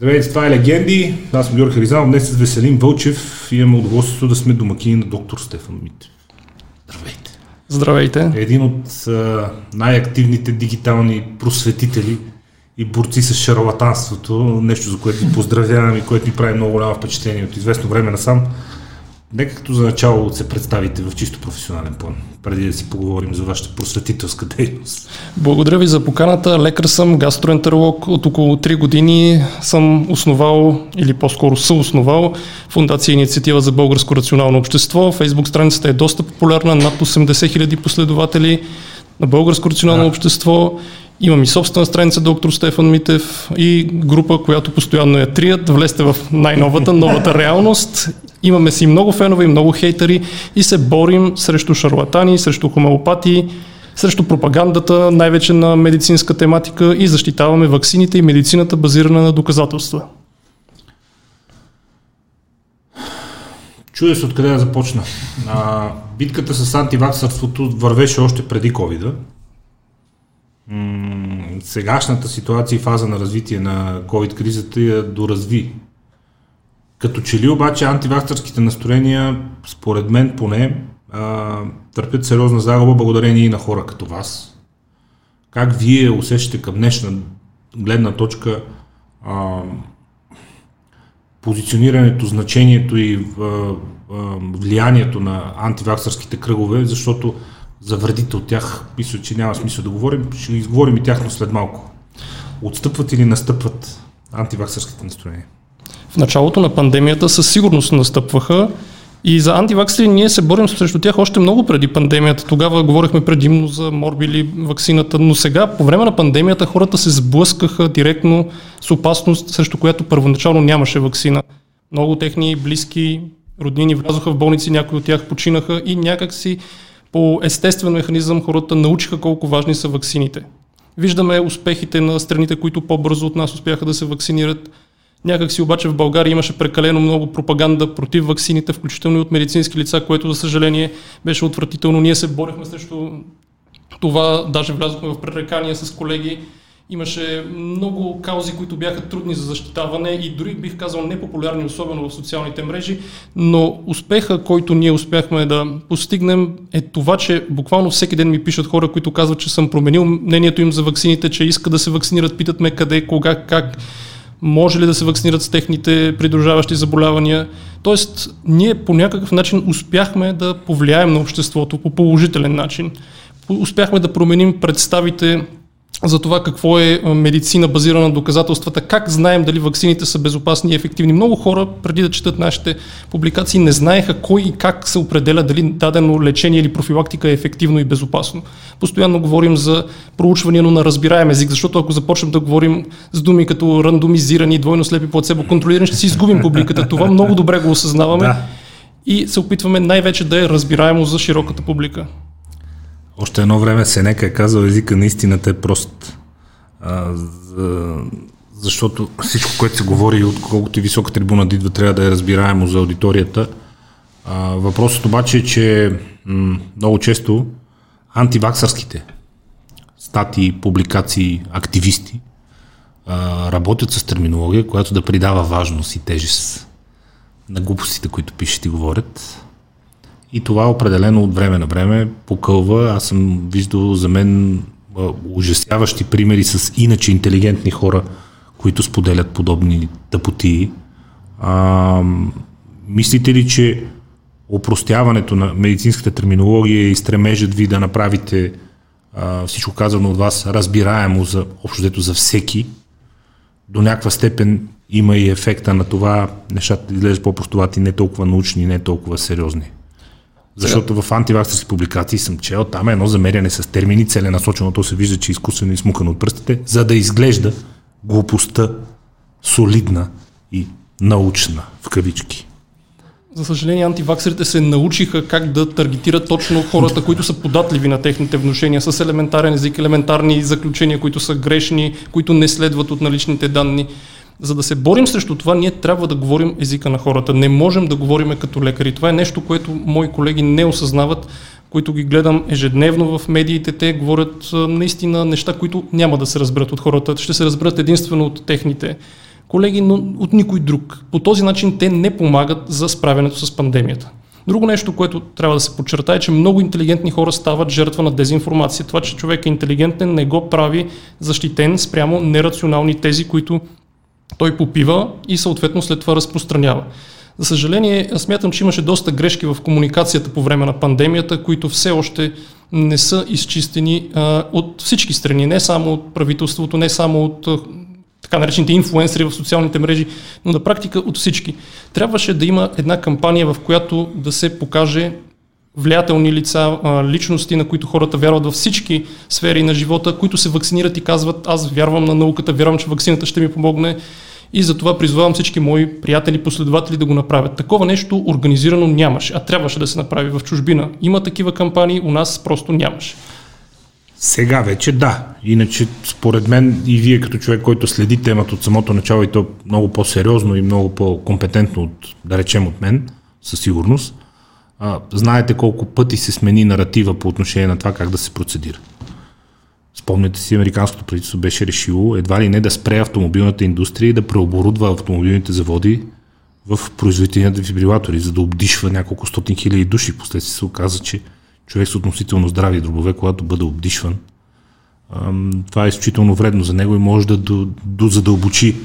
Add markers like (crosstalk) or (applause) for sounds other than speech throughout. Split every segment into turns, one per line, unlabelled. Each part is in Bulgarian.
Здравейте, това е Легенди. Аз съм Георг Харизанов. Днес с Веселин Вълчев имаме удоволствието да сме домакини на доктор Стефан Митев. Здравейте.
Здравейте.
Един от а, най-активните дигитални просветители и борци с шарлатанството, нещо за което ви поздравявам и което ми прави много голямо впечатление от известно време насам. Нека като за начало се представите в чисто професионален план, преди да си поговорим за вашата просветителска дейност.
Благодаря ви за поканата. Лекар съм, гастроентеролог. От около 3 години съм основал, или по-скоро съосновал, Фундация Инициатива за българско рационално общество. Фейсбук страницата е доста популярна, над 80 000 последователи на българско рационално а. общество. Имам и собствена страница доктор Стефан Митев и група, която постоянно я трият. Влезте в най-новата, новата (laughs) реалност Имаме си много фенове и много хейтери и се борим срещу шарлатани, срещу хомеопати, срещу пропагандата, най-вече на медицинска тематика и защитаваме ваксините и медицината базирана на доказателства.
Чудя се откъде да започна. А, битката с антиваксърството вървеше още преди ковида. сегашната ситуация и фаза на развитие на COVID-кризата я доразви като че ли обаче антиваксърските настроения, според мен поне, а, търпят сериозна загуба благодарение и на хора като вас. Как вие усещате към днешна гледна точка а, позиционирането, значението и а, а, влиянието на антиваксърските кръгове, защото за вредите от тях, мисля, че няма смисъл да говорим, ще изговорим и тяхно след малко. Отстъпват или настъпват антиваксърските настроения?
В началото на пандемията със сигурност настъпваха и за антиваксери ние се борим срещу тях още много преди пандемията. Тогава говорихме предимно за морбили, вакцината, но сега по време на пандемията хората се сблъскаха директно с опасност, срещу която първоначално нямаше вакцина. Много техни близки роднини влязоха в болници, някои от тях починаха и някакси по естествен механизъм хората научиха колко важни са ваксините. Виждаме успехите на страните, които по-бързо от нас успяха да се вакцинират. Някак си обаче в България имаше прекалено много пропаганда против ваксините, включително и от медицински лица, което за съжаление беше отвратително. Ние се борехме срещу това, даже влязохме в пререкания с колеги. Имаше много каузи, които бяха трудни за защитаване и дори бих казал непопулярни, особено в социалните мрежи, но успеха, който ние успяхме да постигнем е това, че буквално всеки ден ми пишат хора, които казват, че съм променил мнението им за ваксините, че искат да се вакцинират, питат ме къде, кога, как може ли да се вакцинират с техните придружаващи заболявания. Тоест, ние по някакъв начин успяхме да повлияем на обществото по положителен начин. Успяхме да променим представите за това какво е медицина базирана на доказателствата, как знаем дали ваксините са безопасни и ефективни. Много хора, преди да четат нашите публикации, не знаеха кой и как се определя дали дадено лечение или профилактика е ефективно и безопасно. Постоянно говорим за проучвания, но на разбираем език, защото ако започнем да говорим с думи като рандомизирани, двойно слепи плацебо контролирани, ще си изгубим публиката. Това много добре го осъзнаваме. Да. И се опитваме най-вече да е разбираемо за широката публика.
Още едно време Сенека е казал, езика на истината е прост. А, за, защото всичко, което се говори, от колкото и висока трибуна идва, трябва да е разбираемо за аудиторията. А, въпросът обаче е, че м- много често антиваксърските статии, публикации, активисти а, работят с терминология, която да придава важност и тежест на глупостите, които пишат и говорят. И това определено от време на време покълва. Аз съм виждал за мен ужасяващи примери с иначе интелигентни хора, които споделят подобни тъпоти. А, мислите ли, че опростяването на медицинската терминология и стремежът ви да направите а, всичко казано от вас разбираемо за общото за всеки, до някаква степен има и ефекта на това нещата да изглеждат по-простовати, не толкова научни, не толкова сериозни? Защото в антиваксърски публикации съм чел, там е едно замеряне с термини, целенасочено, то се вижда, че е изкуствено измукано от пръстите, за да изглежда глупостта солидна и научна, в кавички.
За съжаление, антиваксерите се научиха как да таргетират точно хората, които са податливи на техните вношения, с елементарен език, елементарни заключения, които са грешни, които не следват от наличните данни. За да се борим срещу това, ние трябва да говорим езика на хората. Не можем да говорим като лекари. Това е нещо, което мои колеги не осъзнават, които ги гледам ежедневно в медиите. Те говорят наистина неща, които няма да се разберат от хората. Ще се разберат единствено от техните колеги, но от никой друг. По този начин те не помагат за справянето с пандемията. Друго нещо, което трябва да се подчертае, е, че много интелигентни хора стават жертва на дезинформация. Това, че човек е интелигентен, не го прави защитен спрямо нерационални тези, които той попива и съответно след това разпространява. За съжаление, смятам, че имаше доста грешки в комуникацията по време на пандемията, които все още не са изчистени а, от всички страни, не само от правителството, не само от а, така наречените инфлуенсери в социалните мрежи, но на практика от всички. Трябваше да има една кампания, в която да се покаже влиятелни лица, личности, на които хората вярват във всички сфери на живота, които се вакцинират и казват, аз вярвам на науката, вярвам, че вакцината ще ми помогне и затова призвавам всички мои приятели, последователи да го направят. Такова нещо организирано нямаше, а трябваше да се направи в чужбина. Има такива кампании, у нас просто нямаше.
Сега вече да. Иначе, според мен и вие като човек, който следи темата от самото начало и то много по-сериозно и много по-компетентно от, да речем, от мен, със сигурност, знаете колко пъти се смени наратива по отношение на това как да се процедира. Спомняте си, американското правителство беше решило едва ли не да спре автомобилната индустрия и да преоборудва автомобилните заводи в производители на дефибрилатори, за да обдишва няколко стотин хиляди души. Последствие се оказа, че човек с относително здрави дробове, когато бъде обдишван, това е изключително вредно за него и може да дозадълбочи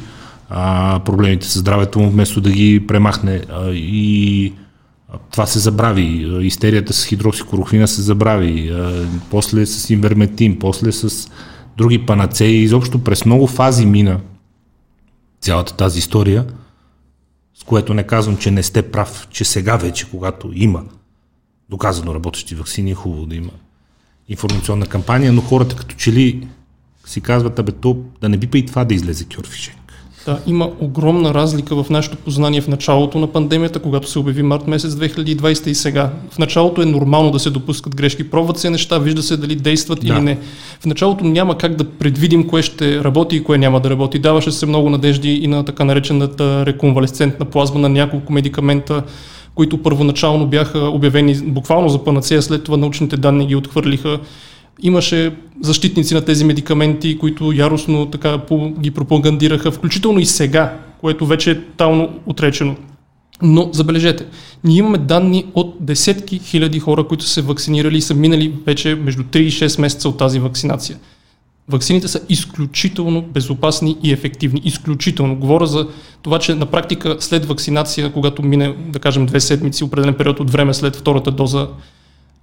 проблемите с здравето му, вместо да ги премахне. И това се забрави. Истерията с хидроксикорохвина се забрави. После с инверметин, после с други панацеи. Изобщо през много фази мина цялата тази история, с което не казвам, че не сте прав, че сега вече, когато има доказано работещи вакцини, е хубаво да има информационна кампания, но хората като че ли си казват, абе то да не би па и това да излезе кьорфишек.
Да, има огромна разлика в нашето познание в началото на пандемията, когато се обяви март месец 2020 и сега. В началото е нормално да се допускат грешки, пробват се неща, вижда се дали действат да. или не. В началото няма как да предвидим кое ще работи и кое няма да работи. Даваше се много надежди и на така наречената реконвалесцентна плазма на няколко медикамента, които първоначално бяха обявени буквално за панацея, след това научните данни ги отхвърлиха. Имаше защитници на тези медикаменти, които яростно така ги пропагандираха, включително и сега, което вече е тално отречено. Но забележете, ние имаме данни от десетки хиляди хора, които са вакцинирали и са минали вече между 3 и 6 месеца от тази вакцинация. Ваксините са изключително безопасни и ефективни. Изключително. Говоря за това, че на практика след вакцинация, когато мине, да кажем, две седмици, определен период от време след втората доза,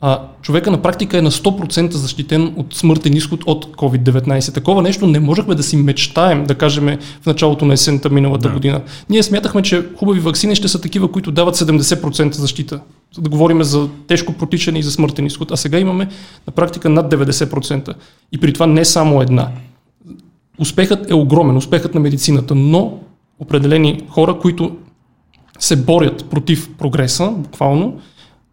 а, човека на практика е на 100% защитен от смъртен изход от COVID-19. Такова нещо не можехме да си мечтаем, да кажем, в началото на есента миналата да. година. Ние смятахме, че хубави вакцини ще са такива, които дават 70% защита. За да говорим за тежко протичане и за смъртен изход. А сега имаме на практика над 90%. И при това не само една. Успехът е огромен, успехът на медицината, но определени хора, които се борят против прогреса, буквално,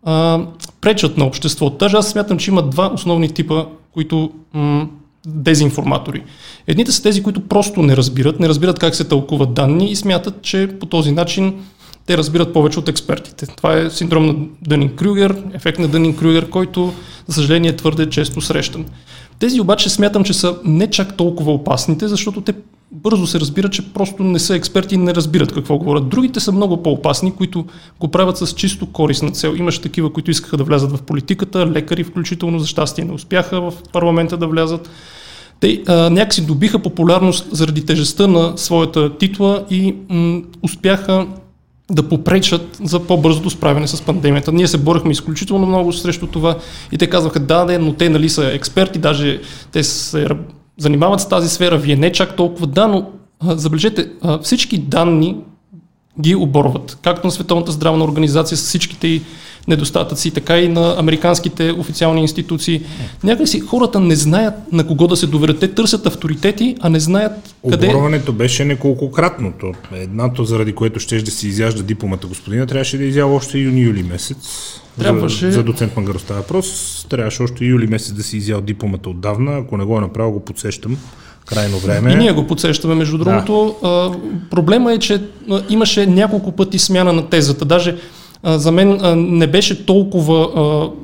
а, пречат на обществото. Даже аз смятам, че има два основни типа, които м- дезинформатори. Едните са тези, които просто не разбират, не разбират как се тълкуват данни и смятат, че по този начин те разбират повече от експертите. Това е синдром на Дънин Крюгер, ефект на Дънин Крюгер, който, за съжаление, твърде често срещан. Тези обаче смятам, че са не чак толкова опасните, защото те бързо се разбира, че просто не са експерти и не разбират какво говорят. Другите са много по-опасни, които го правят с чисто корисна цел. Имаше такива, които искаха да влязат в политиката, лекари включително, за щастие не успяха в парламента да влязат. Те а, някакси добиха популярност заради тежестта на своята титла и м, успяха да попречат за по-бързото справяне с пандемията. Ние се борехме изключително много срещу това и те казваха, да, да, но те нали са експерти, даже те се занимават с тази сфера, вие не чак толкова, да, но забележете, всички данни ги оборват. Както на Световната здравна организация с всичките и недостатъци, така и на американските официални институции. Някакси хората не знаят на кого да се доверят. Те търсят авторитети, а не знаят къде...
Оборването беше неколкократното. Едното, заради което ще да си изяжда дипломата господина, трябваше да изява още юни-юли месец. Трябваше... За, за доцент Мангаро става въпрос. Трябваше още юли месец да си изял дипломата отдавна. Ако не го е направил, го подсещам крайно време.
И ние го подсещаме, между другото. Да. А, проблема е, че имаше няколко пъти смяна на тезата. Даже а, за мен не беше толкова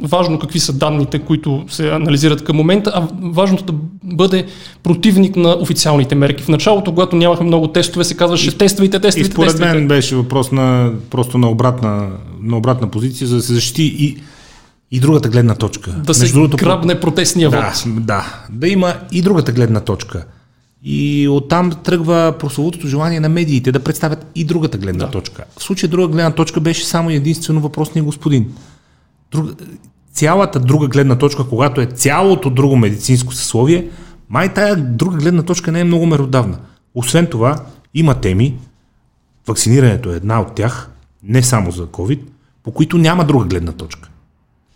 важно какви са данните, които се анализират към момента, а важното да бъде противник на официалните мерки. В началото, когато нямахме много тестове, се казваше и, тествайте, тествайте,
И според
тествайте.
мен беше въпрос на просто на обратна, на обратна позиция, за да се защити и, и другата гледна точка.
Да се
другото,
грабне протестния
да,
вод.
да, да има и другата гледна точка. И оттам тръгва прословутото желание на медиите да представят и другата гледна да. точка. В случая друга гледна точка беше само единствено въпросния господин. Друг, цялата друга гледна точка, когато е цялото друго медицинско съсловие, май тая друга гледна точка не е много меродавна. Освен това, има теми, вакцинирането е една от тях, не само за COVID, по които няма друга гледна точка.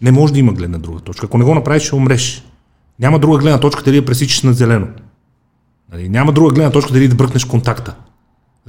Не може да има гледна друга точка. Ако не го направиш, ще умреш. Няма друга гледна точка дали да пресичаш на зелено. Нали, няма друга гледна точка дали да бръкнеш контакта.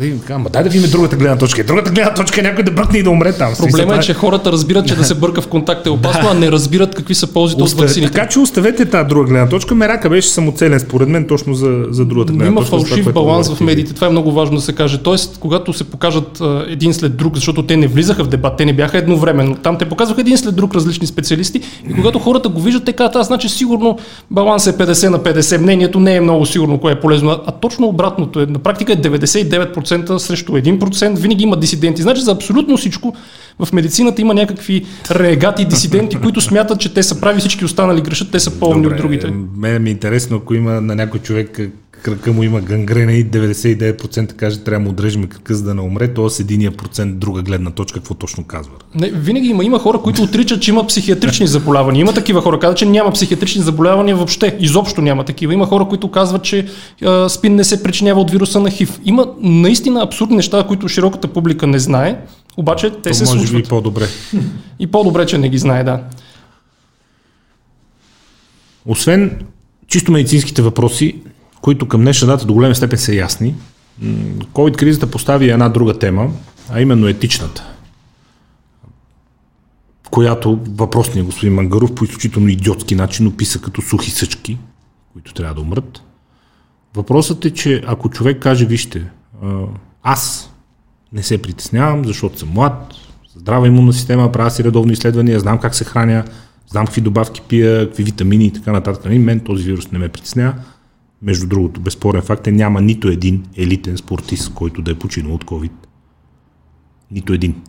Нали, ама дай да видим другата гледна точка. Другата гледна точка е някой да бръкне и да умре там.
Проблема е, че хората разбират, че да се бърка в контакт е (laughs) опасно, да. а не разбират какви са ползите
Оста...
от вакцините.
Така че оставете тази друга гледна точка. Мерака беше самоцелен според мен точно за, за другата гледна
има
точка.
Има фалшив баланс в медиите. Това е много важно да се каже. Тоест, когато се покажат а, един след друг, защото те не влизаха в дебат, те не бяха едновременно. Там те показваха един след друг различни специалисти и когато хората го виждат, те казват, аз значи сигурно баланс е 50 на 50. Мнението не е много сигурно кое е полезно, а точно обратното е. На практика е 99% срещу 1%, винаги има дисиденти. Значи за абсолютно всичко в медицината има някакви регати дисиденти, (laughs) които смятат, че те са прави, всички останали грешат, те са по-умни от другите.
Мен ми е интересно, ако има на някой човек кръка му има гангрена и 99% каже, трябва да му отрежем кръка, за да не умре, т.е. с единия процент друга гледна точка, какво точно казва?
Не, винаги има, има хора, които отричат, че имат психиатрични заболявания. Има такива хора, казват, че няма психиатрични заболявания въобще. Изобщо няма такива. Има хора, които казват, че а, спин не се причинява от вируса на ХИВ. Има наистина абсурдни неща, които широката публика не знае, обаче те
То
се
може
случват.
би по-добре.
И по-добре, че не ги знае, да.
Освен чисто медицинските въпроси, които към днешна дата до голема степен са ясни, COVID-кризата постави една друга тема, а именно етичната, която въпросният господин Мангаров по изключително идиотски начин описа като сухи съчки, които трябва да умрат. Въпросът е, че ако човек каже, вижте, аз не се притеснявам, защото съм млад, здрава имунна система, правя си редовни изследвания, знам как се храня, знам какви добавки пия, какви витамини и така нататък. Нали, мен този вирус не ме притеснява. Между другото, безспорен факт е, няма нито един елитен спортист, който да е починал от COVID. Нито един.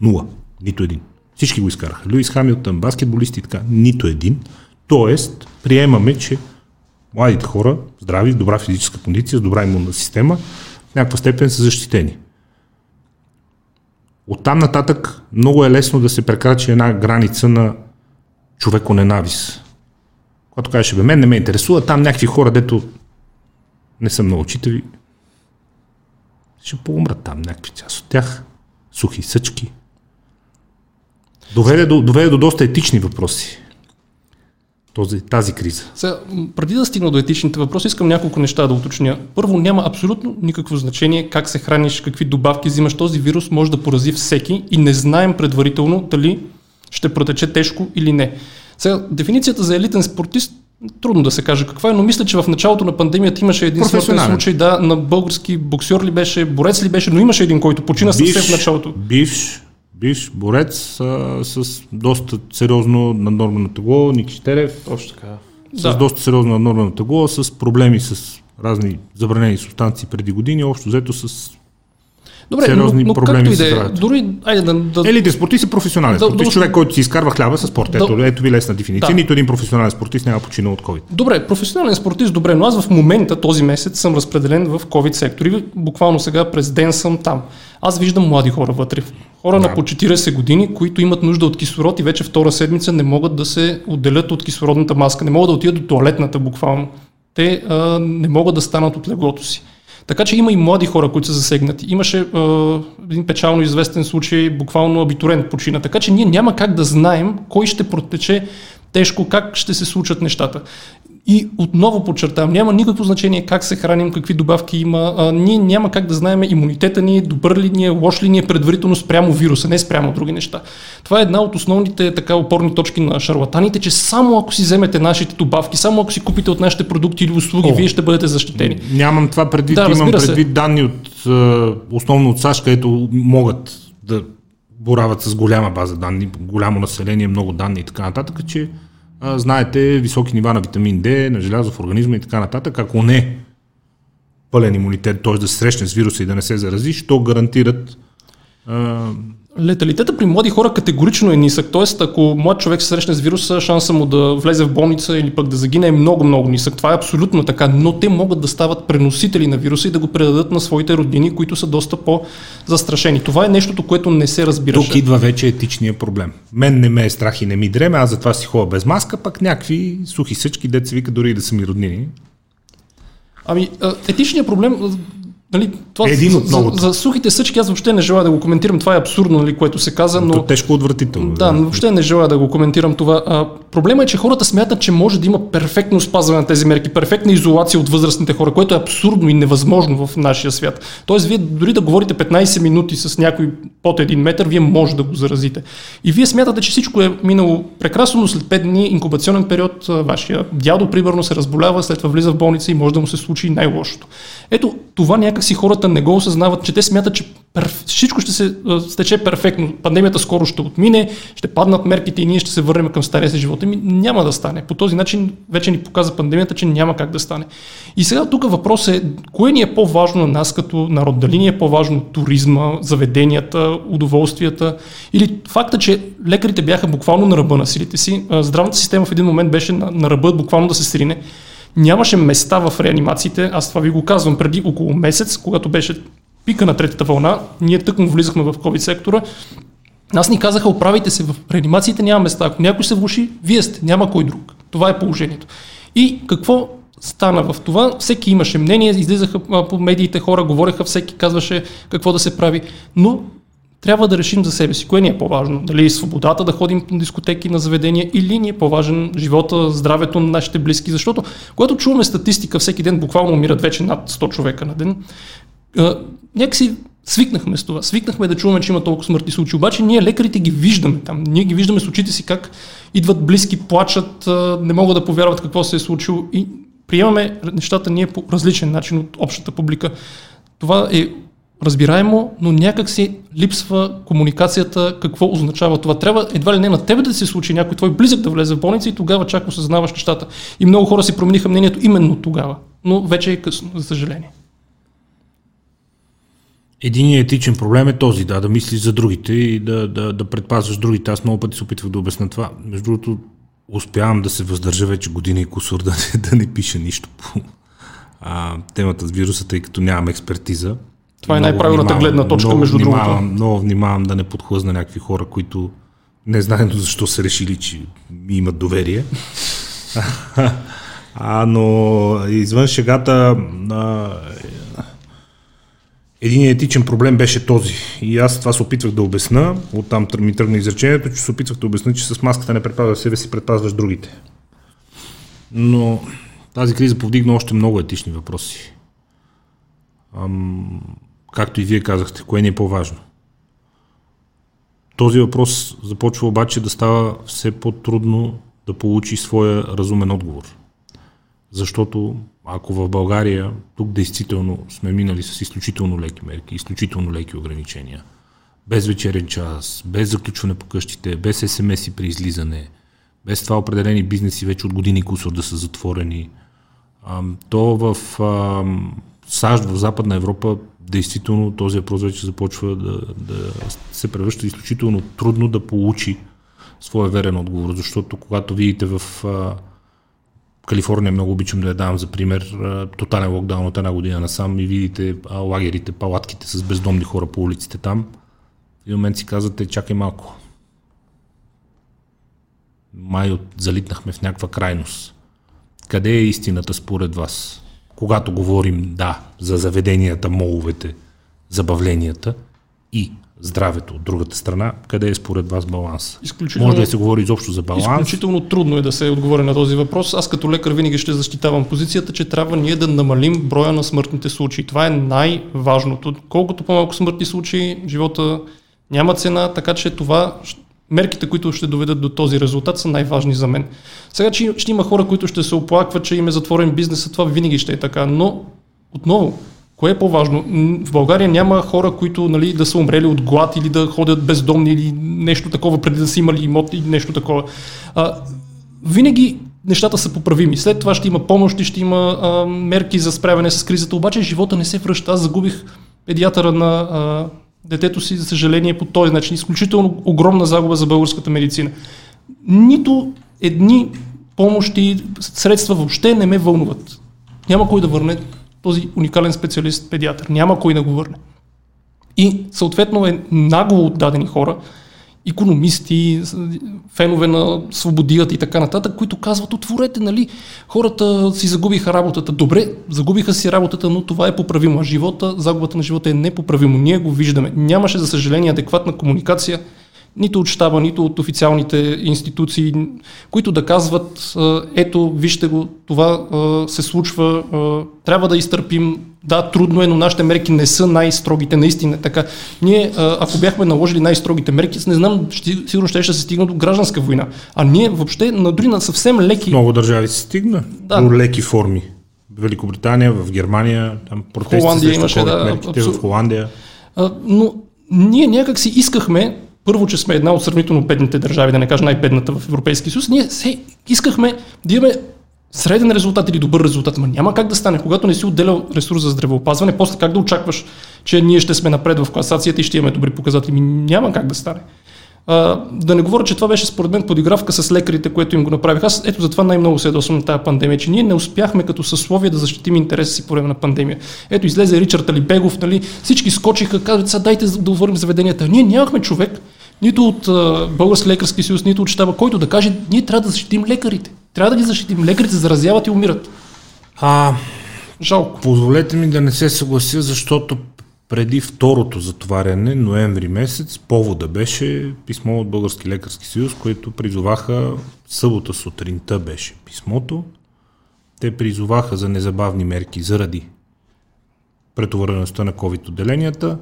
Нула. Нито един. Всички го изкараха. Луис Хамилтън, баскетболисти и така. Нито един. Тоест, приемаме, че младите хора, здрави, с добра физическа кондиция, с добра имунна система, в някаква степен са защитени. Оттам нататък много е лесно да се прекрачи една граница на човеконенавис. Когато кажеш, бе, мен не ме интересува, там някакви хора, дето не са много учители, ще поумрат там някакви част от тях. Сухи съчки. Доведе до, доведе до доста етични въпроси. Този, тази криза.
Сега, преди да стигна до етичните въпроси, искам няколко неща да уточня. Първо, няма абсолютно никакво значение как се храниш, какви добавки взимаш. Този вирус може да порази всеки и не знаем предварително дали ще протече тежко или не. Сега, дефиницията за елитен спортист трудно да се каже каква е, но мисля, че в началото на пандемията имаше един смъртен случай, да, на български боксер ли беше, борец ли беше, но имаше един, който почина съвсем в началото.
Бивш, бивш борец а, с доста сериозно наднормено тегло, Ники Штерев.
Точно така.
С да. доста сериозно наднормено тегло, с проблеми с разни забранени субстанции преди години, общо взето с
Добре,
сериозни
но, но
проблеми
както и да е, дори, айде да, да...
Елитен спортист е професионален
Да,
спортист,
да,
човек, който си изкарва хляба с спорт. Ето,
Да.
ето ви лесна дефиниция.
Да.
Нито един професионален спортист няма починал от COVID.
Добре, професионален спортист, добре, но аз в момента, този месец, съм разпределен в COVID сектор и буквално сега през ден съм там. Аз виждам млади хора вътре. Хора
Да.
на по 40 години, които имат нужда от кислород и вече втора седмица не могат да се отделят от кислородната маска, не могат да отидат до туалетната буквално. Те а, не могат да станат от леглото си. Така че има и млади хора, които са засегнати. Имаше а, един печално известен случай, буквално абитурент почина. Така че ние няма как да знаем кой ще протече тежко, как ще се случат нещата. И отново подчертавам, няма никакво значение как се храним, какви добавки има. А, ние няма как да знаем имунитета ни, добър ли ни е, лош ли ни е предварително спрямо вируса, не спрямо други неща. Това е една от основните така опорни точки на шарлатаните, че само ако си вземете нашите добавки, само ако си купите от нашите продукти или услуги,
О.
вие ще бъдете защитени.
Нямам това предвид,
Да,
имам
разбира се.
предвид данни от, е, основно от САЩ, където могат да борават с голяма база данни, голямо население, много данни и така нататък, че знаете високи нива на витамин D, на желязо в организма и така нататък. Ако не пълен имунитет, т.е. да се срещне с вируса и да не се зарази, що гарантират
Леталитета при млади хора категорично е нисък. Тоест, ако млад човек се срещне с вируса, шанса му да влезе в болница или пък да загине е много, много нисък. Това е абсолютно така, но те могат да стават преносители на вируса и да го предадат на своите роднини, които са доста по-застрашени. Това е нещото, което не се разбира.
Тук идва вече етичния проблем. Мен не ме е страх и не ми дреме, аз затова си ходя без маска, пък някакви сухи съчки, деца вика дори и да са ми роднини.
Ами, етичният проблем, Нали, това
Един от
за, за, сухите съчки аз въобще не желая да го коментирам. Това е абсурдно, нали, което се каза. Но,
То тежко отвратително.
Да, но въобще не желая да го коментирам това. А, проблема е, че хората смятат, че може да има перфектно спазване на тези мерки, перфектна изолация от възрастните хора, което е абсурдно и невъзможно в нашия свят. Тоест, вие дори да говорите 15 минути с някой под един метър, вие може да го заразите. И вие смятате, че всичко е минало прекрасно, но след 5 дни инкубационен период, вашия дядо, примерно, се разболява, след това влиза в болница и може да му се случи най-лошото. Ето, това някакси хората не го осъзнават, че те смятат, че всичко ще се стече перфектно. Пандемията скоро ще отмине, ще паднат мерките и ние ще се върнем към стария си живот. Ми няма да стане. По този начин вече ни показа пандемията, че няма как да стане. И сега тук въпрос е, кое ни е по-важно на нас като народ? Дали ни е по-важно туризма, заведенията, удоволствията или факта, че лекарите бяха буквално на ръба на силите си. Здравната система в един момент беше на, на ръба буквално да се срине. Нямаше места в реанимациите, аз това ви го казвам преди около месец, когато беше пика на третата вълна, ние тъкмо влизахме в COVID сектора, аз ни казаха, оправите се в реанимациите, няма места. Ако някой се влуши, вие сте, няма кой друг. Това е положението. И какво стана в това? Всеки имаше мнение, излизаха по медиите хора, говореха, всеки казваше какво да се прави. Но трябва да решим за себе си, кое ни е по-важно. Дали е свободата да ходим на дискотеки, на заведения или ни е по-важен живота, здравето на нашите близки. Защото когато чуваме статистика, всеки ден буквално умират вече над 100 човека на ден, някакси свикнахме с това. Свикнахме да чуваме, че има толкова смъртни случаи. Обаче ние лекарите ги виждаме там. Ние ги виждаме с очите си как идват близки, плачат, не могат да повярват какво се е случило и приемаме нещата ние по различен начин от общата публика. Това е разбираемо, но някак си липсва комуникацията, какво означава това. Трябва едва ли не на тебе да се случи някой твой близък да влезе в болница и тогава чак осъзнаваш нещата. И много хора си промениха мнението именно тогава, но вече е късно, за съжаление.
Един етичен проблем е този, да, да мислиш за другите и да, да, да предпазваш другите. Аз много пъти се опитвах да обясня това. Между другото, успявам да се въздържа вече година и кусор да, (laughs) да не пиша нищо по а, темата с вируса, тъй като нямам експертиза.
Това е най-правилната гледна точка,
много
между
внимавам,
другото.
Много внимавам да не подхлъзна някакви хора, които не знаят (laughs) защо са решили, че имат доверие. (laughs) а, но извън шегата, а, един етичен проблем беше този. И аз това се опитвах да обясна. Оттам ми тръгна изречението, че се опитвах да обясня, че с маската не предпазваш себе си, предпазваш другите. Но тази криза повдигна още много етични въпроси. Ам, както и вие казахте, кое ни е по-важно. Този въпрос започва обаче да става все по-трудно да получи своя разумен отговор. Защото ако в България тук действително сме минали с изключително леки мерки, изключително леки ограничения, без вечерен час, без заключване по къщите, без СМС-и при излизане, без това определени бизнеси вече от години кусор да са затворени, то в САЩ, в Западна Европа, действително този въпрос вече започва да, да се превръща изключително трудно да получи своя верен отговор, защото когато видите в Калифорния, много обичам да я давам за пример, тотален локдаун от една година насам и видите лагерите, палатките с бездомни хора по улиците там, в момент си казвате, чакай малко. Май от, залитнахме в някаква крайност. Къде е истината според вас? Когато говорим, да, за заведенията, моловете, забавленията и здравето от другата страна, къде е според вас баланс? Може да се говори изобщо за баланс.
Изключително трудно е да се отговори на този въпрос. Аз като лекар винаги ще защитавам позицията, че трябва ние да намалим броя на смъртните случаи. Това е най-важното. Колкото по-малко смъртни случаи, живота няма цена, така че това мерките, които ще доведат до този резултат, са най-важни за мен. Сега, че ще има хора, които ще се оплакват, че им е затворен бизнес, това винаги ще е така, но отново, Кое е по-важно? В България няма хора, които нали, да са умрели от глад или да ходят бездомни или нещо такова, преди да са имали имот или нещо такова. А, винаги нещата са поправими. След това ще има помощи, ще има а, мерки за справяне с кризата, обаче живота не се връща. Аз загубих педиатъра на а, детето си, за съжаление, по този начин. Изключително огромна загуба за българската медицина. Нито едни помощи, средства въобще не ме вълнуват. Няма кой да върне този уникален специалист педиатър. Няма кой да го върне. И съответно е нагло отдадени хора, економисти, фенове на свободията и така нататък, които казват, отворете, нали, хората си загубиха работата. Добре, загубиха си работата, но това е поправимо. А живота, загубата на живота е непоправимо. Ние го виждаме. Нямаше, за съжаление, адекватна комуникация нито от щаба, нито от официалните институции, които да казват, ето, вижте го, това се случва, трябва да изтърпим. Да, трудно е, но нашите мерки не са най-строгите, наистина така. Ние, ако бяхме наложили най-строгите мерки, не знам, ще, сигурно ще, ще се стигна до гражданска война. А ние въобще, на дори на съвсем леки...
Много държави се стигна да. до леки форми. В Великобритания, в Германия, там протести Холандия имаше, да, мерките, в Холандия.
А, но ние някак си искахме първо, че сме една от сравнително бедните държави, да не кажа най-бедната в Европейския съюз, ние се искахме да имаме среден резултат или добър резултат. Ма няма как да стане, когато не си отделял ресурс за здравеопазване, после как да очакваш, че ние ще сме напред в класацията и ще имаме добри показатели. Ми няма как да стане. А, да не говоря, че това беше според мен подигравка с лекарите, което им го направих. Аз ето затова най-много се ядосвам на тази пандемия, че ние не успяхме като съсловие да защитим интереса си по време на пандемия. Ето излезе Ричард Алибегов, нали, всички скочиха, казват, сега дайте да отворим заведенията. Ние нямахме човек, нито от Български лекарски съюз, нито от щаба, който да каже, ние трябва да защитим лекарите. Трябва да ги защитим. Лекарите заразяват и умират.
А, Жалко. Позволете ми да не се съглася, защото преди второто затваряне, ноември месец, повода беше писмо от Български лекарски съюз, които призоваха, събота сутринта беше писмото, те призоваха за незабавни мерки заради претовареността на COVID-отделенията,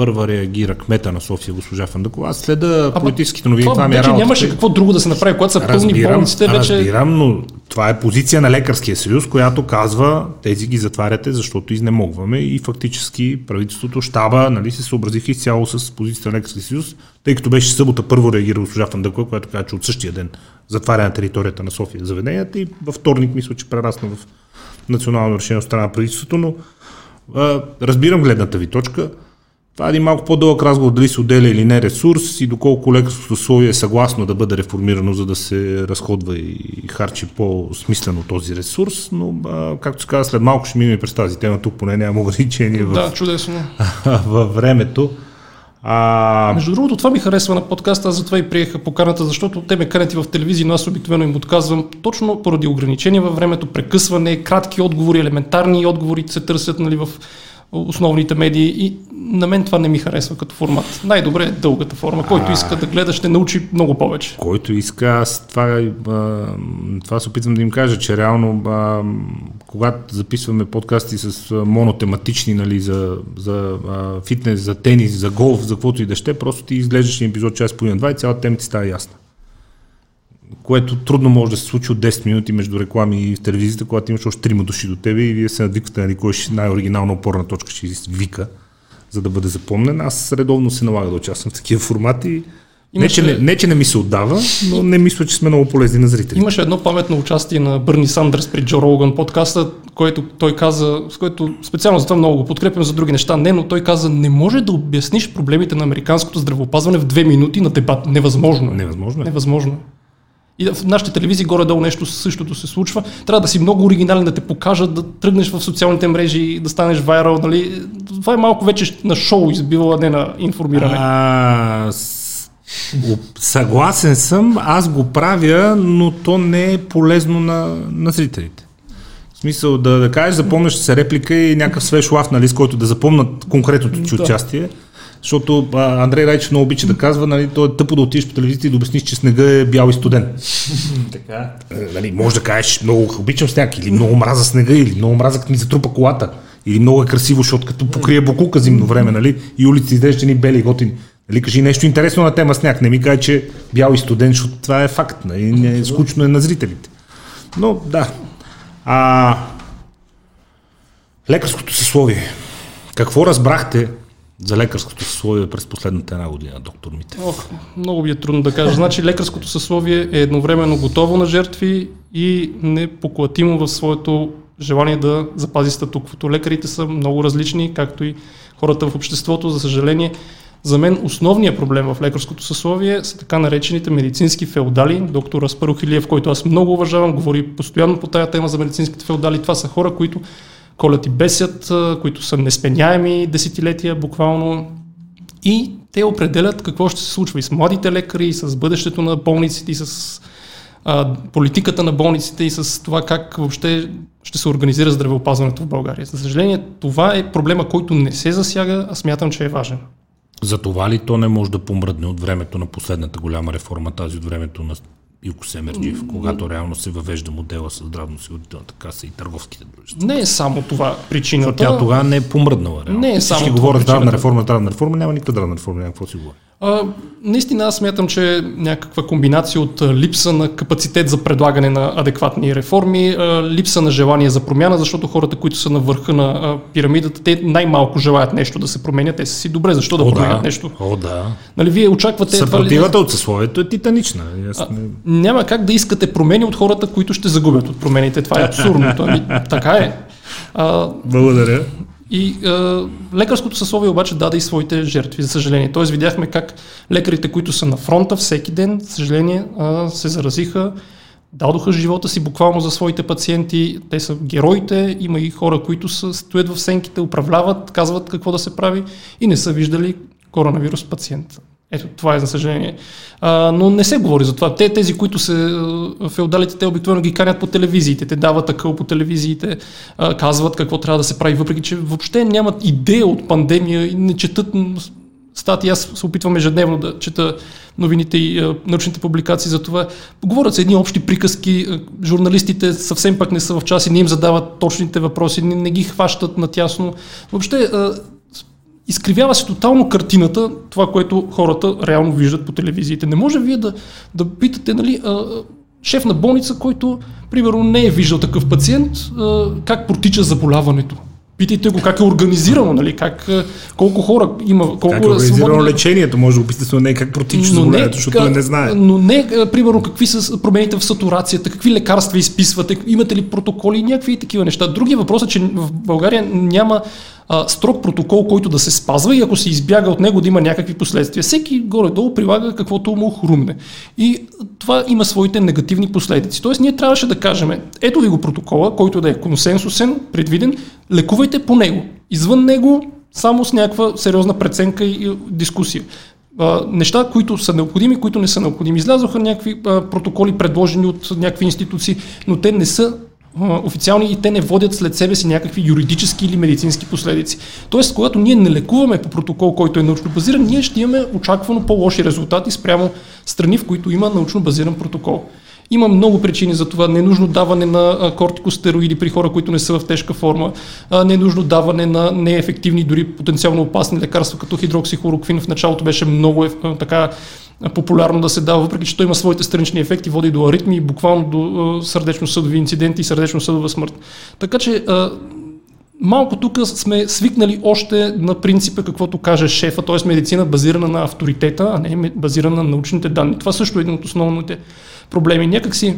Първа реагира кмета на София, госпожа Фандъкова. Аз следа политическите новини.
Това, това ми е работа. нямаше какво друго да се направи, когато са пълни болниците.
Вече... Разбирам, но това е позиция на Лекарския съюз, която казва, тези ги затваряте, защото изнемогваме и фактически правителството, щаба, нали, се съобразиха изцяло с позицията на Лекарския съюз, тъй като беше събота първо реагира госпожа Фандъкова, която каза, че от същия ден затваря на територията на София заведенията и във вторник мисля, че прерасна в национално решение от страна на правителството, но а, разбирам гледната ви точка. Това е един малко по-дълъг разговор дали се отделя или не ресурс и доколко лекарското условие е съгласно да бъде реформирано, за да се разходва и харчи по-смислено този ресурс, но а, както се казва, след малко ще минем през тази тема, тук поне няма ограничение в,
да, чудесно. (laughs)
във времето.
А... Между другото, това ми харесва на подкаста, аз затова и приеха поканата, защото те ме канят и в телевизия, но аз обикновено им отказвам точно поради ограничения във времето, прекъсване, кратки отговори, елементарни отговори се търсят нали, в основните медии и на мен това не ми харесва като формат. Най-добре е дългата форма. Който иска да гледа, ще научи много повече.
Който иска, аз това, това се опитвам да им кажа, че реално когато записваме подкасти с монотематични, нали, за, за фитнес, за тенис, за голф, за каквото и да ще, просто ти изглеждаш епизод час половина два и цялата тема ти става ясна което трудно може да се случи от 10 минути между реклами и в телевизията, когато имаш още трима души до тебе и вие се надвиквате, нали, кой ще най-оригинална опорна точка ще вика, за да бъде запомнен. Аз редовно се налага да участвам в такива формати. Имаше... Не, че не, не, че не ми се отдава, но не мисля, че сме много полезни на зрителите.
Имаше едно паметно участие на Бърни Сандърс при Джо Роган подкаста, което той каза, с което специално за това много го подкрепям, за други неща не, но той каза, не може да обясниш проблемите на американското здравеопазване в две минути на дебат. Невъзможно.
Невъзможно.
Невъзможно. И в нашите телевизии горе-долу нещо същото се случва. Трябва да си много оригинален, да те покажат, да тръгнеш в социалните мрежи, да станеш вайрал. Нали? Това е малко вече на шоу избива, а не на информиране. А,
съгласен съм, аз го правя, но то не е полезно на, на зрителите. В смисъл да, да кажеш, запомняш се реплика и някакъв свеж лав, нали, с който да запомнат конкретното ти участие. Защото а, Андрей Райчев много обича да казва, нали, то е тъпо да отидеш по телевизията и да обясниш, че снега е бял и студен. (laughs) така. Е, нали, може да кажеш, много обичам сняг, или много мраза снега, или много мраза като ми затрупа колата, или много е красиво, защото като покрие бокука зимно време, нали, и улиците изглеждат ни бели и готини. Нали, кажи нещо интересно на тема сняг. Не ми кажа, че бял и студен, защото това е факт. Нали, не, е скучно е на зрителите. Но да. А, Лекарското съсловие. Какво разбрахте за лекарското съсловие през последната една година, доктор Мите?
Ох, много би е трудно да кажа. Значи лекарското съсловие е едновременно готово на жертви и непоклатимо в своето желание да запази статуквото. Лекарите са много различни, както и хората в обществото, за съжаление. За мен основният проблем в лекарското съсловие са така наречените медицински феодали. Доктор Аспарухилиев, който аз много уважавам, говори постоянно по тая тема за медицинските феодали. Това са хора, които колят и бесят, които са несменяеми десетилетия буквално. И те определят какво ще се случва и с младите лекари, и с бъдещето на болниците, и с а, политиката на болниците и с това как въобще ще се организира здравеопазването в България. За съжаление, това е проблема, който не се засяга, а смятам, че е важен.
За това ли то не може да помръдне от времето на последната голяма реформа, тази от времето на Илко Семерджиев, когато реално се въвежда модела с здравноосигурителната каса и търговските дружества.
Не е само това причината.
Защото тя тогава не е помръднала. Реално.
Не е само
Всички говорят здравна реформа, здравна реформа, няма никаква здравна реформа, няма какво си говори.
А, наистина аз смятам, че някаква комбинация от липса на капацитет за предлагане на адекватни реформи, а, липса на желание за промяна, защото хората, които са на върха на а, пирамидата, те най-малко желаят нещо да се променят, те са си добре, защо да
О,
променят
да.
нещо?
О, да.
Нали, вие очаквате...
Съпротивата от съсловието е титанична.
А, няма как да искате промени от хората, които ще загубят от промените. Това е абсурдното. Ами, така е. А,
Благодаря.
И а, лекарското съсловие обаче даде и своите жертви, за съжаление. Тоест видяхме как лекарите, които са на фронта всеки ден, за съжаление, а, се заразиха, дадоха живота си буквално за своите пациенти. Те са героите, има и хора, които са, стоят в сенките, управляват, казват какво да се прави и не са виждали коронавирус пациент. Ето, това е за съжаление. А, но не се говори за това. Те, тези, които се феодалите, те обикновено ги канят по телевизиите, те дават акъл по телевизиите, а, казват какво трябва да се прави, въпреки че въобще нямат идея от пандемия и не четат м, статии. Аз се опитвам ежедневно да чета новините и а, научните публикации за това. Говорят се едни общи приказки, журналистите съвсем пък не са в час и не им задават точните въпроси, не, не ги хващат натясно. Въобще а, изкривява се тотално картината, това, което хората реално виждат по телевизиите. Не може вие да, да питате, нали, а, шеф на болница, който, примерно, не е виждал такъв пациент, а, как протича заболяването. Питайте го как е организирано, нали, как, колко хора има, колко
Как е организирано
свободни-
лечението? Може да описате, но не как протича заболяването, защото
ка-
той не знае.
Но не, примерно, какви са промените в сатурацията, какви лекарства изписвате, имате ли протоколи някакви такива неща. Другия въпрос е, че в България няма а, строг протокол, който да се спазва и ако се избяга от него да има някакви последствия. Всеки горе-долу прилага каквото му хрумне. И това има своите негативни последици. Тоест ние трябваше да кажем, ето ви го протокола, който да е консенсусен, предвиден, лекувайте по него. Извън него само с някаква сериозна преценка и дискусия а, неща, които са необходими, които не са необходими. Излязоха някакви а, протоколи, предложени от някакви институции, но те не са официални и те не водят след себе си някакви юридически или медицински последици. Тоест, когато ние не лекуваме по протокол, който е научно базиран, ние ще имаме очаквано по-лоши резултати спрямо страни, в които има научно базиран протокол. Има много причини за това. Ненужно даване на кортикостероиди при хора, които не са в тежка форма. Ненужно даване на неефективни, дори потенциално опасни лекарства, като хидроксихлороквин. В началото беше много така популярно да се дава, въпреки че той има своите странични ефекти, води до аритми и буквално до сърдечно-съдови инциденти и сърдечно-съдова смърт. Така че малко тук сме свикнали още на принципа каквото каже шефа, т.е. медицина базирана на авторитета, а не базирана на научните данни. Това също е един от основните проблеми. Някак си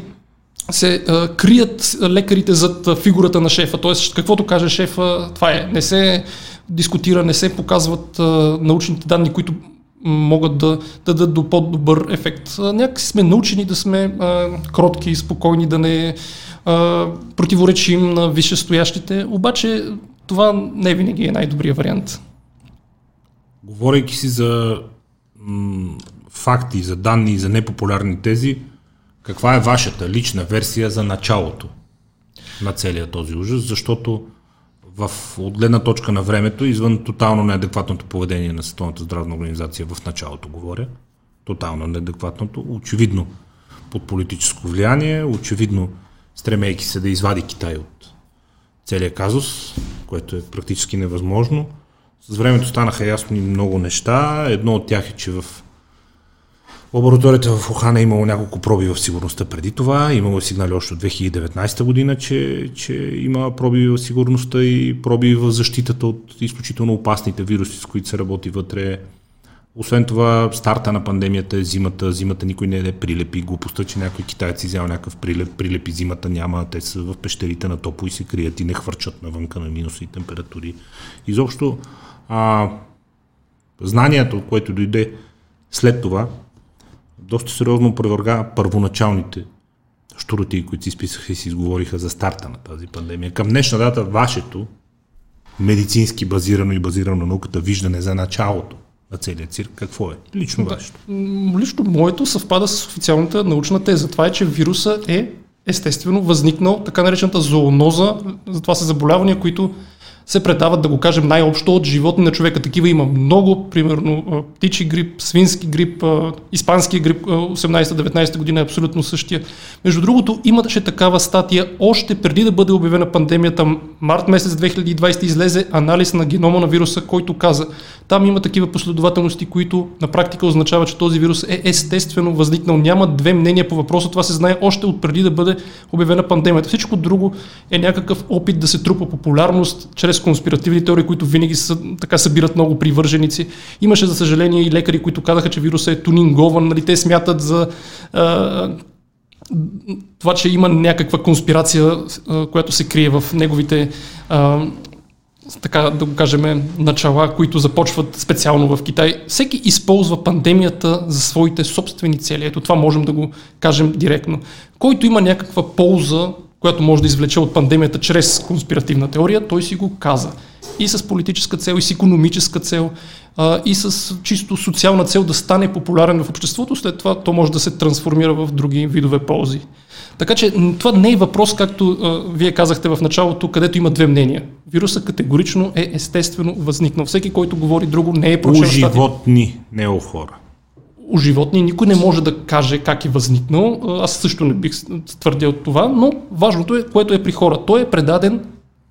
се а, крият лекарите зад фигурата на шефа, т.е. каквото каже шефа, това е. Не се дискутира, не се показват а, научните данни, които могат да, да дадат до по-добър ефект. Някакси сме научени да сме а, кротки и спокойни, да не а, противоречим на висшестоящите, обаче това не винаги е най-добрият вариант.
Говорейки си за м, факти, за данни, за непопулярни тези, каква е вашата лична версия за началото на целия този ужас? Защото в, от гледна точка на времето, извън тотално неадекватното поведение на Световната здравна организация в началото говоря, тотално неадекватното, очевидно под политическо влияние, очевидно стремейки се да извади Китай от целият казус, което е практически невъзможно. С времето станаха ясни много неща. Едно от тях е, че в Лабораторията в Ухан е имало няколко проби в сигурността преди това. Имало е сигнали още от 2019 година, че, че има проби в сигурността и проби в защитата от изключително опасните вируси, с които се работи вътре. Освен това, старта на пандемията е зимата. Зимата никой не е прилепи. Глупостта, че някой китаец взял някакъв прилеп, прилепи зимата няма. Те са в пещерите на топло и се крият и не хвърчат навънка на минусови температури. Изобщо, а, знанието, което дойде след това, доста сериозно опровърга първоначалните штуротии, които си изписаха и си изговориха за старта на тази пандемия. Към днешна дата вашето медицински базирано и базирано на науката виждане за началото на целият цирк, какво е? Лично да. вашето.
Лично моето съвпада с официалната научна теза. Това е, че вируса е естествено възникнал така наречената зооноза, това са заболявания, които се предават, да го кажем най-общо, от животни на човека. Такива има много, примерно птичи грип, свински грип, испански грип 18-19 година е абсолютно същия. Между другото, имаше такава статия още преди да бъде обявена пандемията. Март месец 2020 излезе анализ на генома на вируса, който каза, там има такива последователности, които на практика означава, че този вирус е естествено възникнал. Няма две мнения по въпроса, това се знае още от преди да бъде обявена пандемията. Всичко друго е някакъв опит да се трупа популярност чрез конспиративни теории, които винаги са, така събират много привърженици. Имаше, за съжаление, и лекари, които казаха, че вирусът е тунингован, нали, те смятат за а, това, че има някаква конспирация, а, която се крие в неговите а, така да го кажем, начала, които започват специално в Китай. Всеки използва пандемията за своите собствени цели. Ето това можем да го кажем директно. Който има някаква полза която може да извлече от пандемията чрез конспиративна теория, той си го каза. И с политическа цел, и с економическа цел, а, и с чисто социална цел да стане популярен в обществото, след това то може да се трансформира в други видове ползи. Така че това не е въпрос, както а, вие казахте в началото, където има две мнения. Вируса категорично е естествено възникнал. Всеки, който говори друго, не е
прочел У животни, не у хора
животни. Никой не може да каже как е възникнал. Аз също не бих твърдил това, но важното е, което е при хора. Той е предаден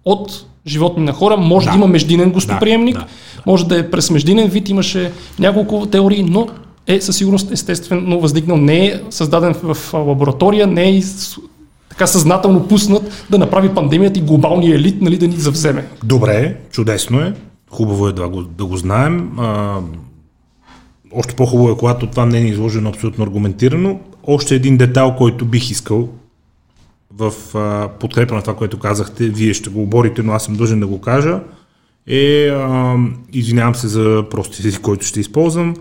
от животни на хора. Може да, да има междинен гостоприемник, да, да, да. може да е през междинен вид, имаше няколко теории, но е със сигурност естествено възникнал. Не е създаден в лаборатория, не е така съзнателно пуснат да направи пандемията и глобалния елит нали, да ни завземе.
Добре, чудесно е. Хубаво е да го, да го знаем. А, още по-хубаво е, когато това мнение е изложено абсолютно аргументирано. Още един детал, който бих искал в подкрепа на това, което казахте, вие ще го оборите, но аз съм дължен да го кажа, е, извинявам се за прости език, който ще използвам,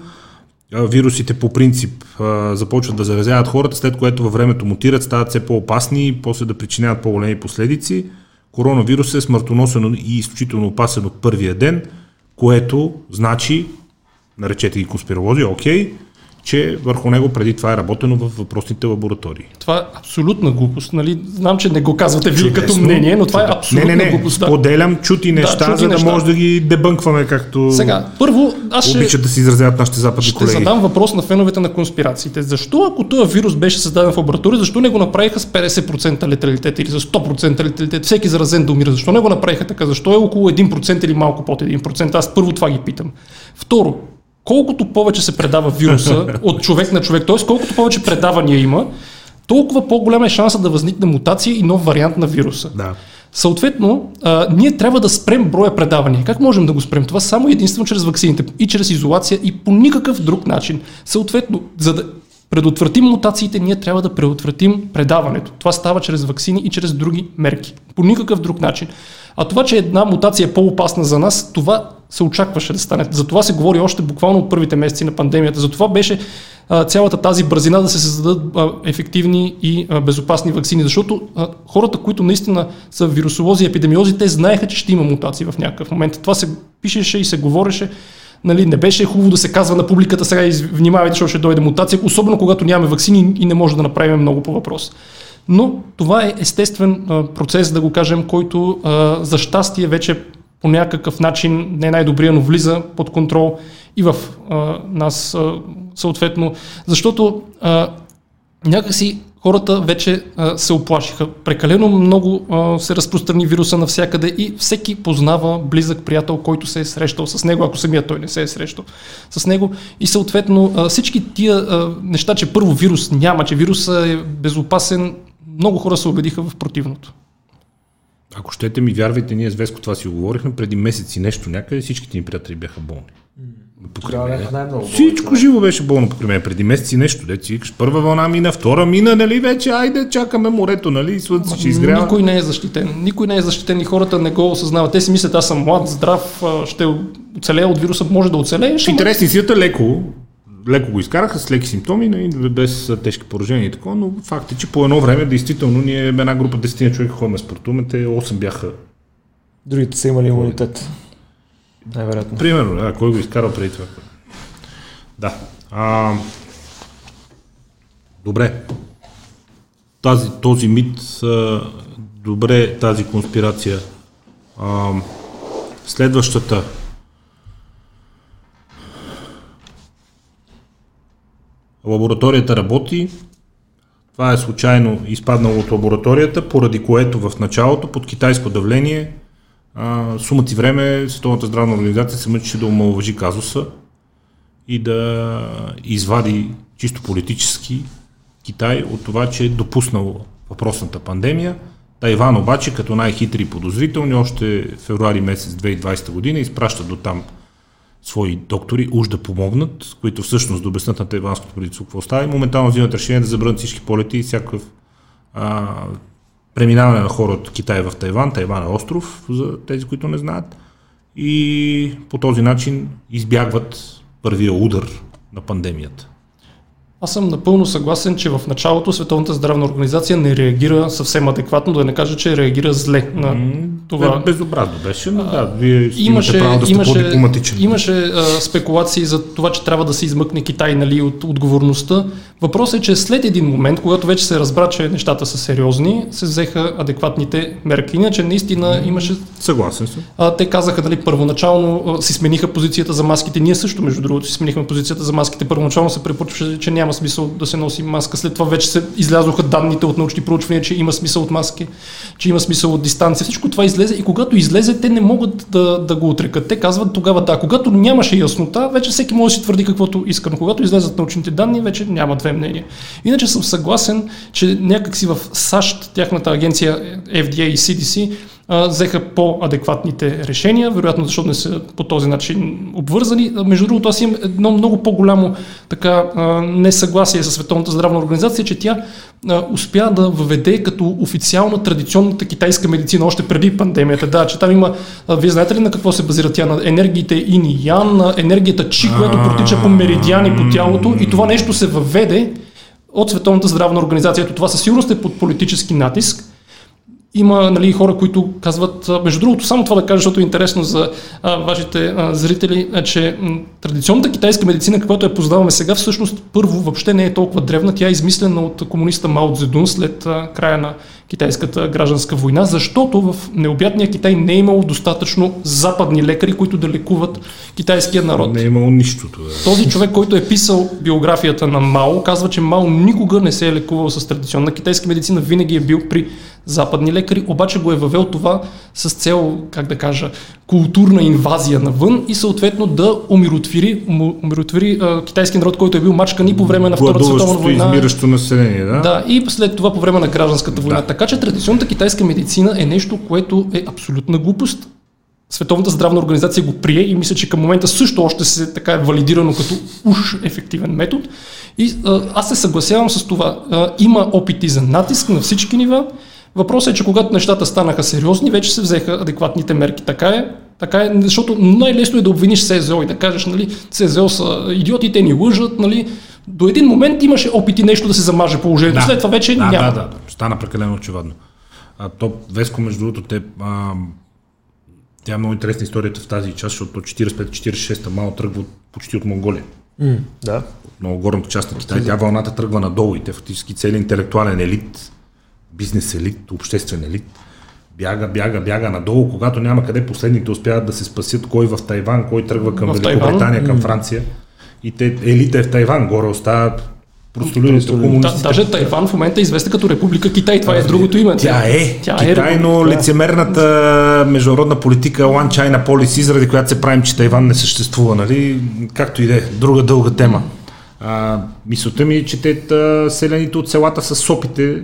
вирусите по принцип започват да заразяват хората, след което във времето мутират, стават все по-опасни и после да причиняват по-големи последици. Коронавирус е смъртоносен и изключително опасен от първия ден, което значи наречете ги конспирология, окей, че върху него преди това е работено в въпросните лаборатории.
Това е абсолютна глупост. Нали? Знам, че не го казвате вие като мнение, но това е абсолютна
не, не, не.
глупост.
Да. Поделям чути неща, да, чути за да неща. може да ги дебънкваме, както
Сега, първо, аз ще,
обичат да си изразяват нашите западни
ще
колеги.
Ще задам въпрос на феновете на конспирациите. Защо, ако този вирус беше създаден в лаборатория, защо не го направиха с 50% леталитет или с 100% леталитет? Всеки заразен да умира. Защо не го направиха така? Защо е около 1% или малко под 1%? Аз първо това ги питам. Второ, колкото повече се предава вируса (laughs) от човек на човек, т.е. колкото повече предавания има, толкова по-голям е шанса да възникне мутация и нов вариант на вируса.
Да.
Съответно, а, ние трябва да спрем броя предавания. Как можем да го спрем? Това само единствено чрез вакцините и чрез изолация и по никакъв друг начин. Съответно, за да предотвратим мутациите, ние трябва да предотвратим предаването. Това става чрез вакцини и чрез други мерки. По никакъв друг начин. А това, че една мутация е по-опасна за нас, това се очакваше да стане. За това се говори още буквално от първите месеци на пандемията. За това беше а, цялата тази бързина да се създадат а, ефективни и а, безопасни вакцини, защото а, хората, които наистина са вирусолози и епидемиози, те знаеха, че ще има мутации в някакъв момент. Това се пишеше и се говореше. Нали, не беше хубаво да се казва на публиката сега внимавайте, защото ще дойде мутация, особено когато нямаме вакцини и не може да направим много по въпрос. Но това е естествен а, процес, да го кажем, който а, за щастие вече по някакъв начин, не най-добрия, но влиза под контрол и в а, нас а, съответно, защото а, някакси хората вече а, се оплашиха. Прекалено много а, се разпространи вируса навсякъде и всеки познава близък приятел, който се е срещал с него, ако самия той не се е срещал с него. И съответно а, всички тия а, неща, че първо вирус няма, че вирусът е безопасен, много хора се убедиха в противното.
Ако щете ми вярвайте, ние с Веско това си говорихме преди месеци нещо някъде, всичките ни приятели бяха болни.
Бяха най-много.
Всичко живо беше болно покрай мен. Преди месеци нещо, де си викаш, първа вълна мина, втора мина, нали вече, айде, чакаме морето, нали, и слънце ще изгрява.
Никой не е защитен. Никой не е защитен и хората не го осъзнават. Те си мислят, аз съм млад, здрав, ще оцелея от вируса, може да оцелееш.
В интересни сията леко, леко го изкараха с леки симптоми, нали, без тежки поражения и такова, но факт е, че по едно време, действително, ние една група 10 човека ходим спортуваме, те 8 бяха.
Другите са имали имунитет. Най-вероятно.
Примерно, да, кой го изкарал преди това? Да. А, добре. Тази, този мит, а, добре тази конспирация. А, следващата. Лабораторията работи. Това е случайно изпаднало от лабораторията, поради което в началото под китайско давление а, сумата и време Световната здравна организация се мъчеше да омалважи казуса и да извади чисто политически Китай от това, че е допуснал въпросната пандемия. Тайван обаче, като най-хитри и подозрителни, още в февруари месец 2020 година изпращат до там свои доктори, уж да помогнат, които всъщност да обяснат на тайванското правителство какво става и моментално взимат решение да забранят всички полети и всякакъв а, преминаване на хора от Китай в Тайван. Тайван е остров, за тези, които не знаят. И по този начин избягват първия удар на пандемията.
Аз съм напълно съгласен, че в началото Световната здравна организация не реагира съвсем адекватно, да не кажа, че реагира зле на това.
Бе, безобразно беше, но да, вие
имаше,
право да сте
имаше. Имаше а, спекулации за това, че трябва да се измъкне Китай нали, от отговорността. Въпросът е, че след един момент, когато вече се разбра, че нещата са сериозни, се взеха адекватните мерки. Иначе наистина имаше...
Съгласен съм.
А, те казаха, нали, първоначално а, си смениха позицията за маските. Ние също, между другото, си сменихме позицията за маските. Първоначално се препоръчваше, че няма смисъл да се носи маска. След това вече се излязоха данните от научни проучвания, че има смисъл от маски, че има смисъл от дистанция. Всичко това излезе и когато излезе, те не могат да, да го отрекат. Те казват тогава да. Когато нямаше яснота, вече всеки може да си твърди каквото иска, но когато излезат научните данни, вече няма две мнения. Иначе съм съгласен, че някакси в САЩ, тяхната агенция FDA и CDC, взеха по-адекватните решения, вероятно защото не са по този начин обвързани. Между другото, аз имам едно много по-голямо така, несъгласие с Световната здравна организация, че тя успя да въведе като официална традиционната китайска медицина още преди пандемията. Да, че там има, вие знаете ли на какво се базира тя? На енергиите ин и ян, на енергията чи, която протича по меридиани по тялото и това нещо се въведе от Световната здравна организация. Това със сигурност е под политически натиск. Има нали, хора, които казват, между другото, само това да кажа, защото е интересно за а, вашите а, зрители, а, че м, традиционната китайска медицина, каквато я познаваме сега, всъщност първо въобще не е толкова древна. Тя е измислена от комуниста Мао Цзедун след а, края на китайската гражданска война, защото в необятния Китай не е имало достатъчно западни лекари, които да лекуват китайския народ.
Не е имало нищо това.
Този човек, който е писал биографията на Мао, казва, че Мао никога не се е лекувал с традиционна китайска медицина, винаги е бил при западни лекари, обаче го е въвел това с цел, как да кажа, културна инвазия навън и съответно да умиротвори, умиротвори а, китайски народ, който е бил мачкан и по време на Втората световна война.
измиращо население, да?
Да, и след това по време на гражданската война.
Да.
Така че традиционната китайска медицина е нещо, което е абсолютна глупост. Световната здравна организация го прие и мисля, че към момента също още се така е валидирано като уж ефективен метод. И а, аз се съгласявам с това. А, има опити за натиск на всички нива. Въпросът е, че когато нещата станаха сериозни, вече се взеха адекватните мерки. Така е, така е, защото най-лесно е да обвиниш СЗО и да кажеш, нали, СЗО са идиоти, те ни лъжат, нали. До един момент имаше опити нещо да се замаже положението. След това вече
да,
няма.
Да, да, стана прекалено очевидно. А, то, Веско, между другото, те, а, тя е много интересна историята в тази част, защото 45-46-та мало тръгва почти от Монголия.
М, да.
От много горната част на Китай. Тя вълната тръгва надолу и те фактически целият интелектуален елит, бизнес елит, обществен елит, бяга, бяга, бяга надолу, когато няма къде последните успяват да се спасят, кой в Тайван, кой тръгва към Великобритания, към Франция. И те, елита е в Тайван, горе остават простолюдите
Да,
комунистите.
даже Тайван в момента е известна като Република Китай. Това е другото име.
Тя е.
Тя е
Китай, но
република.
лицемерната международна политика One China Policy, заради която се правим, че Тайван не съществува, нали? Както и да е, друга дълга тема. А, мисълта ми е, че те селените от селата с сопите,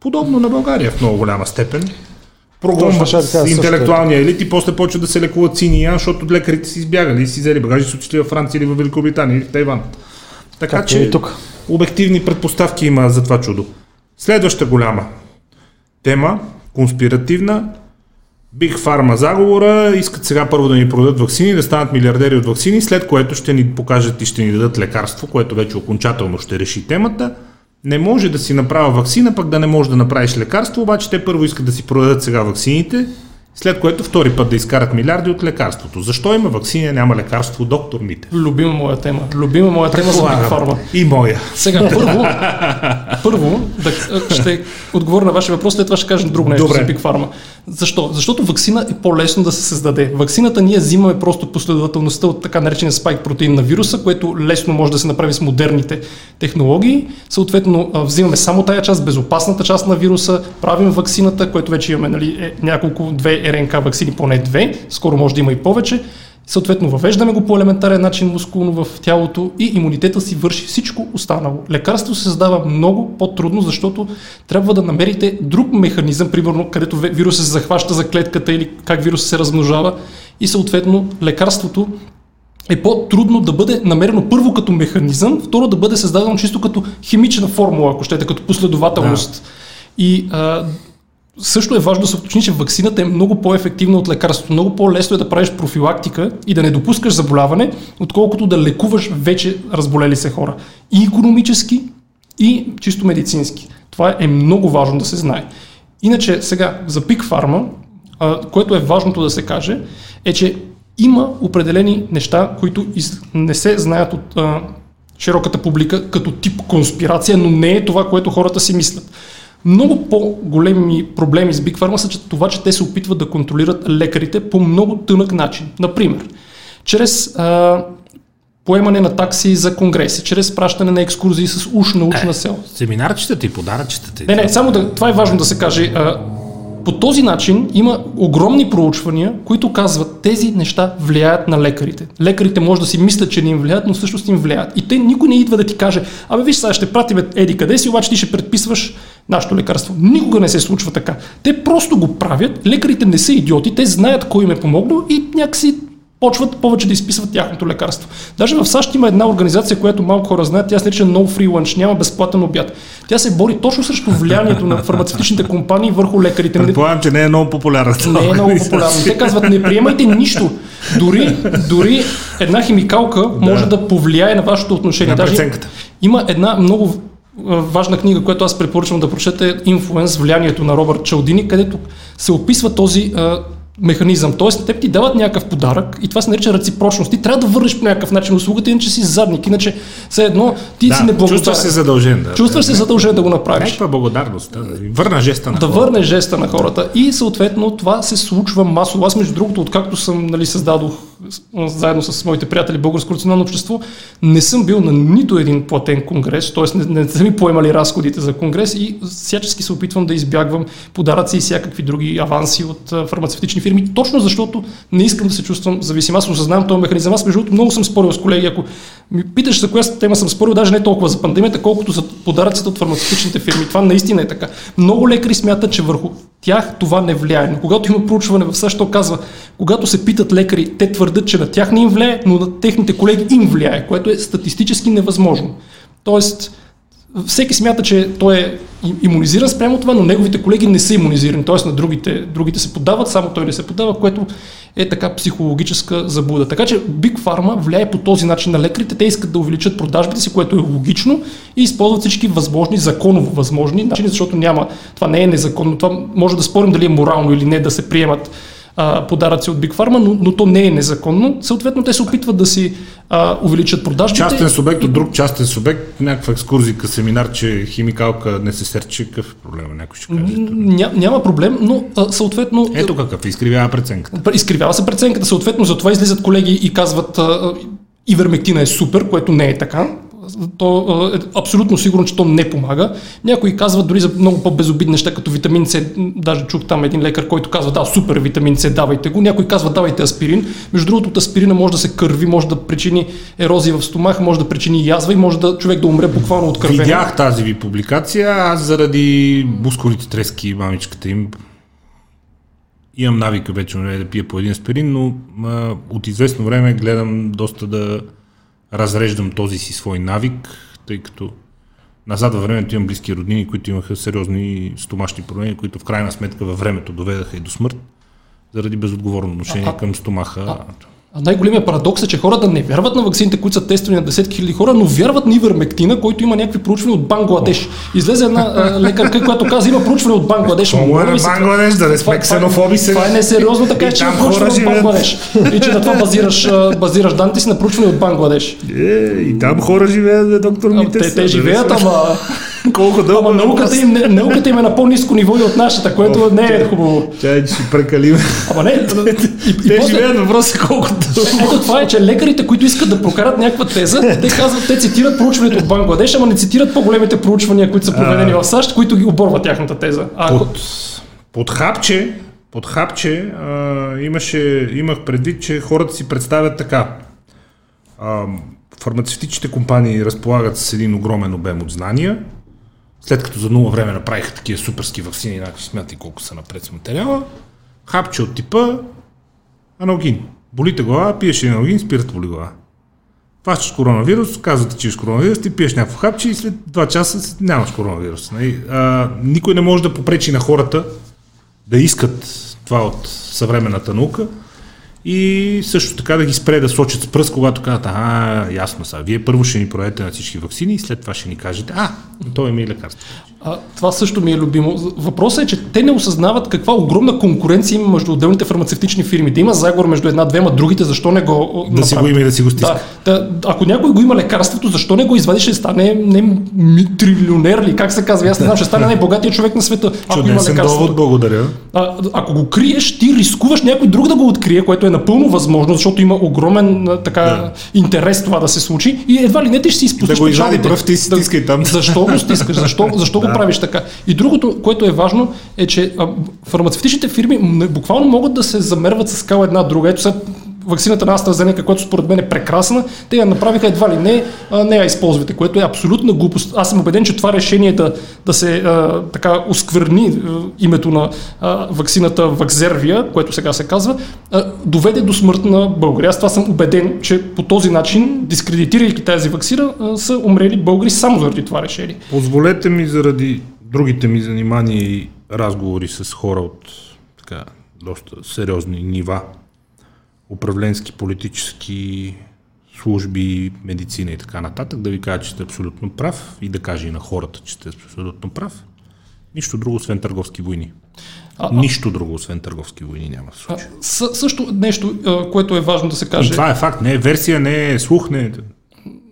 подобно на България в много голяма степен, с
също
интелектуалния елит и после почват да се лекуват синия, защото лекарите си избягали и си взели багажи, са отишли във Франция или в Великобритания или в Тайван. Така
Както
че
и тук.
обективни предпоставки има за това чудо. Следваща голяма тема, конспиративна, Биг Фарма заговора, искат сега първо да ни продадат вакцини, да станат милиардери от вакцини, след което ще ни покажат и ще ни дадат лекарство, което вече окончателно ще реши темата. Не може да си направя вакцина, пък да не можеш да направиш лекарство, обаче те първо искат да си продадат сега вакцините, след което втори път да изкарат милиарди от лекарството. Защо има вакцини, а няма лекарство, доктор Мите?
Любима моя тема. Любима моя тема за Фарма.
И моя.
Сега, първо, (laughs) първо да, ще отговоря на вашия въпрос, след това ще кажа друго нещо
Добре.
за Big Pharma. Защо? Защото вакцина е по-лесно да се създаде. Вакцината ние взимаме просто последователността от така наречения спайк протеин на вируса, което лесно може да се направи с модерните технологии. Съответно, взимаме само тая част, безопасната част на вируса, правим вакцината, което вече имаме нали, е, няколко, две РНК вакцини, поне две, скоро може да има и повече. Съответно, въвеждаме го по елементарен начин мускулно в тялото и имунитета си върши всичко останало. Лекарство се създава много по-трудно, защото трябва да намерите друг механизъм, примерно където вирусът се захваща за клетката или как вирусът се размножава и съответно лекарството е по-трудно да бъде намерено първо като механизъм, второ да бъде създадено чисто като химична формула, ако щете, като последователност. И а, също е важно да се уточни, че вакцината е много по-ефективна от лекарството. Много по-лесно е да правиш профилактика и да не допускаш заболяване, отколкото да лекуваш вече разболели се хора. И економически, и чисто медицински. Това е много важно да се знае. Иначе сега за Пик Фарма, което е важното да се каже, е, че има определени неща, които не се знаят от а, широката публика като тип конспирация, но не е това, което хората си мислят. Много по-големи проблеми с Big Pharma са че това, че те се опитват да контролират лекарите по много тънък начин. Например, чрез а, поемане на такси за конгреси, чрез пращане на екскурзии с уж научна сел.
Семинарчетата и подаръчетата.
Не, не, само да, това е важно да се каже. А, по този начин има огромни проучвания, които казват, тези неща влияят на лекарите. Лекарите може да си мислят, че не им влияят, но всъщност им влияят. И те никой не идва да ти каже, абе виж сега ще пратим еди къде си, обаче ти ще предписваш нашето лекарство. Никога не се случва така. Те просто го правят, лекарите не са идиоти, те знаят кой им е помогнал и някакси почват повече да изписват тяхното лекарство. Даже в САЩ има една организация, която малко хора знаят, тя се нарича No Free Lunch, няма безплатен обяд. Тя се бори точно срещу влиянието на фармацевтичните компании върху лекарите.
Предполагам, че не е много популярна.
не е много популярно. Те казват, не приемайте нищо. Дори, дори една химикалка може да повлияе на вашето отношение.
На
Даже има една много важна книга, която аз препоръчвам да прочете, Инфлуенс, влиянието на Робърт Чалдини, където се описва този а, механизъм. Тоест, те ти дават някакъв подарък и това се нарича реципрочност. Ти трябва да върнеш по някакъв начин услугата, иначе си задник. Иначе, все едно, ти си
Да,
неблагодарен.
чувстваш се задължен. Да,
Чувстваш се задължен да го направиш
Някаква благодарност. Да, върна жеста на
да
хората.
върне жеста на хората. И съответно това се случва масово. Аз между другото, откакто съм нали, създадох заедно с моите приятели Българско национално общество, не съм бил на нито един платен конгрес, т.е. не, не са ми поемали разходите за конгрес и всячески се опитвам да избягвам подаръци и всякакви други аванси от фармацевтични фирми, точно защото не искам да се чувствам зависим. Аз осъзнавам този механизъм. Аз между другото много съм спорил с колеги. Ако ми питаш за коя тема съм спорил, даже не толкова за пандемията, колкото за подаръците от фармацевтичните фирми. Това наистина е така. Много лекари смятат, че върху тях това не влияе. Но когато има проучване в САЩ, то казва, когато се питат лекари, те твърдят, че на тях не им влияе, но на техните колеги им влияе, което е статистически невъзможно. Тоест, всеки смята, че той е им- иммунизиран спрямо това, но неговите колеги не са иммунизирани, т.е. на другите, другите се подават, само той не се подава, което е така психологическа заблуда. Така че Big Pharma влияе по този начин на лекарите, те искат да увеличат продажбите си, което е логично и използват всички възможни, законово възможни начини, защото няма, това не е незаконно, това може да спорим дали е морално или не да се приемат а, подаръци от Big Pharma, но, но то не е незаконно. Съответно, те се опитват да си а, увеличат продажбите.
Частен субект от друг частен субект, някаква екскурзика, семинар, че химикалка не се серчи, какъв е проблема, някой ще каже.
Ня, няма проблем, но а, съответно
Ето какъв, изкривява преценката.
изкривява се преценката. Съответно, затова излизат колеги и казват а, ивермектина е супер, което не е така. То е абсолютно сигурно, че то не помага. Някои казват дори за много по-безобидни неща, като витамин С. Даже чух там един лекар, който казва, да, супер витамин С, давайте го. Някой казва, давайте аспирин. Между другото, от аспирина може да се кърви, може да причини ерозия в стомаха, може да причини язва и може да човек да умре буквално от кървене.
Видях тази ви публикация, аз заради мускулите трески мамичката им имам навика вече нали, да пия по един аспирин, но а, от известно време гледам доста да разреждам този си свой навик, тъй като назад във времето имам близки роднини, които имаха сериозни стомашни проблеми, които в крайна сметка във времето доведаха и до смърт, заради безотговорно отношение към стомаха.
А най-големият парадокс е, че хората не вярват на вакцините, които са тествани на десетки хиляди хора, но вярват на Ивермектина, който има някакви проучвания от Бангладеш. Излезе една а, лекарка, която каза, има проучване от Бангладеш.
Какво му е на
се,
Бангладеш, да не сме ксенофоби сега?
Това е несериозно, така е, че има проучване от. Бангладеш. И че на това базираш, а, базираш данните си на проучване от Бангладеш.
Е, и там хора живеят, доктор
А,
Митев.
Те, те живеят, ама, (laughs)
Колко дълго
ама науката, им, науката им е на по-низко ниво и от нашата, което не е хубаво.
Чай, че си прекалим.
Ама не, (laughs) и, и
Те
после-
живеят въпроса колко дълго.
Ето това е, че лекарите, които искат да прокарат някаква теза, (laughs) те казват, те цитират проучването от Бангладеш, ама не цитират по-големите проучвания, които са проведени в САЩ, които ги оборват тяхната теза. А,
Под, под хапче, под хапче а, имаше, имах предвид, че хората си представят така. А, фармацевтичните компании разполагат с един огромен обем от знания, след като за нула време направиха такива суперски вакцини, значи смятай колко са напред с материала, хапче от типа аналгин. Болите глава, пиеш аналгин, спират боли глава. Фащаш коронавирус, казвате, че имаш коронавирус, ти пиеш някакво хапче и след 2 часа нямаш коронавирус. Нали? А, никой не може да попречи на хората да искат това от съвременната наука и също така да ги спре да сочат с пръст, когато казват, а, ясно са, вие първо ще ни проведете на всички вакцини и след това ще ни кажете, а, той има и лекарство.
А, това също ми е любимо. Въпросът е, че те не осъзнават каква огромна конкуренция има между отделните фармацевтични фирми. Да има заговор между една, двема, другите, защо не го
Да си го има и да си го стиска.
Да, да, ако някой го има лекарството, защо не го извадиш, ще стане не, ми, трилионер ли, как се казва, аз не знам, ще стане най-богатия човек на света, ако има лекарството.
довод, благодаря.
А, ако го криеш, ти рискуваш някой друг да го открие, което е напълно възможно, защото има огромен а, така,
Да.
интерес това да се случи и едва ли не ти ще си изпуснеш
Да го извади пръв, ти стискай там.
Защо го стискаш? Защо, защо (laughs) го правиш така? И другото, което е важно, е, че фармацевтичните фирми буквално могат да се замерват с скала една друга. Ето сега вакцината на AstraZeneca, която според мен е прекрасна, те я направиха едва ли не, а, не я използвате, което е абсолютна глупост. Аз съм убеден, че това решение да, да се а, така оскверни името на а, вакцината Вакзервия, което сега се казва, а, доведе до смърт на българи. Аз това съм убеден, че по този начин, дискредитирайки тази вакцина, а, са умрели българи само заради това решение.
Позволете ми заради другите ми занимания и разговори с хора от така, доста сериозни нива, управленски, политически служби, медицина и така нататък, да ви кажа, че сте абсолютно прав и да кажа и на хората, че сте абсолютно прав. Нищо друго, освен търговски войни.
А,
Нищо друго, освен търговски войни няма в случая.
съ- също нещо, което е важно да се каже.
това е факт, не е версия, не е слух, не е...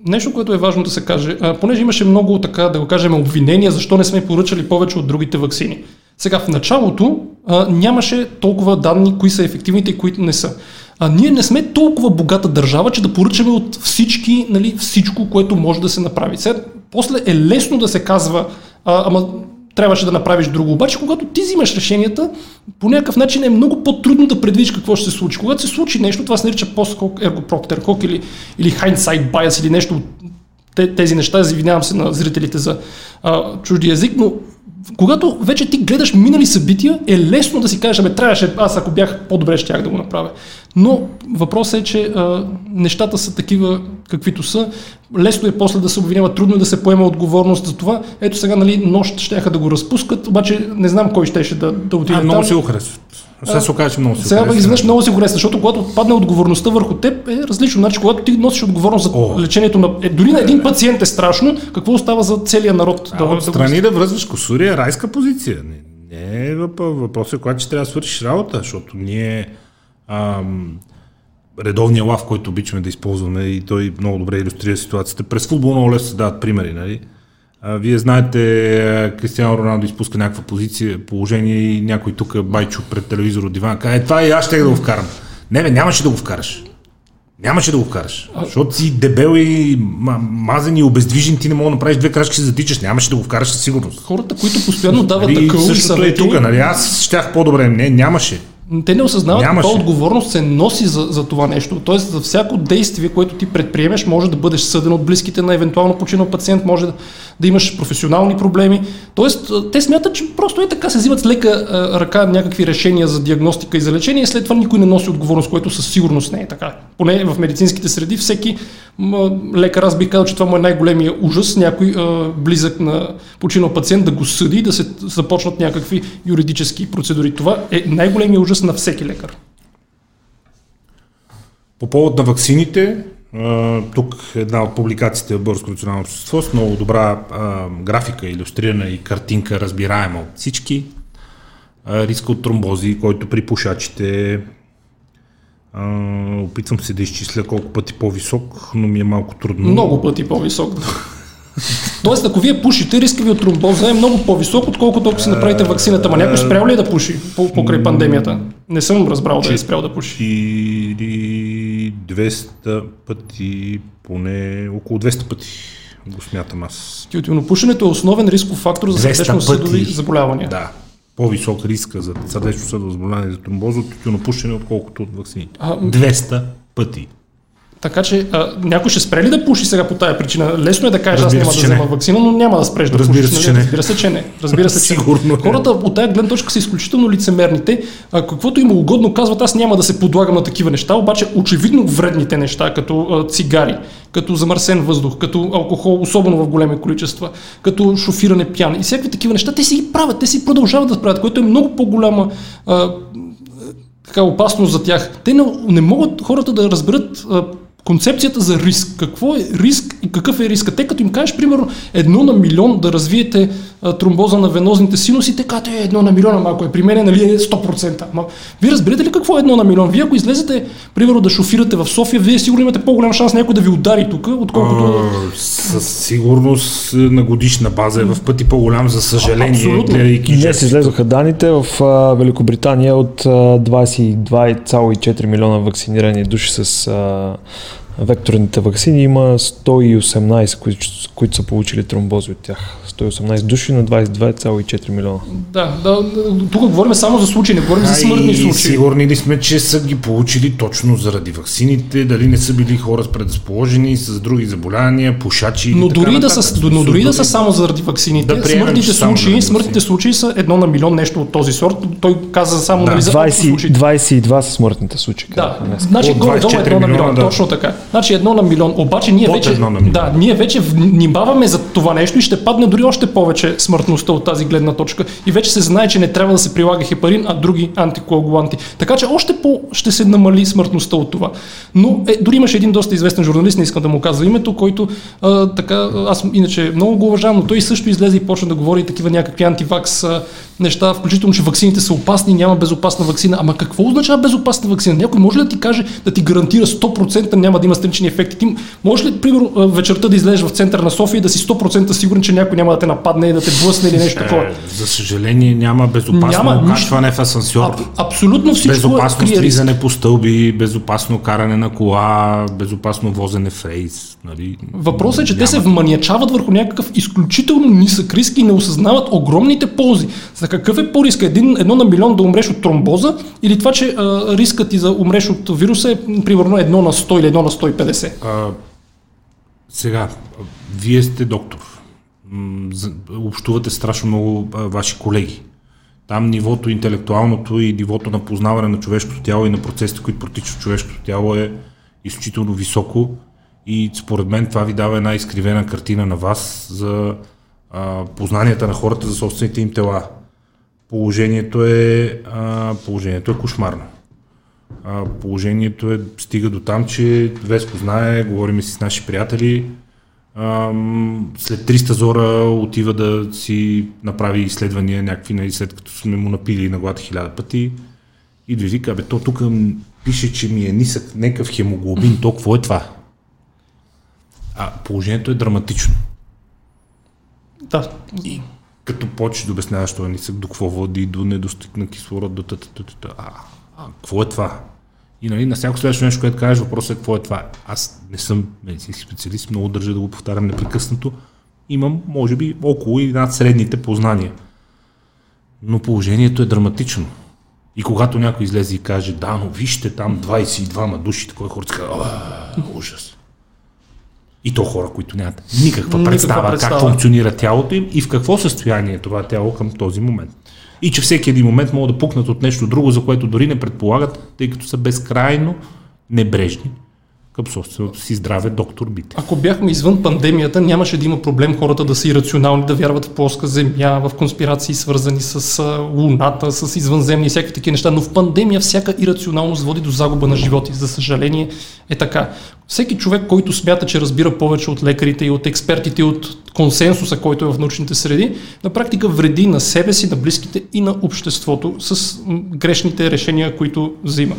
Нещо, което е важно да се каже, а, понеже имаше много, така да го кажем, обвинения, защо не сме поръчали повече от другите вакцини. Сега в началото а, нямаше толкова данни, кои са ефективните и кои не са. А ние не сме толкова богата държава, че да поръчаме от всички, нали, всичко, което може да се направи. Сега, после е лесно да се казва, а, ама трябваше да направиш друго. Обаче, когато ти взимаш решенията, по някакъв начин е много по-трудно да предвидиш какво ще се случи. Когато се случи нещо, това се нарича пост-хок, ергопроктерхок или, или hindsight bias или нещо от те- тези неща. Извинявам се на зрителите за а, чужди език, но когато вече ти гледаш минали събития, е лесно да си кажеш, абе, трябваше, аз ако бях по-добре, щях да го направя. Но въпросът е, че а, нещата са такива, каквито са. Лесно е после да се обвинява, трудно е да се поема отговорност за това. Ето сега, нали, нощ щяха да го разпускат, обаче не знам кой щеше да, да отиде
А, много го харесват. Сега се окаже, че много го
Сега
харесват.
изведнъж много си го харесва, защото когато падне отговорността върху теб е различно. Значи, когато ти носиш отговорност за
О.
лечението на... Е, дори на един пациент е страшно, какво остава за целия народ?
А, от страни да връзваш косури е райска позиция. Не, не е въпрос, въпрос е, когато ще трябва да свършиш работа, защото ние ам, редовния лав, който обичаме да използваме и той много добре иллюстрира ситуацията. През футбол много лесно се дават примери, нали? А, вие знаете, Кристиано Роналдо изпуска някаква позиция, положение и някой тук байчо пред телевизор от дивана е, това и аз ще да го вкарам. Не, бе, нямаше да го вкараш. Нямаше да го вкараш. Защото си дебел и ма- мазен и обездвижен, ти не мога да направиш две крачки, се затичаш. Нямаше да го вкараш със сигурност.
Хората, които постоянно дават
Нали,
такъв
същото е
съвети,
тук, нали? Аз щях по-добре. Не, нямаше.
Те не осъзнават
Нямаше.
каква отговорност се носи за, за това нещо. Тоест, за всяко действие, което ти предприемеш, може да бъдеш съден от близките на евентуално починал пациент, може да, да имаш професионални проблеми. Тоест, те смятат, че просто е така се взимат с лека а, ръка някакви решения за диагностика и за лечение, и след това никой не носи отговорност, което със сигурност не е така. Поне в медицинските среди всеки м, лекар, аз бих казал, че това му е най-големия ужас, някой а, близък на починал пациент да го съди, да се започнат някакви юридически процедури. Това е най-големия ужас на всеки лекар.
По повод на ваксините, тук една от публикациите в Българско национално общество с много добра а, графика, иллюстрирана и картинка, разбираема от всички. А, риска от тромбози, който при пушачите а, опитвам се да изчисля колко пъти по-висок, но ми е малко трудно.
Много пъти по-висок. (laughs) Тоест, ако вие пушите, риска ви от тромбоза е много по-висок, отколкото ако си направите вакцината. Ма някой спрял ли е да пуши по- покрай пандемията? Не съм разбрал да е спрял да пуши.
Или 200 пъти, поне около 200 пъти го смятам аз.
Тютюнопушенето е основен рисков фактор за
200
сърдечно-съдови заболявания.
Да. По-висок риска за сърдечно-съдово заболяване за тромбоза от тютюнопушене, отколкото от вакцините.
А,
200 пъти.
Така че а, някой ще спре ли да пуши сега по тая причина? Лесно е да кажеш, аз няма да взема вакцина, но няма да спреш да
Разбира
пушиш.
се,
нали? Разбира се, че не. Разбира се, че.
Сигурно.
Хората от тая гледна точка са изключително лицемерните. А, каквото им е угодно казват, аз няма да се подлагам на такива неща, обаче очевидно вредните неща, като а, цигари, като замърсен въздух, като алкохол, особено в големи количества, като шофиране пиян и всякакви такива неща, те си ги правят, те си продължават да правят, което е много по-голяма а, така опасност за тях. Те не, не могат хората да разберат а, концепцията за риск. Какво е риск и какъв е риска? Те като им кажеш, примерно, едно на милион да развиете а, тромбоза на венозните синуси, те казват, е, едно на милиона, малко е при мен, нали е 100%. Ма, вие разбирате ли какво е едно на милион? Вие ако излезете, примерно, да шофирате в София, вие сигурно имате по-голям шанс някой да ви удари тук, отколкото...
А, със сигурност на годишна база е в пъти по-голям, за съжаление,
Абсолютно.
гледайки
Днес излезоха данните в а, Великобритания от а, 22,4 милиона вакцинирани души с а, векторните вакцини. Има 118, които, които са получили тромбози от тях. 118 души на 22,4 милиона.
Да, да, тук говорим само за случаи, не говорим за
А,
смъртни
и
случаи.
Сигурни ли сме, че са ги получили точно заради ваксините, дали не са били хора с предразположени, с други заболявания, пушачи
Но
или така
дори, да са, но дори да са
Дори-
само заради ваксините,
Да приемем,
смъртните, случаи,
заради
смъртните случаи са едно на милион нещо от този сорт. Той каза само
Да,
нали, за
20,
случаите.
22 са смъртните случаи.
Да, значи горе-долу
24
едно на милион,
да.
точно така. Значи едно на милион, обаче ние
Под
вече,
едно на милион.
да, ние вече внимаваме за това нещо и ще падне дори още повече смъртността от тази гледна точка. И вече се знае, че не трябва да се прилага хепарин, а други антикоагуланти. Така че още по ще се намали смъртността от това. Но е, дори имаше един доста известен журналист, не искам да му казва името, който а, така, аз иначе много го уважавам, но той също излезе и почна да говори такива някакви антивакс а, неща, включително, че ваксините са опасни, няма безопасна вакцина. Ама какво означава безопасна вакцина? Някой може ли да ти каже, да ти гарантира 100% няма да има странични ефекти? Ти може ли, примерно, вечерта да излезеш в центъра на София и да си 100% сигурен, че някой няма да те нападне и да те блъсне или нещо такова?
Е, за съжаление няма безопасно
Няма
в асансьор.
А, абсолютно всичко
Безопасно
риск.
слизане по стълби, безопасно каране на кола, безопасно возене в рейс. Нали?
Въпросът е, че те
Няма.
се вманячават върху някакъв изключително нисък риск и не осъзнават огромните ползи. За какъв е по-риск? Един, едно на милион да умреш от тромбоза или това, че а, рискът ти за умреш от вируса е примерно едно на 100 или едно на 150?
А, сега, вие сте доктор. Общувате страшно много ваши колеги. Там нивото интелектуалното и нивото на познаване на човешкото тяло и на процесите, които протичат човешкото тяло е изключително високо и според мен това ви дава една изкривена картина на вас за а, познанията на хората за собствените им тела. Положението е, а, положението е кошмарно. А, положението е, стига до там, че Веско знае, говорим си с наши приятели, ам, след 300 зора отива да си направи изследвания някакви, нали, след като сме му напили на глада хиляда пъти и да ви вика, бе, то тук пише, че ми е нисък някакъв хемоглобин, то какво е това? А положението е драматично.
Да.
И като почнеш да обясняваш това нисък, до какво води, до недостиг на кислород, до тата. А, а, какво е това? И нали, на всяко следващо нещо, което кажеш, въпросът е какво е това. Аз не съм медицински специалист, много държа да го повтарям непрекъснато. Имам, може би, около и над средните познания. Но положението е драматично. И когато някой излезе и каже, да, но вижте там 22 души, такова хората казват, ужас. И то хора, които нямат никаква,
Никаква
представа,
представа.
как функционира тялото им и в какво състояние е това тяло към този момент. И че всеки един момент могат да пукнат от нещо друго, за което дори не предполагат, тъй като са безкрайно небрежни към собственото си здраве, доктор Бите.
Ако бяхме извън пандемията, нямаше да има проблем хората да са ирационални, да вярват в плоска земя, в конспирации свързани с луната, с извънземни и всякакви такива неща. Но в пандемия всяка ирационалност води до загуба на животи. За съжаление е така. Всеки човек, който смята, че разбира повече от лекарите и от експертите и от консенсуса, който е в научните среди, на практика вреди на себе си, на близките и на обществото с грешните решения, които взима.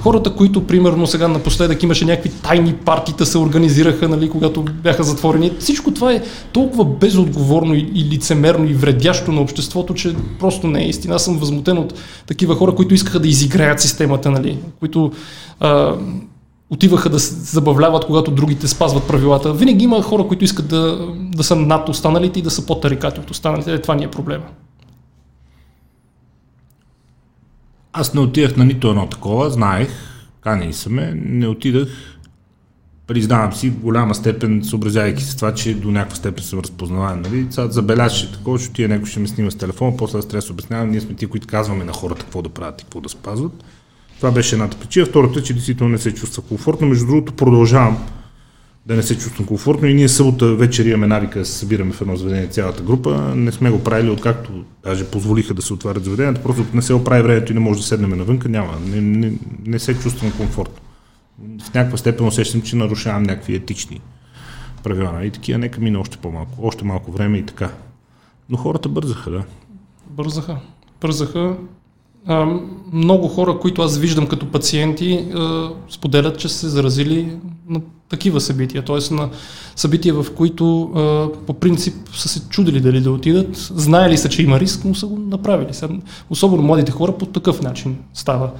Хората, които примерно сега напоследък имаше някакви тайни партита се организираха, нали, когато бяха затворени. Всичко това е толкова безотговорно и лицемерно и вредящо на обществото, че просто не е истина. Аз съм възмутен от такива хора, които искаха да изиграят системата, нали, които а, отиваха да се забавляват, когато другите спазват правилата. Винаги има хора, които искат да, да са над останалите и да са по-тарикати от останалите. Е, това ни е проблема.
Аз не отидах на нито едно такова, знаех, канени са ме, не отидах, признавам си, в голяма степен, съобразявайки се това, че до някаква степен съм разпознаваем. Нали? Сега забелязаше такова, че тия някой ще ме снима с телефона, после аз трябва да се обяснявам, ние сме тия, които казваме на хората какво да правят и какво да спазват. Това беше едната причина. Втората е, че действително не се чувства комфортно. Между другото, продължавам да не се чувствам комфортно и ние събота вечер имаме навика да се събираме в едно заведение цялата група. Не сме го правили, откакто даже позволиха да се отварят заведенията, просто не се оправи времето и не може да седнем навънка, няма. Не, не, не се чувствам комфортно. В някаква степен усещам, че нарушавам някакви етични правила. И такива, нека мине още по-малко, още малко време и така. Но хората бързаха, да.
Бързаха. Бързаха. Много хора, които аз виждам като пациенти, споделят, че са се заразили на такива събития. Т.е. на събития, в които по принцип са се чудили дали да отидат, знаели са, че има риск, но са го направили. Особено младите хора по такъв начин става.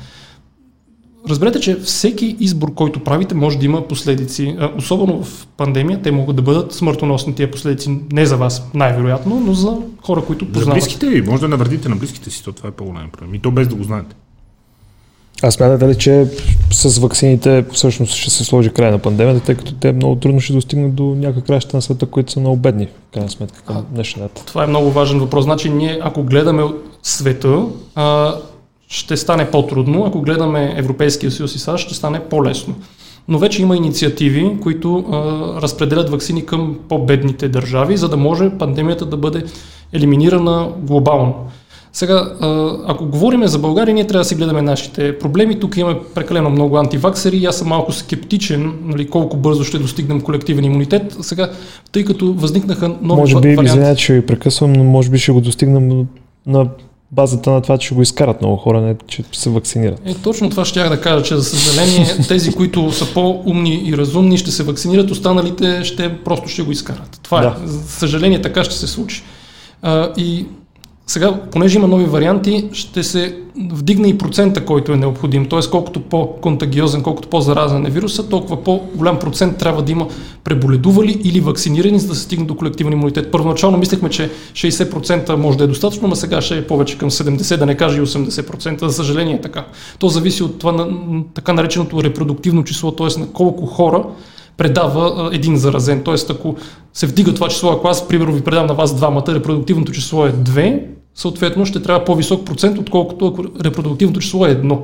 Разберете, че всеки избор, който правите, може да има последици. Особено в пандемия, те могат да бъдат смъртоносни тия последици. Не за вас, най-вероятно, но за хора, които
За
познават.
близките ви, може да навредите на близките си, то това е по-голям проблем. И то без да го знаете.
А смятате ли, че с ваксините всъщност ще се сложи край на пандемията, тъй като те много трудно ще достигнат до някакви краща на света, които са много бедни, в крайна сметка, към днешна дата?
Това е много важен въпрос. Значи ние, ако гледаме света, а, ще стане по-трудно. Ако гледаме Европейския съюз и САЩ, ще стане по-лесно. Но вече има инициативи, които а, разпределят вакцини към по-бедните държави, за да може пандемията да бъде елиминирана глобално. Сега, ако говорим за България, ние трябва да си гледаме нашите проблеми. Тук имаме прекалено много антиваксери и аз съм малко скептичен нали, колко бързо ще достигнем колективен имунитет. Сега, тъй като възникнаха нови
може би,
варианти.
извинявайте, че ви прекъсвам, но може би ще го достигнем на базата на това, че го изкарат много хора, не че се вакцинират.
Е, точно това ще да кажа, че за съжаление тези, които са по-умни и разумни, ще се вакцинират, останалите ще просто ще го изкарат. Това
Да.
е. За съжаление така ще се случи. А, и сега, понеже има нови варианти, ще се вдигне и процента, който е необходим. Т.е. колкото по-контагиозен, колкото по-заразен е вируса, толкова по-голям процент трябва да има преболедували или вакцинирани, за да се стигне до колективен имунитет. Първоначално мислехме, че 60% може да е достатъчно, но сега ще е повече към 70%, да не кажа и 80%. За съжаление е така. То зависи от това на, така нареченото репродуктивно число, т.е. на колко хора предава един заразен. Тоест, ако се вдига това число, ако аз, примерно, ви предам на вас двамата, репродуктивното число е 2, съответно ще трябва по-висок процент, отколкото ако репродуктивното число е 1.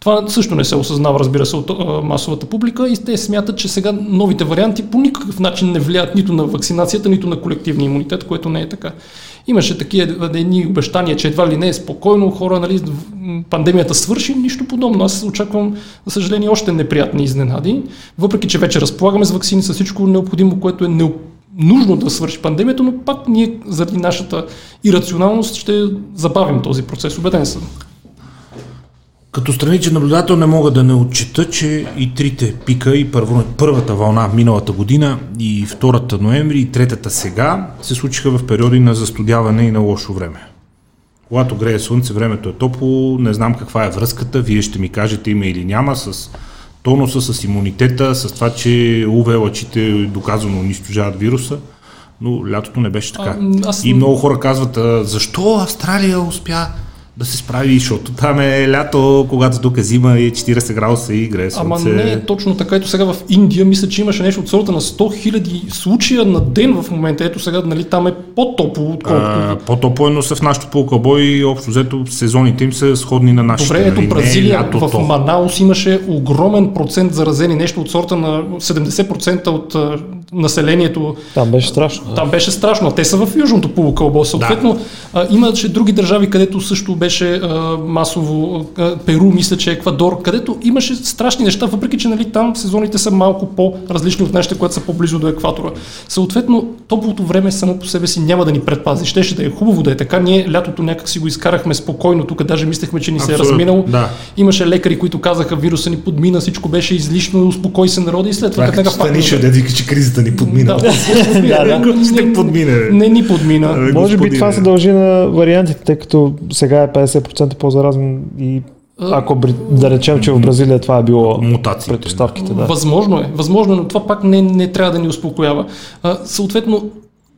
Това също не се осъзнава, разбира се, от а, масовата публика и те смятат, че сега новите варианти по никакъв начин не влияят нито на вакцинацията, нито на колективния имунитет, което не е така. Имаше такива едни обещания, че едва ли не е спокойно, хора, нали, пандемията свърши, нищо подобно. Аз очаквам, за съжаление, още неприятни изненади, въпреки че вече разполагаме с вакцини, с всичко необходимо, което е необходимо нужно да свърши пандемията, но пак ние заради нашата ирационалност ще забавим този процес. Убеден съм.
Като страничен наблюдател не мога да не отчита, че и трите пика, и първо, първата вълна миналата година, и втората ноември, и третата сега, се случиха в периоди на застудяване и на лошо време. Когато грее слънце, времето е топло, не знам каква е връзката, вие ще ми кажете има или няма с тонуса, с имунитета, с това, че УВ лъчите доказано унищожават вируса, но лятото не беше така.
А, аз-
И много хора казват, а, защо Австралия успя да се справи, защото там е лято, когато тук е зима и 40 градуса и грее
Ама не е точно така. Ето сега в Индия мисля, че имаше нещо от сорта на 100 000 случая на ден в момента. Ето сега нали, там е по-топло, отколкото...
По-топло е, но са в нашото полукълбой и общо взето сезоните им са сходни на нашите.
Добре, ето
нали? Не е
Бразилия
лятото.
в Манаус имаше огромен процент заразени, нещо от сорта на 70% от населението.
Там беше страшно.
Там беше страшно, а те са в южното полукълбо. Съответно, а, имаше други държави, където също беше а, масово, а, Перу, мисля, че Еквадор, където имаше страшни неща, въпреки че нали, там сезоните са малко по-различни от нашите, които са по-близо до екватора. Съответно, топлото време само по себе си няма да ни предпази. Щеше да е хубаво да е така. Ние лятото някак си го изкарахме спокойно. Тук даже мислехме, че ни се е разминало.
да.
Имаше лекари, които казаха, вируса ни подмина, всичко беше излишно, успокой се народа и след това
е като Станишев, да че кризата ни подмина.
Да,
Да,
да. Ще подмине.
Не ни подмина.
Може би това се дължи на вариантите, тъй като сега е 50% по-заразен и ако да речем, че в Бразилия това е било
Мутациите.
предпоставките. Да.
Възможно е, възможно е, но това пак не, не трябва да ни успокоява. А, съответно,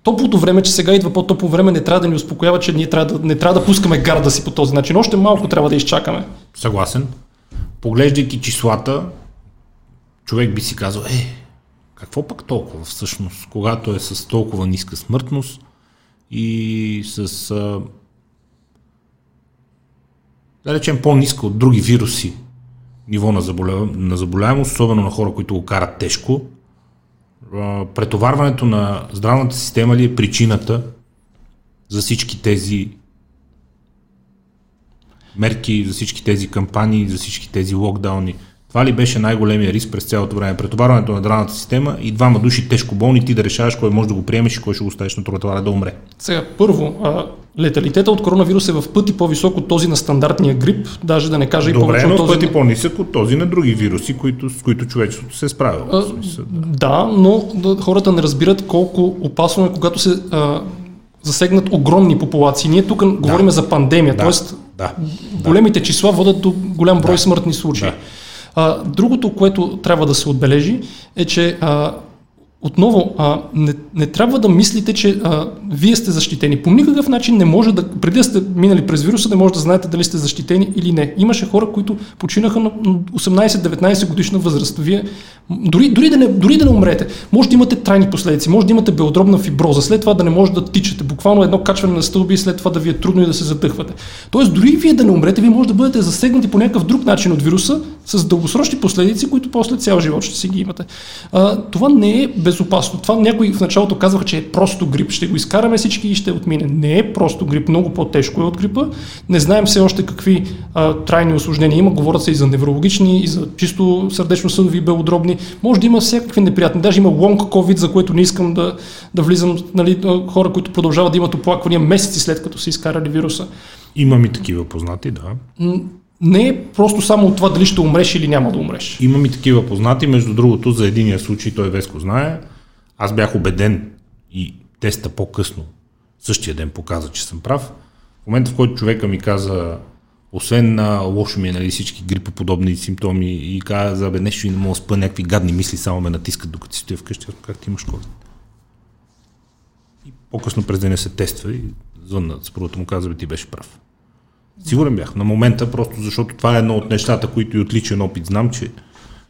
топлото време, че сега идва по-топло време, не трябва да ни успокоява, че ние трябва да, не трябва да пускаме гарда си по този начин. Още малко трябва да изчакаме.
Съгласен. Поглеждайки числата, човек би си казал, е, какво пък толкова всъщност, когато е с толкова ниска смъртност и с, а, да речем, по-ниска от други вируси ниво на, заболя... на заболяемост, особено на хора, които го карат тежко, а, претоварването на здравната система ли е причината за всички тези мерки, за всички тези кампании, за всички тези локдауни. Това ли беше най-големия риск през цялото време? Претоварването на здравната система и двама души тежко болни, ти да решаваш кой може да го приемеш и кой ще го оставиш на тротуара да умре.
Сега, първо, а, леталитета от коронавирус е в пъти по-висок от този на стандартния грип, даже да не кажа и
Добре,
повече
но
от този...
пъти по-нисък от този на други вируси, които, с които човечеството се е справило.
А,
смисъл,
Да, но да, хората не разбират колко опасно е, когато се а, засегнат огромни популации. Ние тук говорим за пандемия,
Да,
т.е.
да,
големите числа водят до голям брой
Да.
смъртни случаи.
Да.
А, другото, което трябва да се отбележи, е, че а, отново а, не, не трябва да мислите, че а, вие сте защитени. По никакъв начин не може да, преди да сте минали през вируса, не може да знаете дали сте защитени или не. Имаше хора, които починаха на 18-19 годишна възраст. Вие, дори, дори, да не, дори да не умрете, може да имате трайни последици, може да имате белодробна фиброза, след това да не може да тичате, буквално едно качване на стълби и след това да ви е трудно и да се задъхвате. Тоест, дори вие да не умрете, вие може да бъдете засегнати по някакъв друг начин от вируса с дългосрочни последици, които после цял живот ще си ги имате. А, това не е безопасно. Това някои в началото казваха, че е просто грип. Ще го изкараме всички и ще отмине. Не е просто грип, много по-тежко е от грипа. Не знаем все още какви а, трайни осложнения има. Говорят се и за неврологични, и за чисто сърдечно-съдови, белодробни. Може да има всякакви неприятни. Даже има лонг COVID, за което не искам да, да влизам. Нали, хора, които продължават да имат оплаквания месеци след като са изкарали вируса.
Имам и такива познати, да.
Не е просто само от това дали ще умреш или няма да умреш.
Имам и такива познати, между другото, за единия случай, той Веско знае, аз бях убеден и теста по-късно, същия ден показа, че съм прав. В момента, в който човека ми каза, освен на лошо ми е нали, всички грипоподобни симптоми и каза, бе, нещо и не мога да спа, някакви гадни мисли само ме натискат докато си стоя вкъщи, казах, ти имаш COVID. И по-късно през деня се тества и звънна съпругата му каза, бе, ти беше прав. Сигурен бях на момента, просто защото това е едно от нещата, които и от личен опит знам, че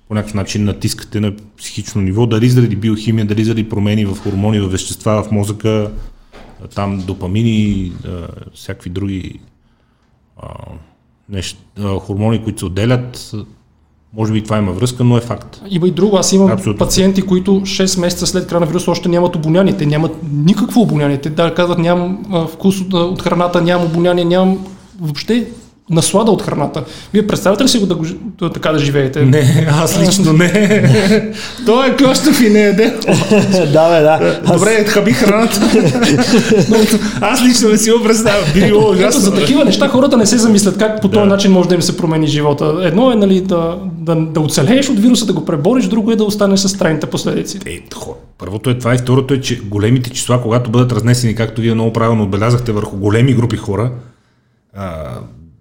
по някакъв начин натискате на психично ниво, дали заради биохимия, дали заради промени в хормони, в вещества в мозъка, там допамини, всякакви други а, нещ, а, хормони, които се отделят. Може би това има връзка, но е факт.
Има и друго. Аз имам
Абсолютно.
пациенти, които 6 месеца след края на вируса още нямат обоняние. Те нямат никакво обоняние. Те да казват, нямам вкус от храната, нямам обоняние, нямам въобще наслада от храната. Вие представяте ли си го да, го, да така да живеете?
Не, аз лично не. (laughs) Той е клощов и не еде. (laughs)
да, бе, да. Аз-
Добре, хаби храната. (laughs) Аз лично не си го представя. Било ужасно.
за такива неща хората не се замислят как по този
Да.
начин може да им се промени живота. Едно е нали, да, да, да оцелееш от вируса, да го пребориш, друго е да останеш с трайните последици.
Е, първото е това и второто е, че големите числа, когато бъдат разнесени, както вие много правилно отбелязахте, върху големи групи хора, а,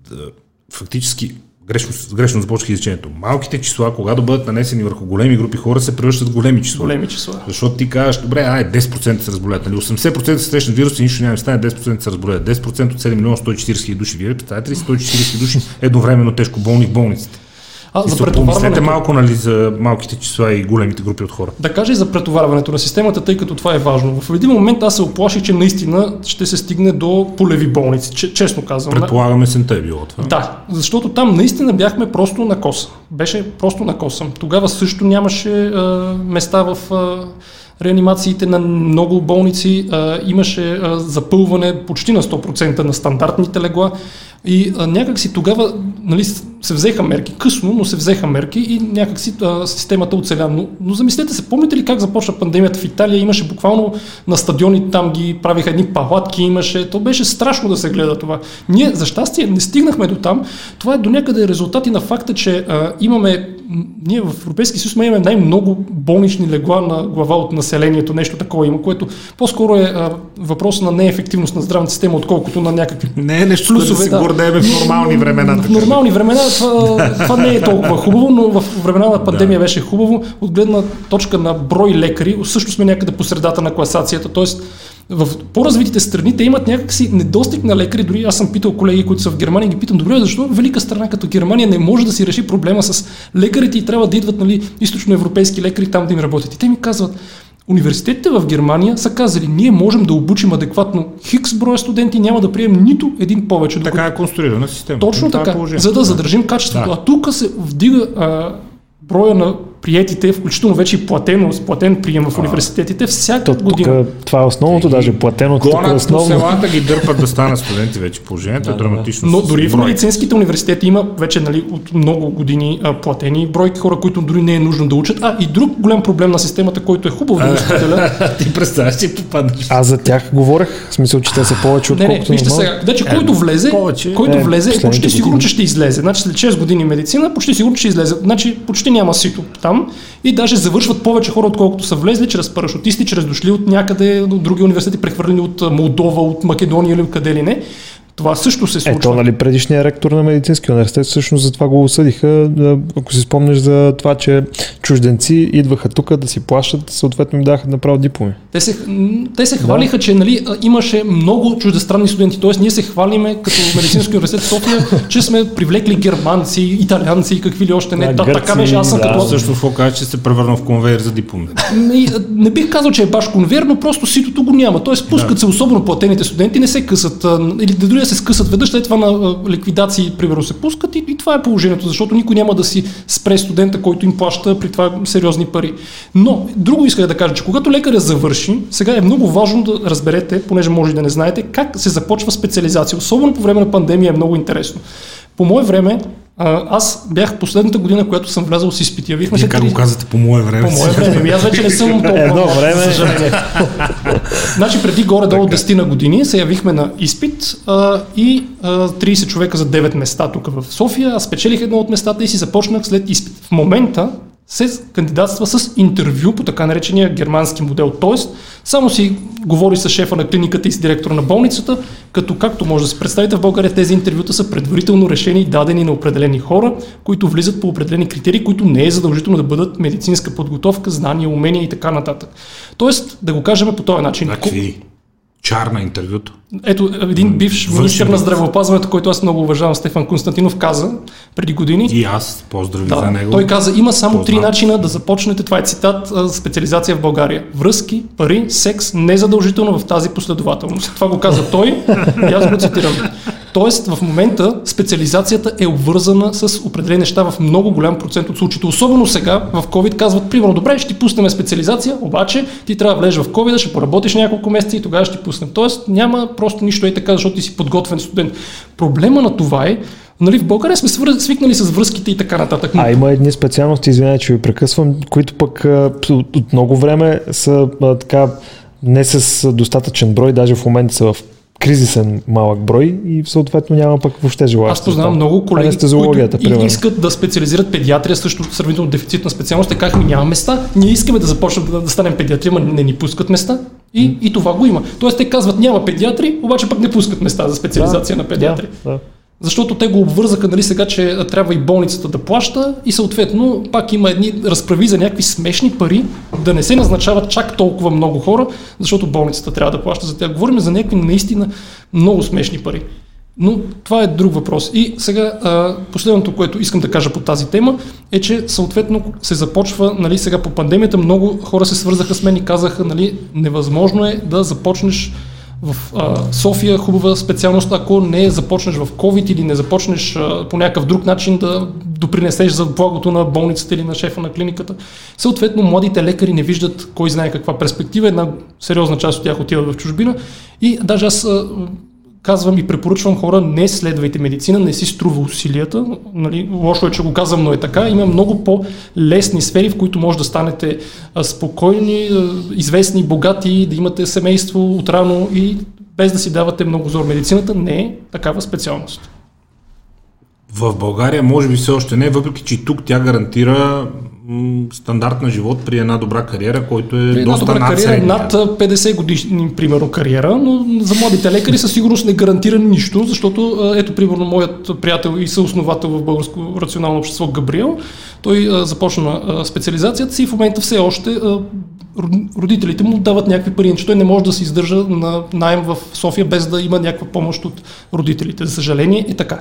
да, фактически грешно, грешно започнах изречението. Малките числа, когато бъдат нанесени върху големи групи хора, се превръщат в големи числа.
Големи числа.
Защото ти кажеш, добре, ай, 10% се разболят. Нали? 80% се срещнат вируси, нищо няма стане, 10% се разболят. 10% от 7 милиона 140 хиляди души. Вие представяте ли 140 души едновременно тежко болни в болниците?
А,
И
за претоварването.
малко нали, за малките числа и големите групи от хора.
Да кажа и за претоварването на системата, тъй като това е важно. В един момент аз се оплаших, че наистина ще се стигне до полеви болници, че, честно казвам.
Предполагаме, сента е било това.
Да, защото там наистина бяхме просто на коса. Беше просто на коса. Тогава също нямаше а, места в а, реанимациите на много болници, а, имаше а, запълване почти на 100% на стандартните легла и а, някак си тогава нали, се взеха мерки, късно, но се взеха мерки и някак си а, системата оцеля. Но, но замислете се, помните ли как започна пандемията в Италия? Имаше буквално на стадиони там ги правиха едни палатки, имаше. То беше страшно да се гледа това. Ние, за щастие, не стигнахме до там. Това е до някъде резултати на факта, че а, имаме ние в Европейския съюз имаме най-много болнични легла на глава от населението, нещо такова има, което по-скоро е а, въпрос на неефективност на здравната система, отколкото на някакви
Не е нещо, да
плюсове.
се гордеем в нормални времена.
В нормални времена това, (laughs) това не е толкова хубаво, но в времена на пандемия беше хубаво. От гледна точка на брой лекари, също сме някъде по средата на класацията, т.е. в по-развитите страни те имат някакси недостиг на лекари. Дори аз съм питал колеги, които са в Германия, ги питам, добре, защо велика страна като Германия не може да си реши проблема с лекарите и трябва да идват нали, източноевропейски лекари там да им работят. И те ми казват, Университетите в Германия са казали, ние можем да обучим адекватно хикс броя студенти, няма да приемем нито един повече. Докато
Така е конструирана система.
точно
е
така,
положението.
за да задържим качеството.
Да.
А тук се вдига а, броя на приетите, включително вече и платено, с платен прием в университетите всяка
То, тук,
година.
това е основното, даже платеното тук е основно.
селата ги дърпат да станат студенти вече. Положението е драматично.
Но дори в медицинските университети има вече нали, от много години а, платени бройки хора, които дори не е нужно да учат. А и друг голям проблем на системата, който е хубаво да го споделя. (laughs)
Ти представяш, че попадаш.
Аз за тях говорех, в смисъл, че те са повече
Не, не,
отколкото
вижте сега. Значи, който влезе,
повече.
който
Е,
влезе, е почти сигурно, че ще излезе. Значи след 6 години медицина, почти сигурно, че ще излезе. Значи почти няма сито там и даже завършват повече хора, отколкото са влезли чрез парашутисти, чрез дошли от някъде, от други университети, прехвърлени от Молдова, от Македония или къде ли не. Това също се случва.
Ето, нали, предишният ректор на медицинския университет всъщност за това го осъдиха, ако си спомнеш за това, че чужденци идваха тук да си плащат, съответно им даха направо дипломи.
Те се, те се хвалиха, че нали, имаше много чуждестранни студенти. Тоест, ние се хвалиме като Медицински университет в София, че сме привлекли германци, италианци и какви ли още не.
Да,
Да, така беше, аз съм
да.
като
Също какво кажа, че се превърна в конвейер за дипломи.
Не, не бих казал, че е баш конвейер, но просто ситото го няма. Тоест пускат
Да.
се особено платените студенти, не се късат. Или да дори да се скъсат веднъж, след това на ликвидации, примерно, се пускат и, и това е положението, защото никой няма да си спре студента, който им плаща при това сериозни пари. Но, друго исках да кажа, че когато лекаря завърши, сега е много важно да разберете, понеже може да не знаете, как се започва специализация. Особено по време на пандемия е много интересно. По мое време, а, аз бях последната година, която съм влязъл с изпити. Явихме се
как го казвате по мое време?
по мое време. Ами аз вече не съм толкова.
Едно време.
Значи преди горе-долу 10 на години се явихме на изпит а, и а, 30 човека за 9 места тук в София. Аз спечелих едно от местата и си започнах след изпит. В момента се кандидатства с интервю по така наречения германски модел. Тоест, само си говори с шефа на клиниката и с директора на болницата, като както може да се представите в България, тези интервюта са предварително решени и дадени на определени хора, които влизат по определени критерии, които не е задължително да бъдат медицинска подготовка, знания, умения и така нататък. Тоест, да го кажем по този начин.
Какви? Чар на интервюто.
Ето, един бивш министр на здравеопазването, който аз много уважавам, Стефан Константинов, каза преди години,
И аз поздрави за
да,
него.
той каза, има само три
Познат.
начина да започнете, това е цитат, специализация в България. Връзки, пари, секс, незадължително в тази последователност. Това го каза той и аз го цитирам. Тоест, в момента специализацията е обвързана с определени неща в много голям процент от случаите. Особено сега, в COVID казват, примерно, добре, ще ти пуснем специализация, обаче ти трябва да влезеш в COVID, ще поработиш няколко месеца и тогава ще ти пуснем. Тоест, няма просто нищо е така, защото ти си подготвен студент. Проблема на това е, Нали, в България сме свър... свикнали с връзките и така нататък.
А има едни специалности, извинявай, че ви прекъсвам, които пък от много време са а, така не с достатъчен брой, даже в момента са в кризисен малък брой и съответно няма пък въобще желаящи.
Аз познавам много колеги, които и-
примерно.
искат да специализират педиатрия, също сравнително дефицитна специалност. Казаха ми няма места, ние искаме да започнем да, да станем педиатрия, но не ни пускат места. И, и това го има. Тоест те казват няма педиатри, обаче пък не пускат места за специализация
Да,
на педиатри.
Да, да.
Защото те го обвързаха нали, сега, че трябва и болницата да плаща и съответно пак има едни разправи за някакви смешни пари, да не се назначават чак толкова много хора, защото болницата трябва да плаща за тях. Говорим за някакви наистина много смешни пари. Но това е друг въпрос. И сега последното, което искам да кажа по тази тема, е, че съответно се започва, нали, сега по пандемията много хора се свързаха с мен и казаха, нали, невъзможно е да започнеш в а, София хубава специалност, ако не започнеш в COVID или не започнеш а, по някакъв друг начин да допринесеш за благото на болницата или на шефа на клиниката. Съответно, младите лекари не виждат кой знае каква перспектива. Една сериозна част от тях отиват в чужбина. И даже аз казвам и препоръчвам хора, не следвайте медицина, не си струва усилията. Нали, лошо е, че го казвам, но е така. Има много по-лесни сфери, в които може да станете спокойни, известни, богати, да имате семейство отрано и без да си давате много зор. Медицината не е такава специалност.
В България може би все още не, въпреки че тук тя гарантира стандарт на живот при една добра кариера, който е
При
доста
добра
над
кариера,
средния.
над а, 50 годишни, примерно, кариера, но за младите лекари със сигурност не гарантира нищо, защото ето, примерно, моят приятел и съосновател в Българско рационално общество Габриел, той а, започна а, специализацията си и в момента все още а, род- родителите му дават някакви пари, че той не може да се издържа на найем в София без да има някаква помощ от родителите. За съжаление е така.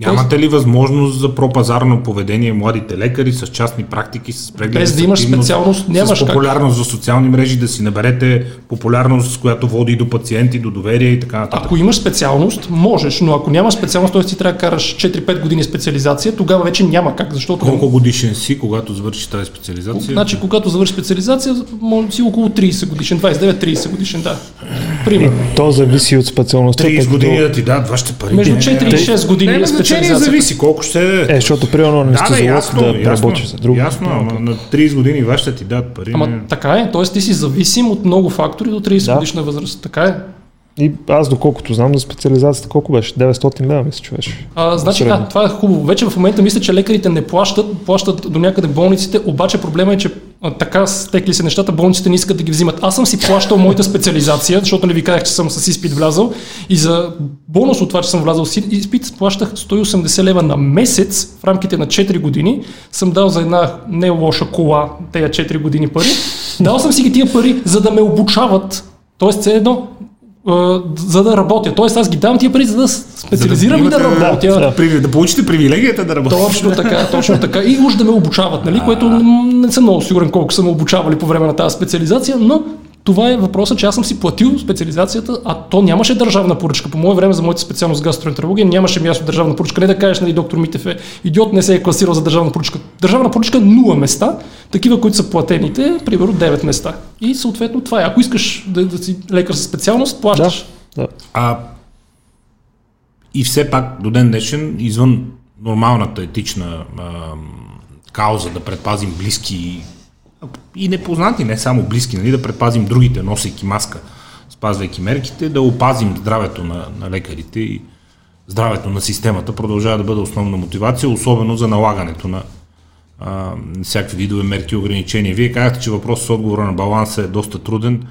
Нямате ли възможност за пропазарно поведение младите лекари с частни практики, с прегледи
Без
с
да имаш специалност, нямаш
с
как.
популярност в социални мрежи, да си наберете популярност, която води до пациенти, до доверие и така нататък.
Ако имаш специалност, можеш, но ако нямаш специалност, т.е. ти трябва да караш 4-5 години специализация, тогава вече няма как, защото...
Колко годишен си, когато завършиш тази специализация?
Значи, когато завършиш специализация, може си около 30 годишен, 29-30 годишен, да. Примерно.
То зависи от специалността.
30
пък
години да ти дадат вашите пари.
Между
Не,
4 и
не,
6 години
не, не, значение зависи колко ще...
Е, защото примерно
да,
анестезиолог да, работи за друго.
Ясно, ама на 30 години ваши ще ти дадат пари.
Ама
не.
така е, т.е. ти си зависим от много фактори до 30
Да.
годишна възраст. Така е.
И аз доколкото знам за специализацията колко беше? 900 лева мисля, че беше.
А, значи,
Средно.
а, това е хубаво. Вече в момента мисля, че лекарите не плащат, плащат до някъде болниците, обаче проблема е, че така стекли се нещата, болниците не искат да ги взимат. Аз съм си плащал моята специализация, защото не ви казах, че съм с изпит влязал и за бонус от това, че съм влязал с изпит, плащах 180 лева на месец в рамките на 4 години. Съм дал за една не лоша кола тези 4 години пари. Дал съм си ги тия пари, за да ме обучават. Тоест, все едно, за да работя. Тоест, аз ги давам тия пари, за да специализирам и да
имате-
работя.
Да, приви- да получите привилегията да работите.
Точно така, точно така. И уж да ме обучават, нали? което не съм много сигурен колко са ме обучавали по време на тази специализация, но това е въпросът, че аз съм си платил специализацията, а то нямаше държавна поръчка. По мое време за моята специалност гастроентерология нямаше място държавна поръчка. Не да кажеш, нали, доктор Митев е идиот, не се е класирал за държавна поръчка. Държавна поръчка 0 места, такива, които са платените, примерно 9 места. И съответно това е. Ако искаш да, да си лекар със специалност, плащаш.
Да.
А, и все пак до ден днешен, извън нормалната етична а, кауза да предпазим близки и непознати, не само близки, нали, да предпазим другите, носейки маска, спазвайки мерките, да опазим здравето на, на лекарите и здравето на системата продължава да бъде основна мотивация, особено за налагането на а, всякакви видове мерки и ограничения. Вие казахте, че въпрос с отговора на баланса е доста труден.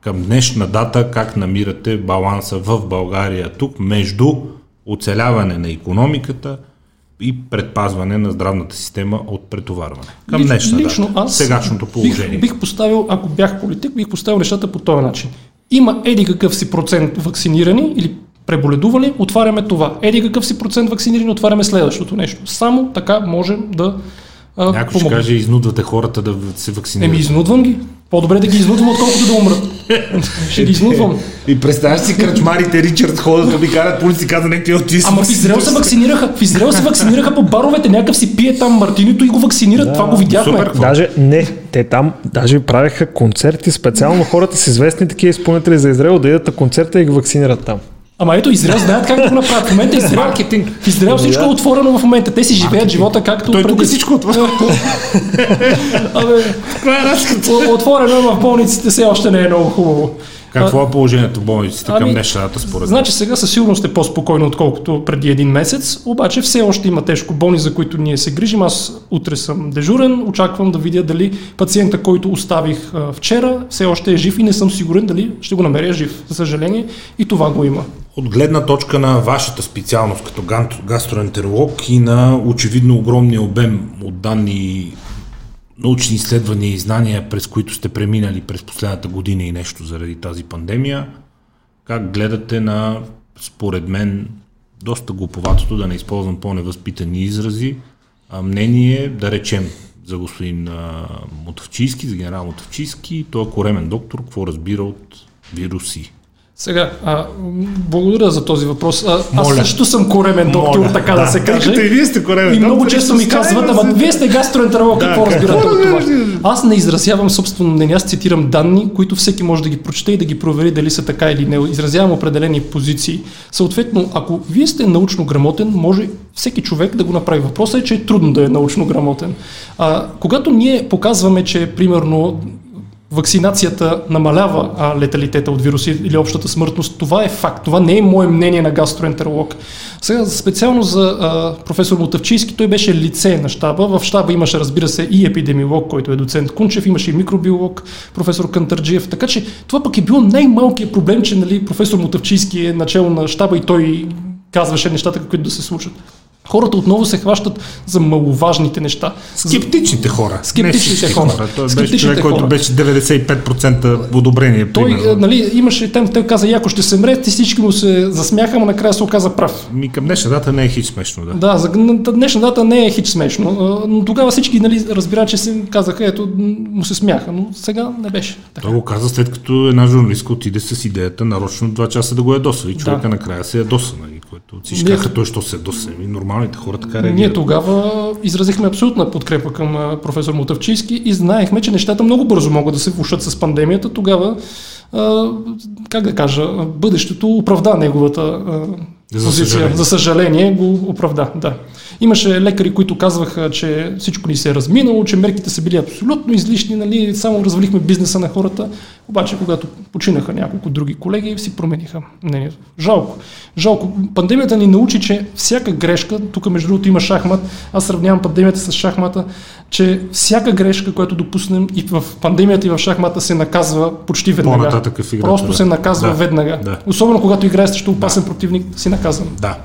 Към днешна дата как намирате баланса в България тук между оцеляване на економиката и предпазване на здравната система от претоварване? Към
Лич-
днешна
лично
дата,
аз
сегашното положение.
Бих, бих поставил, ако бях политик, бих поставил нещата по този начин. Има еди какъв си процент вакцинирани или преболедували, отваряме това. Еди какъв си процент вакцинирани, отваряме следващото нещо. Само така можем да а,
Някой ще
помогнем.
каже, изнудвате хората да се вакцинират.
Еми, изнудвам ги. По-добре да ги изнудвам, отколкото да умрат. Ще ги изнудвам.
И представяш си кръчмарите Ричард ходят, обикарат по улици, каза някакви от тия
Ама в Израел се вакцинираха. В Израел се вакцинираха по баровете. Някакъв си пие там Мартинито и го вакцинират. Това го видяхме.
супер.
Даже не, те там даже правеха концерти, специално хората с известни такива изпълнители за Израел да идат на концерта и ги вакцинират там.
Ама ето Израел знаят как да го направят. В момента Израел,
Маркетинг.
в Израел всичко е отворено в момента. Те си живеят живота както
Той тук
преди. (laughs)
е всичко отворено.
Абе,
е
отворено в болниците все още не е много хубаво.
Какво е положението в болниците към
Ами,
днешна дата според
Значи сега със сигурност е по-спокойно, отколкото преди един месец, обаче все още има тежко болни, за които ние се грижим. Аз утре съм дежурен, очаквам да видя дали пациента, който оставих а, вчера, все още е жив и не съм сигурен дали ще го намеря жив. За съжаление и това го има.
От гледна точка на вашата специалност като гастроентеролог и на очевидно огромния обем от данни, научни изследвания и знания, през които сте преминали през последната година и нещо заради тази пандемия, как гледате на, според мен, доста глуповатото, да не използвам по-невъзпитани изрази, мнение, да речем, за господин а, Мотавчийски, за генерал Мотавчийски, той е коремен доктор, какво разбира от вируси.
Сега, а, благодаря за този въпрос. А, аз
Моля.
също съм коремен доктор,
Моля.
така да, се каже.
и вие сте коремен
И много често ми казват, ама вие сте гастроентеролог,
Да,
какво разбирате от
да
това? Аз не изразявам собствено мнение, аз цитирам данни, които всеки може да ги прочете и да ги провери дали са така или не. Изразявам определени позиции. Съответно, ако вие сте научно грамотен, може всеки човек да го направи. Въпросът е, че е трудно да е научно грамотен. А, когато ние показваме, че примерно вакцинацията намалява а, леталитета от вируси или общата смъртност. Това е факт. Това не е мое мнение на гастроентеролог. Сега специално за а, професор Мотавчийски, той беше лице на щаба. В щаба имаше, разбира се, и епидемиолог, който е доцент Кунчев, имаше и микробиолог, професор Кантарджиев. Така че това пък е било най-малкият проблем, че нали, професор Мотавчийски е начало на щаба и той казваше нещата, които да се случат. Хората отново се хващат за маловажните неща.
Скептичните хора.
Скептичните
Не
хора.
Той беше човек, който беше 95% одобрение.
Той,
примерно.
е, нали, имаше там, той каза, яко ще се мре, ти всички му се засмяха, но накрая се оказа прав.
Ми към днешна дата не е хич смешно, да.
Да, за на днешна дата не е хич смешно, но тогава всички нали, разбира, че се казаха, ето, му се смяха, но сега не беше. Така.
Той го каза след като една журналистка отиде с идеята нарочно два часа да го ядоса и човека
Да.
накрая се ядоса, нали, което всички
Ние-
казаха той, що се ядоса. Ами, нормалните хора така
Ние
реагират.
тогава изразихме абсолютна подкрепа към професор Мотавчийски и знаехме, че нещата много бързо могат да се влушат с пандемията. Тогава, а, как да кажа, бъдещето оправда неговата а,
За
позиция.
съжаление.
За съжаление го оправда, да. Имаше лекари, които казваха, че всичко ни се е разминало, че мерките са били абсолютно излишни, нали, само развалихме бизнеса на хората. Обаче, когато починаха няколко други колеги, си промениха мнението. Жалко. Жалко. Пандемията ни научи, че всяка грешка, тук между другото има шахмат, аз сравнявам пандемията с шахмата, че всяка грешка, която допуснем и в пандемията и в шахмата се наказва почти веднага.
Играта,
Просто
да.
се наказва
Да,
веднага.
да.
Особено когато играеш срещу опасен противник, си наказан.
Да.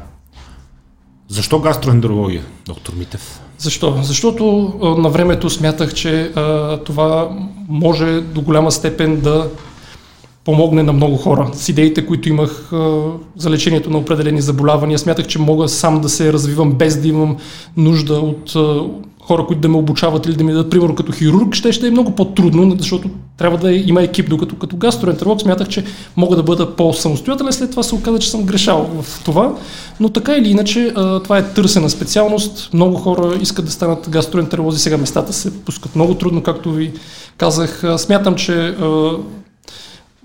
Защо гастроентерология, доктор Митев?
Защо? Защото а, на времето смятах, че а, това може до голяма степен да помогне на много хора. С идеите, които имах а, за лечението на определени заболявания, смятах, че мога сам да се развивам без да имам нужда от а, хора, които да ме обучават или да ми дадат, примерно като хирург, ще, ще е много по-трудно, защото трябва да има екип, докато като гастроентеролог смятах, че мога да бъда по-самостоятелен, след това се оказа, че съм грешал в това, но така или иначе това е търсена специалност, много хора искат да станат гастроентеролози, сега местата се пускат много трудно, както ви казах. Смятам, че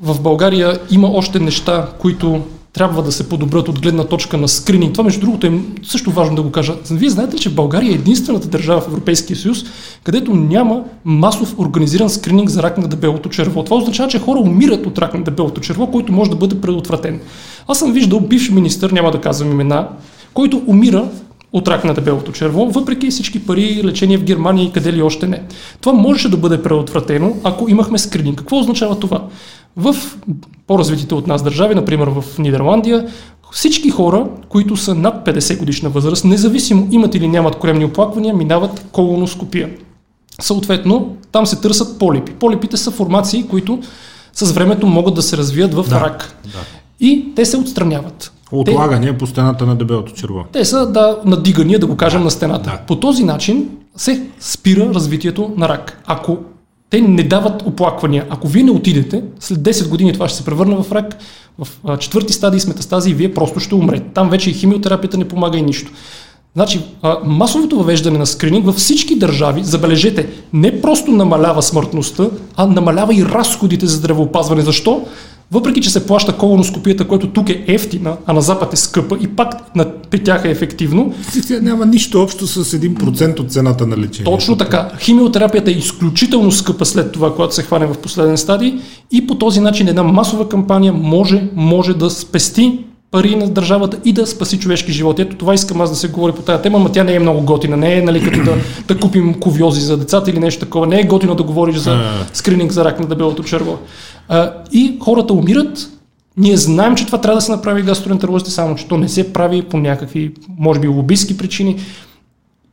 в България има още неща, които трябва да се подобрят от гледна точка на скрининг. Това, между другото, е също важно да го кажа. Вие знаете ли, че България е единствената държава в Европейския съюз, където няма масов организиран скрининг за рак на дебелото черво. Това означава, че хора умират от рак на дебелото черво, който може да бъде предотвратен. Аз съм виждал бивш министър, няма да казвам имена, който умира от рак на дебелото черво, въпреки всички пари, лечение в Германия и къде ли още не. Това можеше да бъде предотвратено, ако имахме скрининг. Какво означава това? В по-развитите от нас държави, например в Нидерландия, всички хора, които са над 50 годишна възраст, независимо имат или нямат коремни оплаквания, минават колоноскопия. Съответно, там се търсят полипи. Полипите са формации, които с времето могат да се развият в
Да,
рак.
да.
И те се отстраняват. Те,
Отлагания по стената на дебелото черво.
те са да, надигания, да го кажем, на стената.
да.
По този начин се спира развитието на рак. Ако те не дават оплаквания, ако вие не отидете, след 10 години това ще се превърне в рак, в четвърти стадии с метастази и вие просто ще умрете. Там вече и химиотерапията не помага и нищо. Значи, масовото въвеждане на скрининг във всички държави, забележете, не просто намалява смъртността, а намалява и разходите за здравеопазване. Защо? Въпреки че се плаща колоноскопията, което тук е ефтина, а на Запад е скъпа и пак на, при тях е ефективно.
Тя няма нищо общо с 1% от цената на лечение.
Точно така. Химиотерапията е изключително скъпа след това, когато се хване в последен стадий и по този начин една масова кампания може, може да спести пари на държавата и да спаси човешки живот. Ето това искам аз да се говори по тази тема, но тя не е много готина. Не е нали, като да, да купим ковиози за децата или нещо такова. Не е готино да говориш за скрининг за рак на дебелото черво. А, и хората умират. Ние знаем, че това трябва да се направи гастроентеролозите, само че то не се прави по някакви, може би, лобистски причини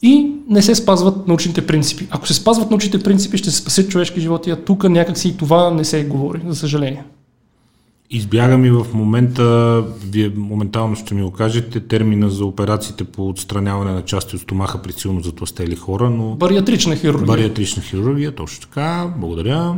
и не се спазват научните принципи. Ако се спазват научните принципи, ще се спасят човешки животи, а тук някакси и това не се говори, за съжаление.
Избягам и в момента, вие моментално ще ми го кажете, термина за операциите по отстраняване на части от стомаха при силно затластели хора, но...
Бариатрична хирургия.
Бариатрична хирургия, точно така, благодаря.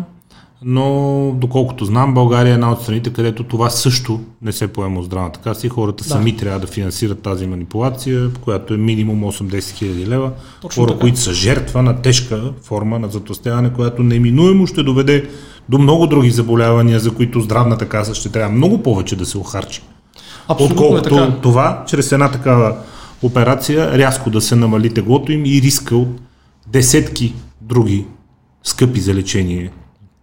Но, доколкото знам, България е една от страните, където това също не се поема от здравната каса и хората да. сами трябва да финансират тази манипулация, която е минимум 8-10 хиляди лева. Точно Хора, така. които са жертва на тежка форма на затластяване, която неминуемо ще доведе до много други заболявания, за които здравната каса ще трябва много повече да се охарчи. Абсолютно е Отколкото е така. това, чрез една такава операция, рязко да се намали теглото им и риска от десетки други скъпи за лечение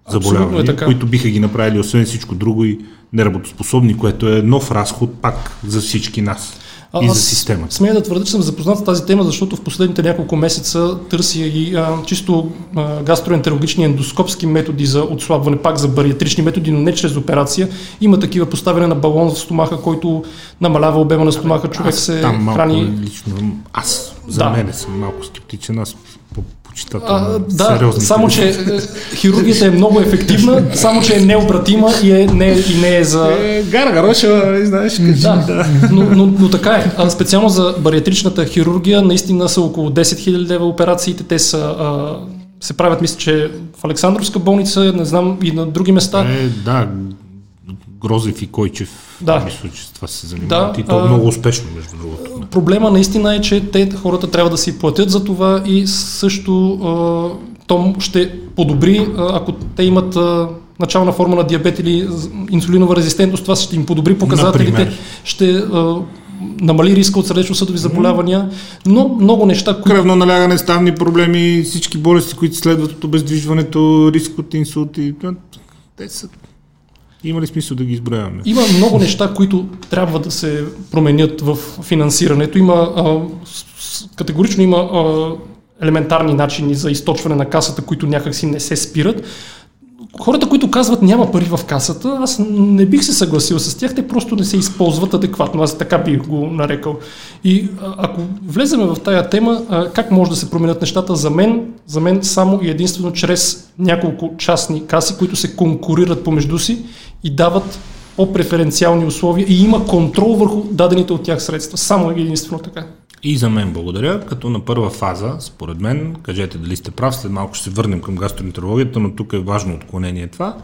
заболявания, е които биха ги направили освен всичко друго и неработоспособни, което е нов разход пак за всички нас а, и за системата.
Смея да твърда, че съм запознат с тази тема, защото в последните няколко месеца търся и а, чисто а, гастроентерологични ендоскопски методи за отслабване, пак за бариатрични методи, но не чрез операция. Има такива поставяне на балон в стомаха, който намалява обема на стомаха, човек
аз
се
там
малко храни.
Лично, аз за да. мен съм малко скептичен, аз
а, да, само че е, хирургията е много ефективна, само че е необратима и, е, не, и не е за...
Е, гаргароша, знаеш.
Да, да. Но, но, но, така е. А, специално за бариатричната хирургия наистина са около 10 000 лева операциите. Те са а, се правят, мисля, че в Александровска болница, не знам и на други места.
Е, да, Грозев и Койчев, да. мисля, че това се занимават да, и то а, много успешно, между другото.
Проблема наистина е, че те, хората трябва да си платят за това и също а, то ще подобри, ако те имат а, начална форма на диабет или инсулинова резистентност, това ще им подобри показателите, Например. ще а, намали риска от сърдечно-съдови заболявания, но много неща...
Които... Кръвно налягане, ставни проблеми, всички болести, които следват от обездвижването, риск от инсулти, те са има ли смисъл да ги изброяваме?
Има много неща, които трябва да се променят в финансирането. Има а, категорично има а, елементарни начини за източване на касата, които някакси не се спират хората, които казват няма пари в касата, аз не бих се съгласил с тях, те просто не се използват адекватно, аз така бих го нарекал. И ако влеземе в тая тема, как може да се променят нещата за мен? За мен само и единствено чрез няколко частни каси, които се конкурират помежду си и дават по-преференциални условия и има контрол върху дадените от тях средства. Само единствено така.
И за мен благодаря, като на първа фаза, според мен, кажете дали сте прав, след малко ще се върнем към гастроентерологията, но тук е важно отклонение това.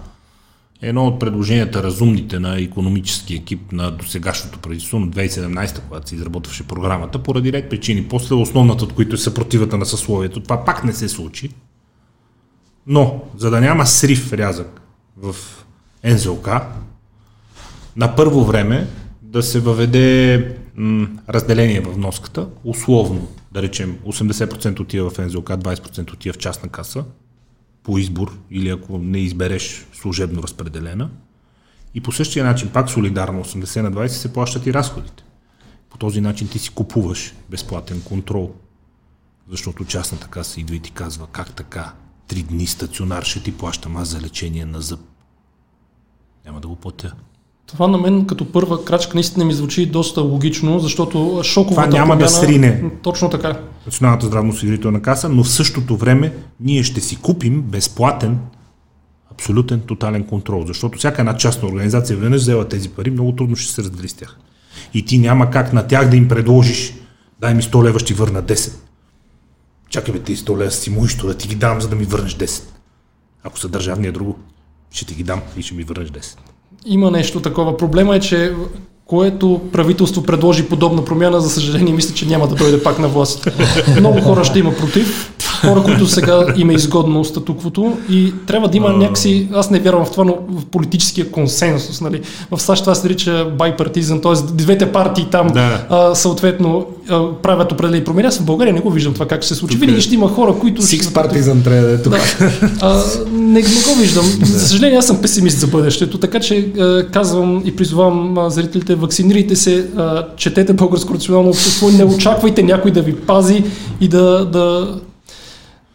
Едно от предложенията разумните на економически екип на досегашното правителство на 2017, когато се изработваше програмата, поради ред причини. После основната, от които е съпротивата на съсловието, това пак не се случи. Но, за да няма срив рязък в НЗОК, на първо време да се въведе м, разделение в вноската, условно, да речем 80% отива в НЗОК, 20% отива в частна каса, по избор или ако не избереш служебно разпределена. И по същия начин, пак солидарно 80 на 20 се плащат и разходите. По този начин ти си купуваш безплатен контрол. Защото частната каса идва и ти казва как така, три дни стационар ще ти плащам аз за лечение на зъб. Няма да го платя.
Това на мен като първа крачка наистина ми звучи доста логично, защото шоковата
Това няма
промяна...
да срине
Точно така.
Националната здравноосигурителна каса, но в същото време ние ще си купим безплатен абсолютен тотален контрол, защото всяка една частна организация веднъж взела тези пари, много трудно ще се раздели с тях. И ти няма как на тях да им предложиш, дай ми 100 лева, ще ти върна 10. Чакай бе, ти 100 лева си моищо да ти ги дам, за да ми върнеш 10. Ако са държавни е друго, ще ти ги дам и ще ми върнеш 10
има нещо такова. Проблема е, че което правителство предложи подобна промяна, за съжаление, мисля, че няма да дойде пак на власт. Много хора ще има против. Хора, които сега им е изгодно статуквото и трябва да има някакси, аз не вярвам в това, но в политическия консенсус. Нали? В САЩ това се нарича байпартизън, т.е. двете партии там
Да.
а, съответно а, правят определени промени. Аз в България не го виждам това как ще се случи. Винаги ще има хора, които... са-
Partizan трябва да е тук.
да. А, не, не го виждам. За съжаление, аз съм песимист за бъдещето, така че а, казвам и призовавам а, зрителите, вакцинирайте се, а, четете българско рационално общество, не очаквайте някой да ви пази и да, да,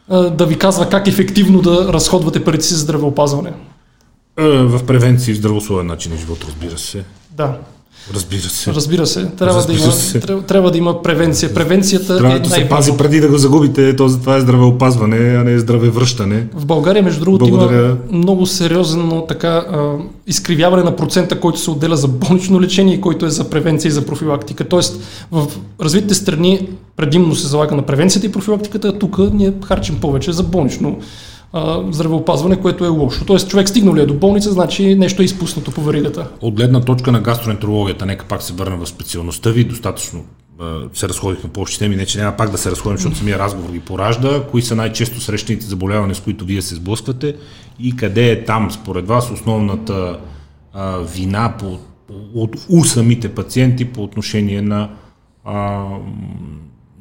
да ви казва как ефективно да разходвате парите си за здравеопазване.
Е, В превенции в здравословен начин на живот, разбира се.
Да,
Разбира се.
разбира се. Трябва, да
Разбира
има,
се.
трябва, трябва да има превенция. Превенцията
Трябва
е
да се пази преди да го загубите, то затова е здравеопазване, а не здраве връщане.
В България, между другото,
Благодаря.
има много сериозно така а, изкривяване на процента, който се отделя за болнично лечение и който е за превенция и за профилактика. Тоест, в развитите страни предимно се залага на превенцията и профилактиката, а тук ние харчим повече за болнично а, здравеопазване, което е лошо. Тоест, човек стигнал ли е до болница, значи нещо е изпуснато по веригата.
От гледна точка на гастроентерологията, нека пак се върнем в специалността ви, достатъчно се разходихме по общи теми, не че няма пак да се разходим, защото самия разговор ги поражда. Кои са най-често срещаните заболявания, с които вие се сблъсквате и къде е там, според вас, основната а, вина по, от у самите пациенти по отношение на а,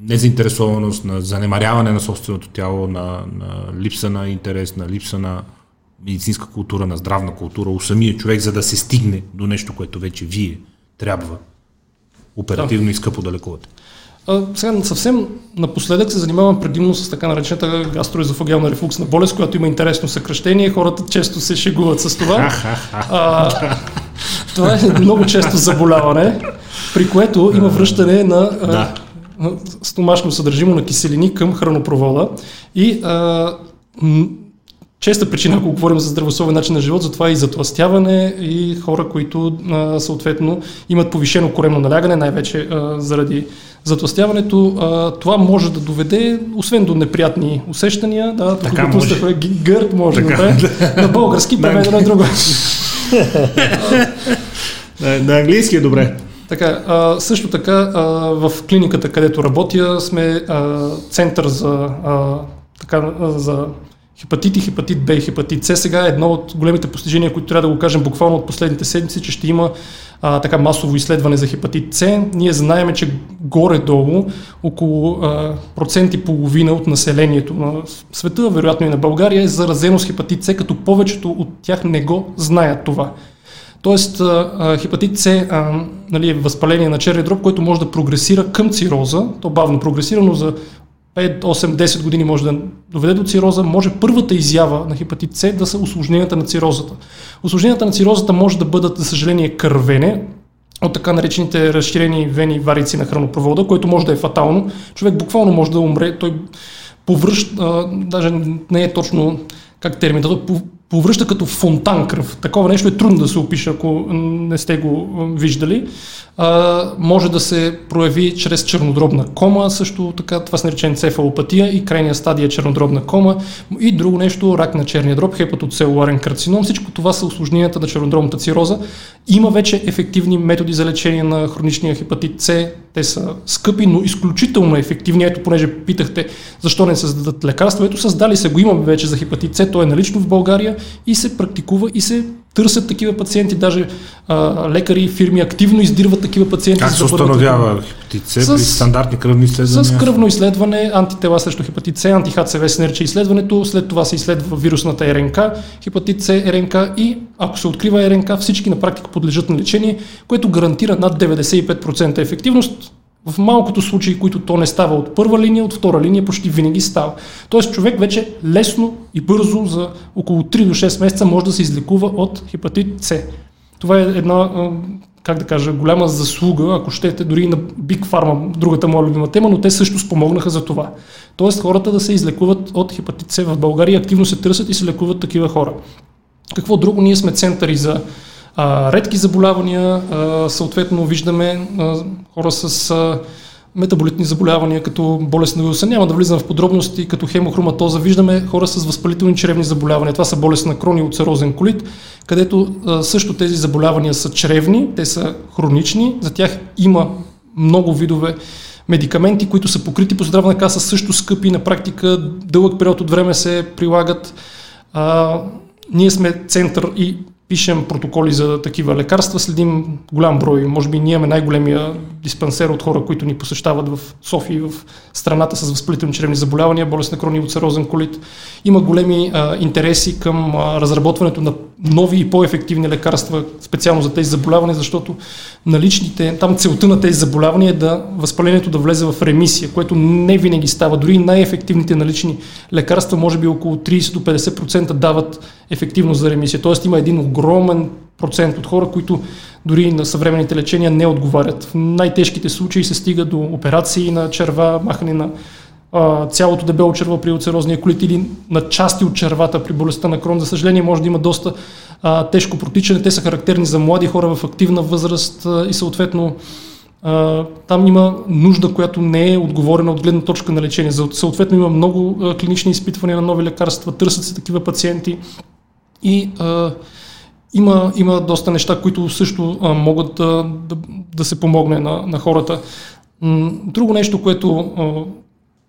незаинтересованост, на занемаряване на собственото тяло, на, на липса на интерес, на липса на медицинска култура, на здравна култура у самия човек, за да се стигне до нещо, което вече вие трябва оперативно и скъпо да лекувате.
А, сега съвсем напоследък се занимавам предимно с така наречената гастроезофагиална рефлуксна болест, която има интересно съкръщение. Хората често се шегуват с това. А, това е много често заболяване, при което има връщане на
Да.
Стомашно съдържимо на киселини към хранопровода. И а, честа причина, ако говорим за здравословен начин на живот, затова е и затластяване и хора, които а, съответно имат повишено коремно налягане, най-вече а, заради затластяването. А, това може да доведе, освен до неприятни усещания, да, тук
Така
г- гърд може
Така,
да направи, на български, преведено е друго. (laughs)
На, на английски е добре.
Така, а, също така а, в клиниката, където работя, сме а, център за, а, така, за хепатит и хепатит Б и хепатит С. Сега е едно от големите постижения, които трябва да го кажем буквално от последните седмици, че ще има а, така масово изследване за хепатит С. Ние знаеме, че горе-долу около а, процент и половина от населението на света, вероятно и на България, е заразено с хепатит С, като повечето от тях не го знаят това. Тоест, хепатит С нали, е възпаление на черния дроб, което може да прогресира към цироза. То бавно прогресира, но за 5, 8, 10 години може да доведе до цироза. Може първата изява на хепатит С да са осложненията на цирозата. Осложненията на цирозата може да бъдат, за съжаление, кървене, от така наречените разширени вени варици на хранопровода, което може да е фатално. Човек буквално може да умре. Той повръща, даже не е точно как терминът, повръща като фонтан кръв. Такова нещо е трудно да се опише, ако не сте го виждали. А, може да се прояви чрез чернодробна кома, също така, това се нарича енцефалопатия и крайния стадия е чернодробна кома. И друго нещо, рак на черния дроб, хепатоцелуларен карцином. Всичко това са осложненията на чернодробната цироза. Има вече ефективни методи за лечение на хроничния хепатит С. Те са скъпи, но изключително ефективни. Ето, понеже питахте защо не създадат лекарства. Ето, създали се го имаме вече за хепатит С. То е налично в България и се практикува и се търсят такива пациенти. Даже а, лекари и фирми активно издирват такива пациенти.
Как се
да
установява хепатит С при
С-
стандартни кръвни изследвания?
с кръвно изследване, антитела срещу хепатит С, анти-ХЦВ нарича изследването, след това се изследва вирусната РНК, хепатит С, РНК и ако се открива РНК, всички на практика подлежат на лечение, което гарантира над 95% ефективност. В малкото случаи, които то не става от първа линия, от втора линия почти винаги става. Тоест човек вече лесно и бързо за около 3 до 6 месеца може да се излекува от хепатит С. Това е една, как да кажа, голяма заслуга, ако щете, дори и на Big Pharma, другата моя любима тема, но те също спомогнаха за това. Тоест хората да се излекуват от хепатит С в България, активно се търсят и се лекуват такива хора. Какво друго? Ние сме центъри за а, редки заболявания, а, съответно виждаме а, хора с а, метаболитни заболявания, като болест на вируса. Няма да влизам в подробности, като хемохроматоза. Виждаме хора с възпалителни чревни заболявания. Това са болест на крон и улцерозен колит, където а, също тези заболявания са чревни, те са хронични. За тях има много видове медикаменти, които са покрити по здравна каса, също скъпи, на практика дълъг период от време се прилагат. А, ние сме център и пишем протоколи за такива лекарства, следим голям брой. Може би ние имаме най-големия диспансер от хора, които ни посещават в София и в страната с възпалителни черевни заболявания, болест на крони церозен колит. Има големи а, интереси към а, разработването на нови и по-ефективни лекарства, специално за тези заболявания, защото наличните, там целта на тези заболявания е да възпалението да влезе в ремисия, което не винаги става. Дори най-ефективните налични лекарства, може би около 30 до 50% дават ефективност за ремисия. Тоест има един огромен процент от хора, които дори на съвременните лечения не отговарят. В най-тежките случаи се стига до операции на черва, махане на цялото дебело черво при оцерозния колит или на части от червата при болестта на крон. За съжаление може да има доста а, тежко протичане. Те са характерни за млади хора в активна възраст а, и съответно а, там има нужда, която не е отговорена от гледна точка на лечение. Съответно има много а, клинични изпитвания на нови лекарства, търсят се такива пациенти и а, има, има доста неща, които също а, могат да, да, да се помогне на, на хората. Друго нещо, което а,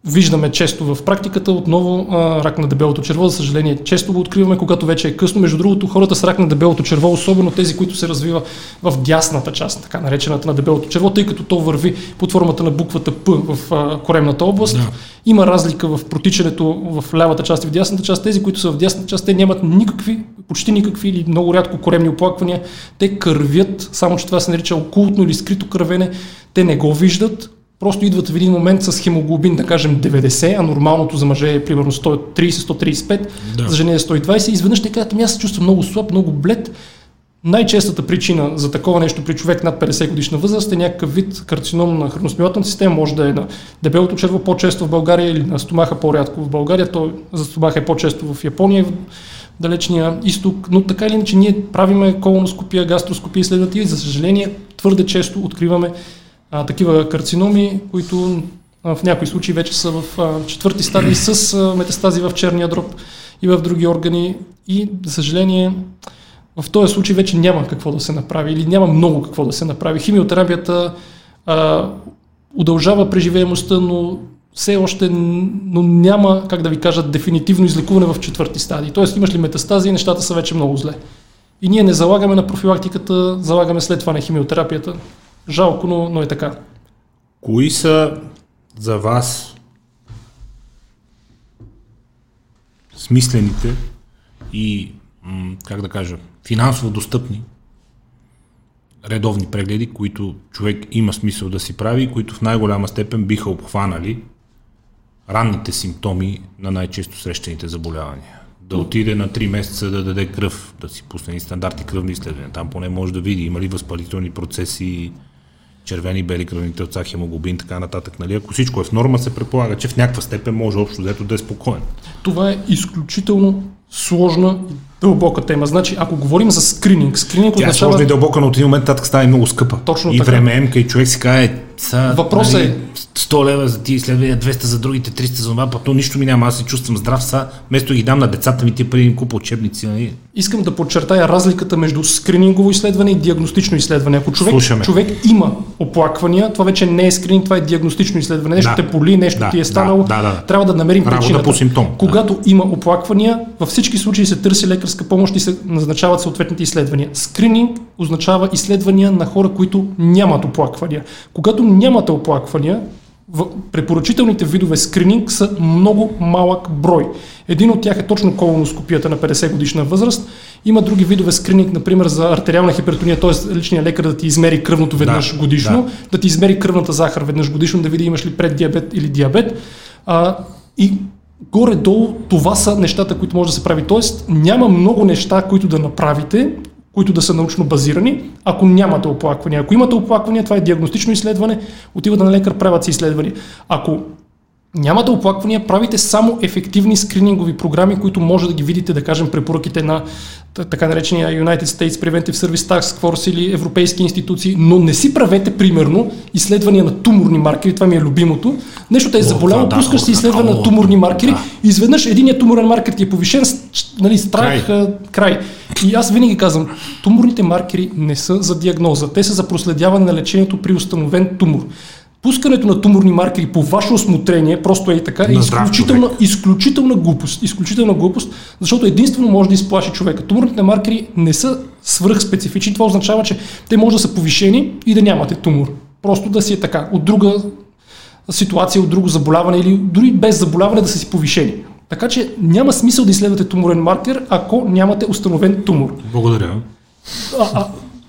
виждаме често в практиката, отново а, рак на дебелото черво, за съжаление, често го откриваме, когато вече е късно. Между другото, хората с рак на дебелото черво, особено тези, които се развива в дясната част, така наречената на дебелото черво, тъй като то върви под формата на буквата П в а, коремната област. Да. Има разлика в протичането в лявата част и в дясната част. Тези, които са в дясната част, те нямат никакви, почти никакви или много рядко коремни оплаквания. Те кървят, само че това се нарича окултно или скрито кървене. Те не го виждат, просто идват в един момент с хемоглобин, да кажем 90, а нормалното за мъже е примерно 130-135, да. за жени е 120 и изведнъж те казват, ами аз се чувствам много слаб, много блед. Най-честата причина за такова нещо при човек над 50 годишна възраст е някакъв вид карцином на храносмилателната система, може да е на дебелото черво по-често в България или на стомаха по-рядко в България, то за стомаха е по-често в Япония, в далечния изток, но така или иначе ние правиме колоноскопия, гастроскопия изследвания и за съжаление твърде често откриваме а, такива карциноми, които а, в някои случаи вече са в а, четвърти стадии с а, метастази в черния дроб и в други органи и, за съжаление, в този случай вече няма какво да се направи или няма много какво да се направи. Химиотерапията а, удължава преживеемостта, но все още но няма, как да ви кажа, дефинитивно излекуване в четвърти стадии. Тоест имаш ли метастази, нещата са вече много зле. И ние не залагаме на профилактиката, залагаме след това на химиотерапията. Жалко, но, но е така.
Кои са за вас смислените и, как да кажа, финансово достъпни редовни прегледи, които човек има смисъл да си прави, които в най-голяма степен биха обхванали ранните симптоми на най-често срещаните заболявания. Да отиде на 3 месеца да даде кръв, да си пусне стандарти кръвни изследвания. Там поне може да види има ли възпалителни процеси, червени, бели кръвни телца, хемоглобин, така нататък. Нали? Ако всичко е в норма, се предполага, че в някаква степен може общо взето да е спокоен.
Това е изключително сложна дълбока тема. Значи, ако говорим за скрининг, скрининг
Тя означава... е сложна и дълбока, но от един момент татък става много скъпа.
Точно
и
така.
времеемка и човек си каже, са,
Въпросът нали, е...
100 лева за ти изследвания, 200 за другите, 300 за това, то нищо ми няма, аз се чувствам здрав са, вместо ги дам на децата ми, ти им купа учебници. Нали?
Искам да подчертая разликата между скринингово изследване и диагностично изследване. Ако човек, човек има оплаквания, това вече не е скрининг, това е диагностично изследване. Нещо да. те поли, нещо да, ти е станало, да, да, да. трябва да намерим Работа причината.
по симптом.
Когато да. има оплаквания, във всички случаи се търси лекарска помощ и се назначават съответните изследвания. Скрининг означава изследвания на хора, които нямат оплаквания. Когато нямате оплаквания, препоръчителните видове скрининг са много малък брой. Един от тях е точно колоноскопията на 50 годишна възраст. Има други видове скрининг, например за артериална хипертония, т.е. личният лекар да ти измери кръвното веднъж да, годишно, да. да ти измери кръвната захар веднъж годишно, да види имаш ли преддиабет или диабет. А, и горе-долу това са нещата, които може да се прави. Тоест няма много неща, които да направите, които да са научно базирани, ако нямате оплаквания. Ако имате оплаквания, това е диагностично изследване, отивате на лекар, правят се изследвания. Ако нямате оплаквания, правите само ефективни скринингови програми, които може да ги видите, да кажем, препоръките на така наречения United States Preventive Service Task Force или европейски институции, но не си правете, примерно, изследвания на туморни маркери, това ми е любимото. Нещо те е заболяло, да, пускаш си изследване на туморни маркери да. и изведнъж единият туморен маркер ти е повишен, нали, страх, край. край. И аз винаги казвам, туморните маркери не са за диагноза, те са за проследяване на лечението при установен тумор. Пускането на туморни маркери по ваше осмотрение, просто е така, е изключителна, изключителна глупост. Изключителна глупост, защото единствено може да изплаши човека. Туморните маркери не са свръхспецифични. Това означава, че те може да са повишени и да нямате тумор. Просто да си е така. От друга ситуация, от друго заболяване или дори без заболяване да са си повишени. Така че няма смисъл да изследвате туморен маркер, ако нямате установен тумор.
Благодаря.
А, а,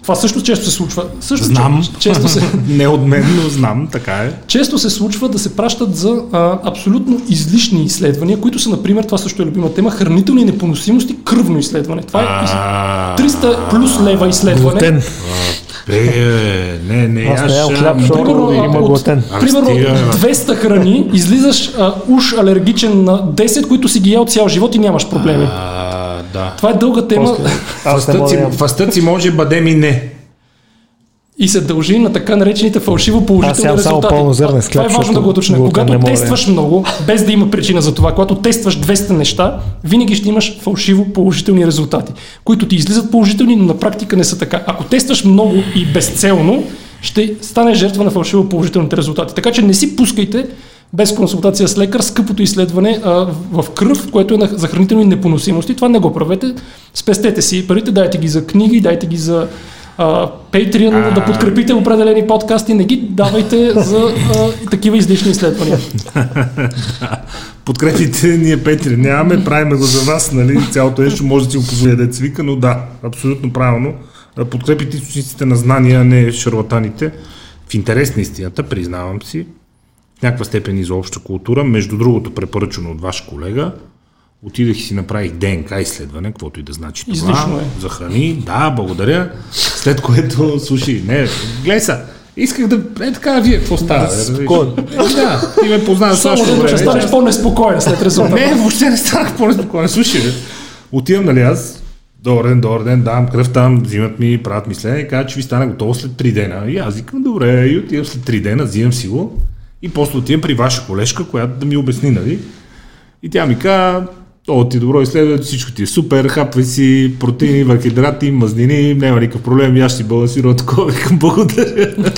това също често се случва. Също
Знам.
че- Често се, (laughs)
Не от мен, но знам, така е.
често се случва да се пращат за а, абсолютно излишни изследвания, които са, например, това също е любима тема, хранителни непоносимости, кръвно изследване. Това е из-
А,
300 плюс лева изследване.
Глутен.
Бе, не, не,
Аз не ям хляб,
а,
има
от-
глутен.
Абе,
Примерно
стига, бе.
200 храни, излизаш а, уж алергичен на 10, които си ги ял цял живот и нямаш проблеми.
А, да.
Това е дълга тема
Аз
Фастът си, може бъде ми не.
и се дължи на така наречените фалшиво
Аз
положителни
ям само
резултати.
пълнозърнен
това е важно да го уточня. Когато тестваш много, без да има причина за това, когато тестваш 200 неща, винаги ще имаш фалшиво положителни резултати, които ти излизат положителни, но на практика не са така. Ако тестваш много и безцелно, ще стане жертва на фалшиво положителните резултати. Така че не си пускайте без консултация с лекар скъпото изследване а, в кръв, което е на, за хранителни непоносимости. Това не го правете. Спестете си парите, дайте ги за книги, дайте ги за а, Patreon,
А.
да подкрепите определени подкасти, не ги давайте за а, такива излишни изследвания. (laughs)
Подкрепите ние Петри, нямаме, правиме го за вас, нали, цялото нещо може да си го позволя да свика, но да, абсолютно правилно. Подкрепите източниците на знания, а не шарлатаните. В интерес на истината, признавам си, в някаква степен и за обща култура, между другото препоръчано от ваш колега, отидах и си направих ДНК изследване, каквото и да значи това.
Излишно е.
За храни, да, благодаря. След което, слушай, не, гледай са, исках да, е така, вие, какво става?
спокойно.
Е, Да, ти ме познаваш
Само да ще станеш по-неспокоен след резултата.
Не, въобще не станах по-неспокоен. Слушай, отивам, нали аз, добър ден, добър ден, давам кръв там, взимат ми, правят ми следа и казват, че ви стана готово след 3 дена. И аз викам, добре, и отивам след 3 дена, взимам си го и после отивам при ваша колежка, която да ми обясни, нали? И тя ми каза, о, ти добро изследване, всичко ти е супер, хапвай си протеини, въглехидрати, мазнини, няма никакъв проблем, аз ще си балансирам такова, викам, благодаря. (laughs)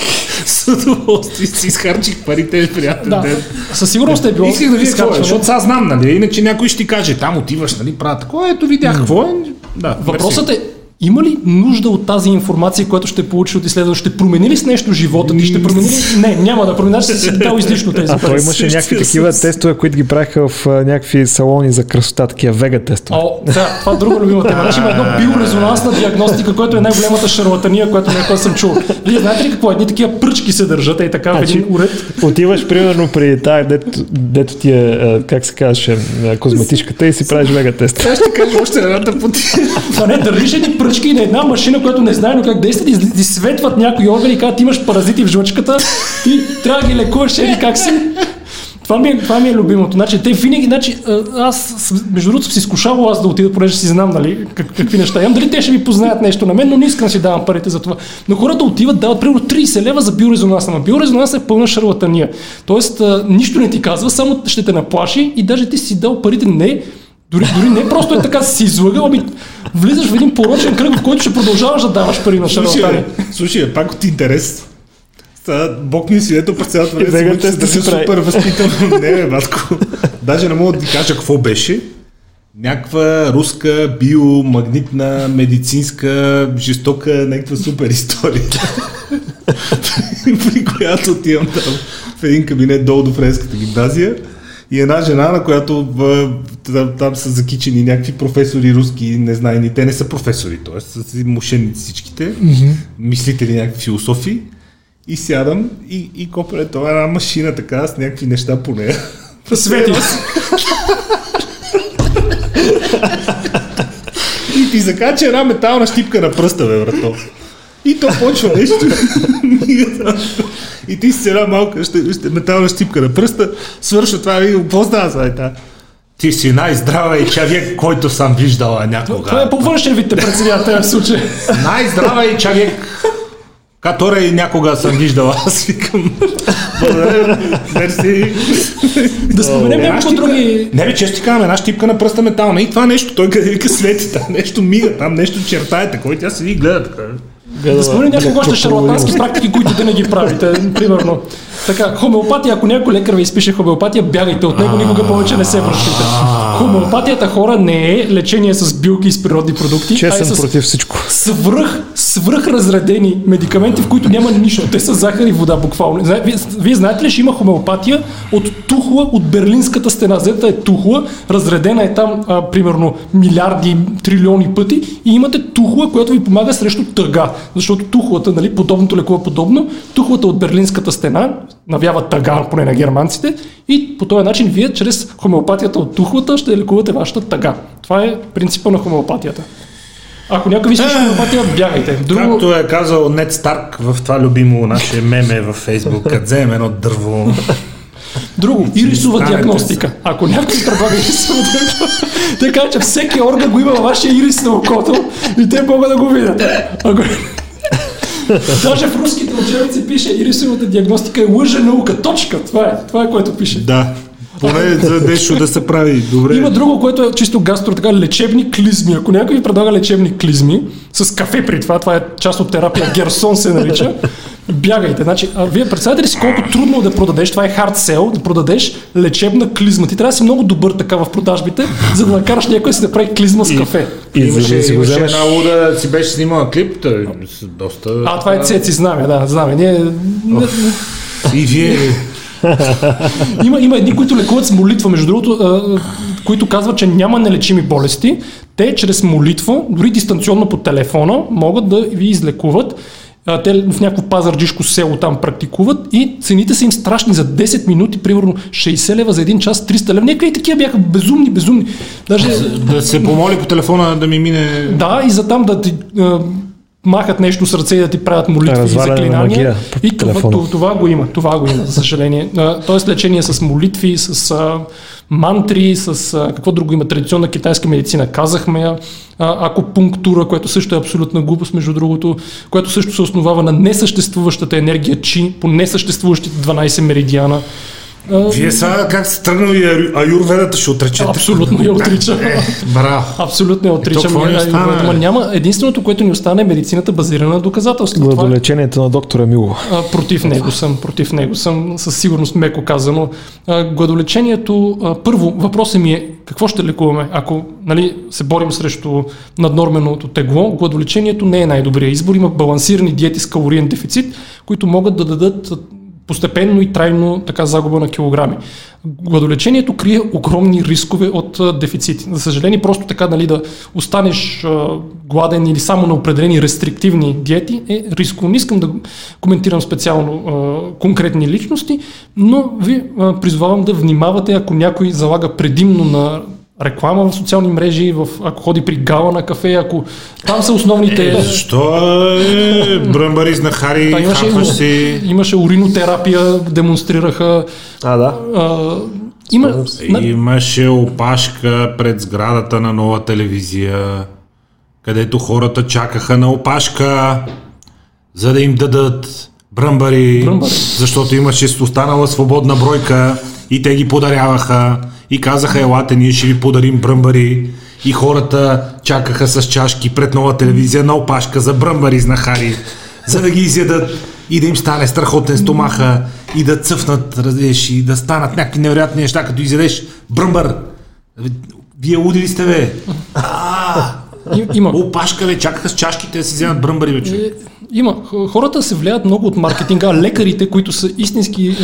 С удоволствие си изхарчих парите, приятен
Да,
ден.
със сигурност е било
Исках да видя какво е, защото сега знам, нали? Иначе някой ще ти каже, там отиваш, нали? Правят такова, ето видях какво е. Да,
Въпросът е, има ли нужда от тази информация, която ще получиш от изследване? Ще промени ли с нещо живота ти? Ще промени ли? Не, няма да промени, ще си дал излишно тези
А
пари.
имаше някакви такива тестове, които ги правиха в а, някакви салони за красота, такива вега тестове.
О, да, това е друга любима тема. Значи има едно биорезонансна диагностика, което е най-голямата шарлатания, която някога съм чул. Вие знаете ли какво? Едни такива пръчки се държат и така в един
Значи-
уред.
Отиваш примерно при тая, дето, дето ти е, а, как се казваше, а, козметичката и си правиш вега тест.
Ще кажа още едната потия.
Това не, държиш едни пръчки и на една машина, която не знае как действат, и изсветват някои органи и казват, имаш паразити в жлъчката, ти трябва да ги лекуваш, или как си. Това ми, е, това ми е любимото. Значи, те винаги, значи, аз, между другото, съм си изкушавал аз да отида, понеже си знам, нали, как, какви неща имам. Дали те ще ми познаят нещо на мен, но не искам да си давам парите за това. Но хората отиват, дават примерно 30 лева за биорезонанс. Ама биорезонанс е пълна шарлатания. Тоест, а, нищо не ти казва, само ще те наплаши и даже ти си дал парите не дори, дори не просто е така си излъгал, ами влизаш в един порочен кръг, в който ще продължаваш да даваш пари на
Слушай,
шарлатани.
слушай, бе, пак от интерес. Сега, Бог ми е свидетел през цялото време.
Да
че
си
съм
прави.
супер възпитан. (laughs) не, бе, батко. Даже не мога да ти кажа какво беше. Някаква руска биомагнитна, медицинска, жестока, някаква супер история. (laughs) при която отивам там в един кабинет долу до френската гимназия и една жена, на която там, там са закичени някакви професори руски, незнайни, те не са професори, т.е. са мошенници всичките, mm-hmm. мислители някакви философи и сядам и, и копеле това е една машина така с някакви неща по нея. (laughs)
Свети.
И ти закача една метална щипка на пръста, бе, брато. И то почва нещо. и ти си една малка ще, ще, метална щипка на пръста, свършва това и какво става та? Ти си най-здравия човек, който съм виждала някога.
Това е по външен вид те преценява този случай.
Най-здравия човек, который някога съм виждала. Аз викам. Благодаря, мерси.
Да споменем няколко други...
Не бе, често ти казвам, една щипка на пръста метална и това нещо, той къде вика свети, там нещо мига, там нещо чертае, такова и тя седи и гледа така.
Да споменем няколко още шарлатански практики, които да не ги правите. Примерно. Така, хомеопатия, ако някой лекар ви изпише хомеопатия, бягайте от него, никога повече не се връщайте. Хомеопатията хора не е лечение с билки и с природни продукти, а е
Честен
с
против всичко.
свръх, свръх разредени медикаменти, в които няма нищо. Те са захар и вода буквално. Зна- Вие, вие знаете ли, че има хомеопатия от тухла от Берлинската стена. Зета е тухла, разредена е там а, примерно милиарди, трилиони пъти и имате тухла, която ви помага срещу тъга. Защото тухлата, нали, подобното лекува подобно, тухлата от Берлинската стена навява тъга, поне на германците, и по този начин вие чрез хомеопатията от тухлата ще лекувате вашата тъга. Това е принципа на хомеопатията. Ако някой ви слуша хомеопатия, бягайте. Друго...
Както е казал Нед Старк в това любимо наше меме във Фейсбук, като вземем едно дърво.
Друго, ирисова диагностика. Ако някой предлага ирисова диагностика, те казват, че всеки орган го има във вашия ирис на окото и те могат да го видят. Ако... (laughs) Даже в руските учебници пише ирисовата диагностика е лъжа наука. Точка. Това е, това е което пише.
Да. Поне за нещо да се прави. Добре.
Има друго, което е чисто гастро, така лечебни клизми. Ако някой ви предлага лечебни клизми, с кафе при това, това е част от терапия, герсон се нарича, бягайте. Значи, а вие представете ли си колко трудно е да продадеш, това е hard sell, да продадеш лечебна клизма. Ти трябва да си много добър така в продажбите, за да накараш някой да си направи клизма с кафе.
И
Имаше,
да си го
имаше
вземеш.
една луда, си беше снимала клип, той с доста...
А, това е цеци, знаме, да, знаме. Ние, не,
И вие... (laughs)
има, има едни, които лекуват с молитва, между другото, а, които казват, че няма нелечими болести. Те чрез молитва, дори дистанционно по телефона, могат да ви излекуват. А, Те в някакво пазарджишко село там практикуват и цените са им страшни за 10 минути, примерно 60 лева за един час, 300 лева. Нека и такива бяха безумни, безумни. Даже,
Да се помоли по телефона да ми мине...
да, и за там да ти махат нещо с ръце и да ти правят молитви и
Разваляне
заклинания. И това, това, това го има, това го има, за съжаление. Тоест лечение с молитви, с а, мантри, с а, какво друго има, традиционна китайска медицина, казахме я, акупунктура, което също е абсолютна глупост, между другото, което също се основава на несъществуващата енергия чи, по несъществуващите 12 меридиана.
Вие сега как сте тръгнали аю- аюрведата ще отречете?
Абсолютно я отричам.
Е, браво.
Абсолютно я отричам. ама
бе?
няма, единственото, което ни остане е медицината базирана на доказателства. Това е-
Гладолечението на доктора Мило.
А, против него съм, против него съм, със сигурност меко казано. А, гладолечението, а, първо, въпросът ми е какво ще лекуваме, ако нали, се борим срещу наднорменото тегло, гладолечението не е най-добрият избор, има балансирани диети с калориен дефицит, които могат да дадат постепенно и трайно така загуба на килограми. Гладолечението крие огромни рискове от дефицити. За съжаление, просто така нали, да останеш гладен или само на определени рестриктивни диети е рисково. Не искам да коментирам специално конкретни личности, но ви а, призвавам да внимавате, ако някой залага предимно на реклама в социални мрежи, в, ако ходи при гала на кафе, ако там са основните...
Е, защо е, бръмбари знахари,
Та, имаше,
хапваш си...
имаше уринотерапия, демонстрираха.
А, да.
А, има, на,
Имаше опашка пред сградата на нова телевизия, където хората чакаха на опашка, за да им дадат бръмбари,
Бръмбари.
защото имаше останала свободна бройка и те ги подаряваха и казаха, елате, ние ще ви подарим бръмбари. И хората чакаха с чашки пред нова телевизия на опашка за бръмбари знахари, за да ги изядат и да им стане страхотен стомаха и да цъфнат, разбираш, и да станат някакви невероятни неща, като изядеш бръмбър. Вие луди ли сте, бе? А,
и- има.
опашка, бе, чакаха с чашките да си вземат бръмбари, бе, човек.
Е, Има. Хората се влияят много от маркетинга. (laughs) Лекарите, които са истински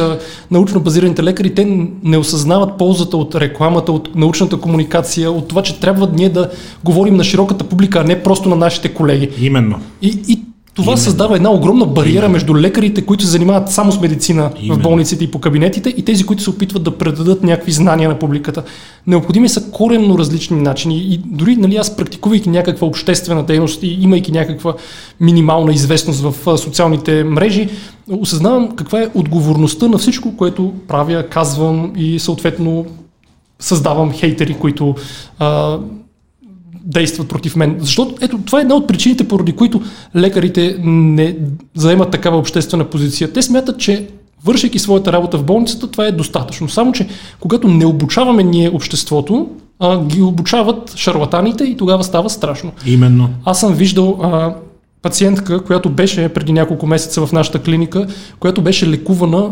научно базираните лекари, те не осъзнават ползата от рекламата, от научната комуникация, от това, че трябва ние да говорим на широката публика, а не просто на нашите колеги.
Именно.
И, и това създава една огромна бариера между лекарите, които се занимават само с медицина в
Именно.
болниците и по кабинетите, и тези, които се опитват да предадат някакви знания на публиката. Необходими са коренно различни начини. И дори нали, аз практикувайки някаква обществена дейност и имайки някаква минимална известност в социалните мрежи, осъзнавам каква е отговорността на всичко, което правя, казвам и съответно създавам хейтери, които а, действат против мен. Защото ето, това е една от причините, поради които лекарите не заемат такава обществена позиция. Те смятат, че вършейки своята работа в болницата, това е достатъчно. Само, че когато не обучаваме ние обществото, а, ги обучават шарлатаните и тогава става страшно.
Именно.
Аз съм виждал а, пациентка, която беше преди няколко месеца в нашата клиника, която беше лекувана,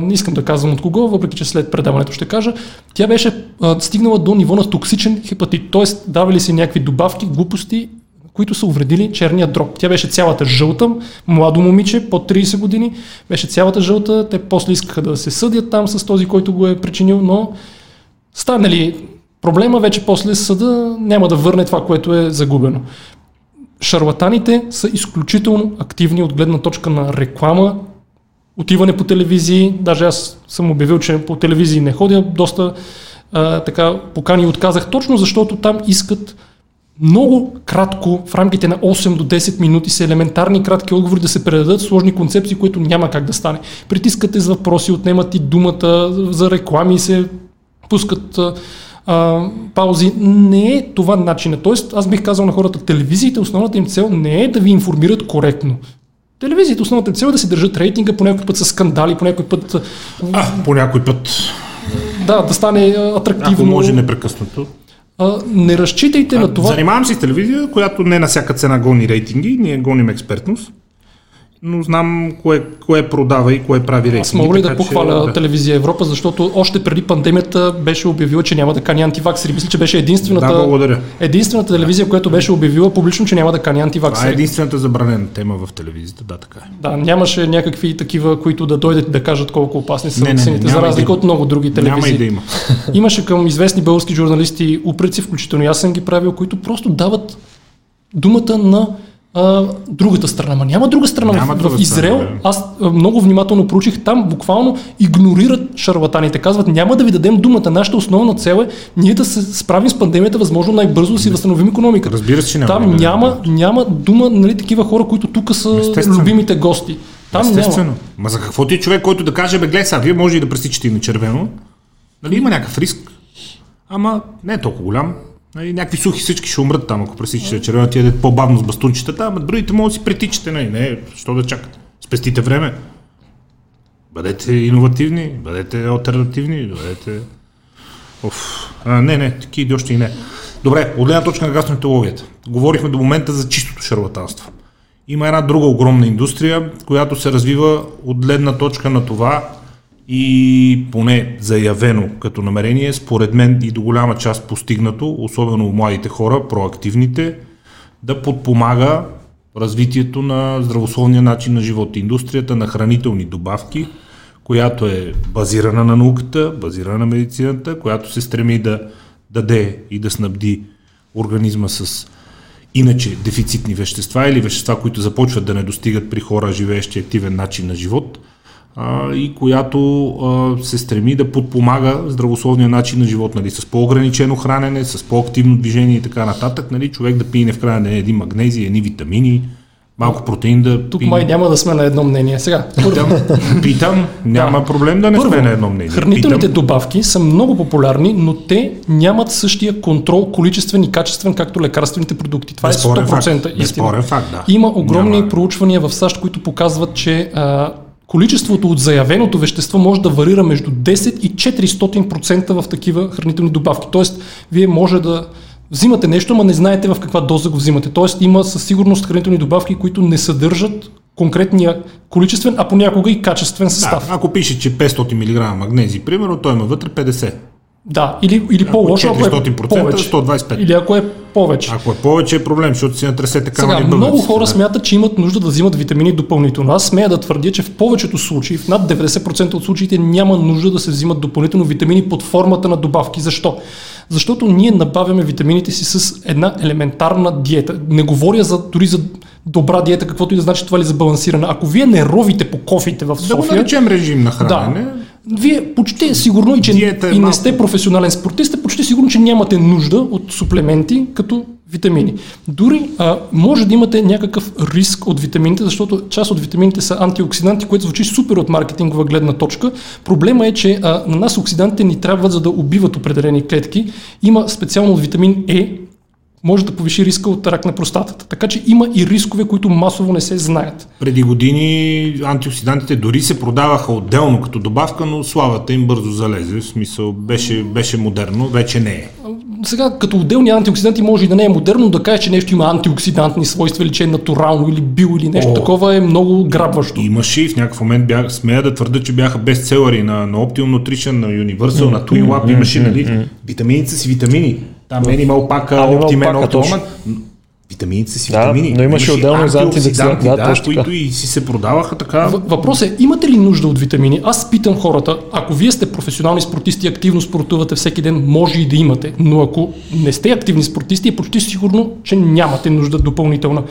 не искам да казвам от кого, въпреки че след предаването ще кажа, тя беше стигнала до ниво на токсичен хепатит, т.е. давали си някакви добавки, глупости, които са увредили черния дроб. Тя беше цялата жълта, младо момиче, под 30 години, беше цялата жълта, те после искаха да се съдят там с този, който го е причинил, но станали проблема вече после съда няма да върне това, което е загубено. Шарлатаните са изключително активни от гледна точка на реклама, отиване по телевизии, даже аз съм обявил, че по телевизии не ходя, доста а, така покани отказах, точно защото там искат много кратко, в рамките на 8 до 10 минути с елементарни кратки отговори да се предадат сложни концепции, които няма как да стане. Притискате с въпроси, отнемат и думата, за реклами се пускат а, паузи. Не е това начина. Тоест, аз бих казал на хората, телевизиите, основната им цел не е да ви информират коректно. Телевизиите, основната цел е да се държат рейтинга, по някой път с скандали, по някой път...
А, по някой път.
Да, да стане атрактивно.
Ако може непрекъснато.
А, не разчитайте а, на това.
Занимавам се с телевизия, която не на всяка цена гони рейтинги, ние гоним експертност но знам кое, кое продава и кое прави рейтинги.
Аз мога ли да похваля че, да. телевизия Европа, защото още преди пандемията беше обявила, че няма да кани антиваксери. Мисля, че беше единствената,
да, благодаря.
единствената телевизия, която беше обявила публично, че няма да кани антиваксери.
Това е единствената забранена тема в телевизията, да, така е.
Да, нямаше някакви такива, които да дойдат да кажат колко опасни са вакцините, за разлика да от много други телевизии.
Няма и да има. (laughs)
Имаше към известни български журналисти упреци, включително аз съм ги правил, които просто дават думата на а, другата страна. Ма няма друга страна. Няма в, друга в Израел, страна, да. аз а, много внимателно проучих, там буквално игнорират шарлатаните. Казват, няма да ви дадем думата. Нашата основна цел е ние да се справим с пандемията възможно най-бързо да си възстановим економиката.
Разбира се,
няма. Там да няма, няма дума, нали, такива хора, които тук са Естествено. любимите гости. Там
Естествено.
Няма.
Ма за какво ти е човек, който да каже, бе, гледай сега, вие може и да пресичате и на червено. Нали, има някакъв риск. Ама не е толкова голям. Нали, някакви сухи всички ще умрат там, ако пресичате червена, ти ядете по-бавно с бастунчетата, ама другите могат да си притичате, нали, не, що да чакате. Спестите време. Бъдете иновативни, бъдете альтернативни, бъдете... Оф. А, не, не, такива още и не. Добре, от гледна точка на гастроентерологията. Говорихме до момента за чистото шарлатанство. Има една друга огромна индустрия, която се развива от гледна точка на това и поне заявено като намерение, според мен и до голяма част постигнато, особено младите хора, проактивните, да подпомага развитието на здравословния начин на живота. Индустрията на хранителни добавки, която е базирана на науката, базирана на медицината, която се стреми да даде и да снабди организма с иначе дефицитни вещества или вещества, които започват да не достигат при хора, живеещи активен начин на живот – а, и която а, се стреми да подпомага здравословния начин на живот, нали, с по-ограничено хранене, с по-активно движение и така нататък, нали, човек да пине в края на един магнези, едни витамини, малко протеин да
Тук пине. май няма да сме на едно мнение. Сега,
питам, питам няма да. проблем да не Първо, сме на едно мнение.
Хранителните питам. добавки са много популярни, но те нямат същия контрол, количествен и качествен, както лекарствените продукти. Това Безспорен е 100% факт. истина.
Факт, да.
Има огромни няма. проучвания в САЩ, които показват, че а, количеството от заявеното вещество може да варира между 10 и 400% в такива хранителни добавки. Тоест, вие може да взимате нещо, но не знаете в каква доза го взимате. Тоест, има със сигурност хранителни добавки, които не съдържат конкретния количествен, а понякога и качествен състав.
Да, ако пише, че 500 мг магнези, примерно, той има вътре 50.
Да, или, или по-лошо, ако е повече.
125.
Или ако е повече.
Ако е повече е проблем, защото си натресете камъни
Сега, много хора да. смятат, че имат нужда да взимат витамини допълнително. Аз смея да твърдя, че в повечето случаи, в над 90% от случаите няма нужда да се взимат допълнително витамини под формата на добавки. Защо? Защото ние набавяме витамините си с една елементарна диета. Не говоря за, дори за добра диета, каквото и да значи това ли за балансирана. Ако вие не ровите по кофите в София... Да го
наречем режим на хранене. Да,
вие почти сигурно, и че Диета е и не сте професионален спортист, сте почти сигурно, че нямате нужда от суплементи като витамини. Дори а, може да имате някакъв риск от витамините, защото част от витамините са антиоксиданти, което звучи супер от маркетингова гледна точка. Проблема е, че а, на нас оксидантите ни трябват за да убиват определени клетки. Има специално витамин Е, може да повиши риска от рак на простатата. Така че има и рискове, които масово не се знаят.
Преди години антиоксидантите дори се продаваха отделно като добавка, но славата им бързо залезе. В смисъл беше, беше модерно, вече не е.
сега като отделни антиоксиданти може и да не е модерно да кажеш, че нещо има антиоксидантни свойства или че е натурално или био или нещо
О.
такова е много грабващо.
Имаше и в някакъв момент бях, смея да твърда, че бяха бестселери на, на Optimum Nutrition, на Universal, на Twin Lab, имаше, нали? Витамините са си витамини. Там Optimen,
Pack, точно.
Optimen. Витамините си
Да,
витамини.
но имаше отделно за
антиоксиданти,
антидексидранти, да, така.
които и си се продаваха така.
В- Въпрос е, имате ли нужда от витамини? Аз питам хората, ако вие сте професионални спортисти, активно спортувате всеки ден, може и да имате, но ако не сте активни спортисти, е почти сигурно, че нямате нужда допълнителна.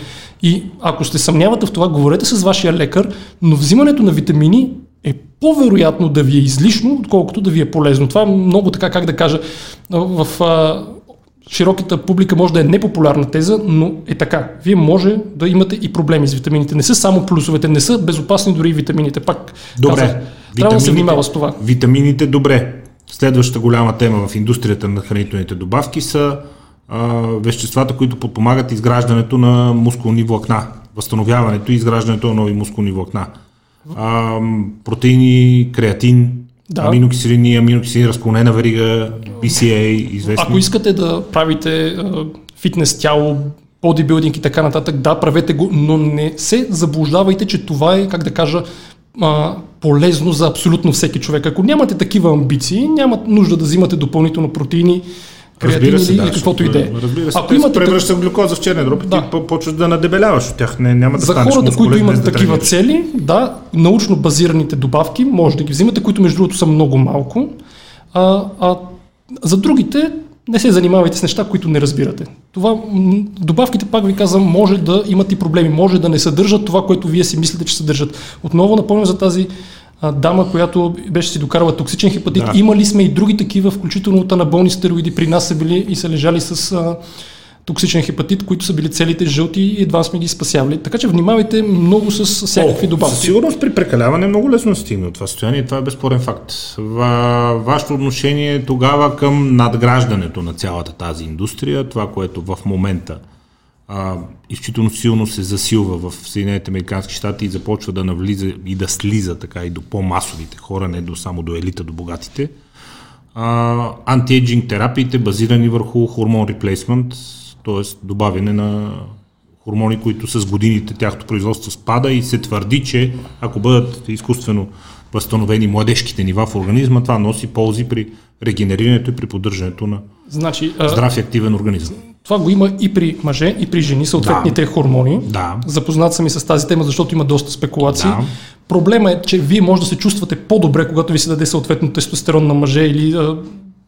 И ако сте съмнявате в това, говорете с вашия лекар, но взимането на витамини е по-вероятно да ви е излишно, отколкото да ви е полезно. Това е много така, как да кажа, в широката публика може да е непопулярна теза, но е така. Вие може да имате и проблеми с витамините. Не са само плюсовете, не са безопасни дори и витамините. Пак
Добре.
казах, трябва да се внимава с това.
Витамините, добре. Следващата голяма тема в индустрията на хранителните добавки са а, веществата, които подпомагат изграждането на мускулни влакна, възстановяването и изграждането на нови мускулни влакна. А, протеини, креатин,
Да.
аминокиселини, аминокиселини, разклонена верига, BCA, известни.
Ако искате да правите фитнес тяло, бодибилдинг и така нататък, да, правете го, но не се заблуждавайте, че това е, как да кажа, а, полезно за абсолютно всеки човек. Ако нямате такива амбиции, няма нужда да взимате допълнително протеини, креатин
се,
или,
да,
или каквото и да е.
Разбира се,
Ако имате
в глюкоза в черния дроб
Да.
ти по- почваш да надебеляваш от тях. Не, няма да
За хората, които имат
да
такива цели, да, научно базираните добавки може да ги взимате, които между другото са много малко. А, а за другите не се занимавайте с неща, които не разбирате. Това, добавките, пак ви казвам, може да имат и проблеми, може да не съдържат това, което вие си мислите, че съдържат. Отново напомням за тази а, дама, която беше си докарала токсичен хепатит.
Да.
Имали сме и други такива, включително от анаболни стероиди при нас са били и са лежали с а, токсичен хепатит, които са били целите жълти и едва сме ги спасявали. Така че внимавайте много с всякакви добавки.
Със сигурност при прекаляване много лесно стигне от това състояние. Това е безспорен факт. Ва, вашето отношение тогава към надграждането на цялата тази индустрия, това, което в момента а, изключително силно се засилва в Съединените Американски щати и започва да навлиза и да слиза така и до по-масовите хора, не до само до елита, до богатите. А, антиейджинг терапиите, базирани върху хормон реплейсмент, т.е. добавяне на хормони, които с годините тяхното производство спада и се твърди, че ако бъдат изкуствено възстановени младежките нива в организма, това носи ползи при регенерирането и при поддържането на
Значи,
здрав и активен организъм.
Това го има и при мъже, и при жени, съответните хормони.
Да.
Запознат съм и с тази тема, защото има доста спекулации.
Да.
Проблема е, че вие може да се чувствате по-добре, когато ви се даде съответно тестостерон на мъже или а,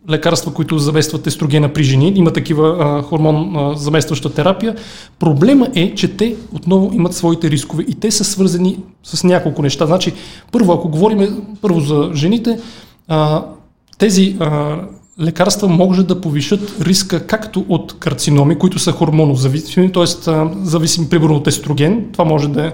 лекарства, които заместват естрогена при жени. Има такива а, хормон а, заместваща терапия. Проблема е, че те отново имат своите рискове и те са свързани с няколко неща. Значи, първо, ако говорим първо за жените, а, тези а, лекарства може да повишат риска както от карциноми, които са хормонозависими, т.е. зависими примерно от естроген, това може да е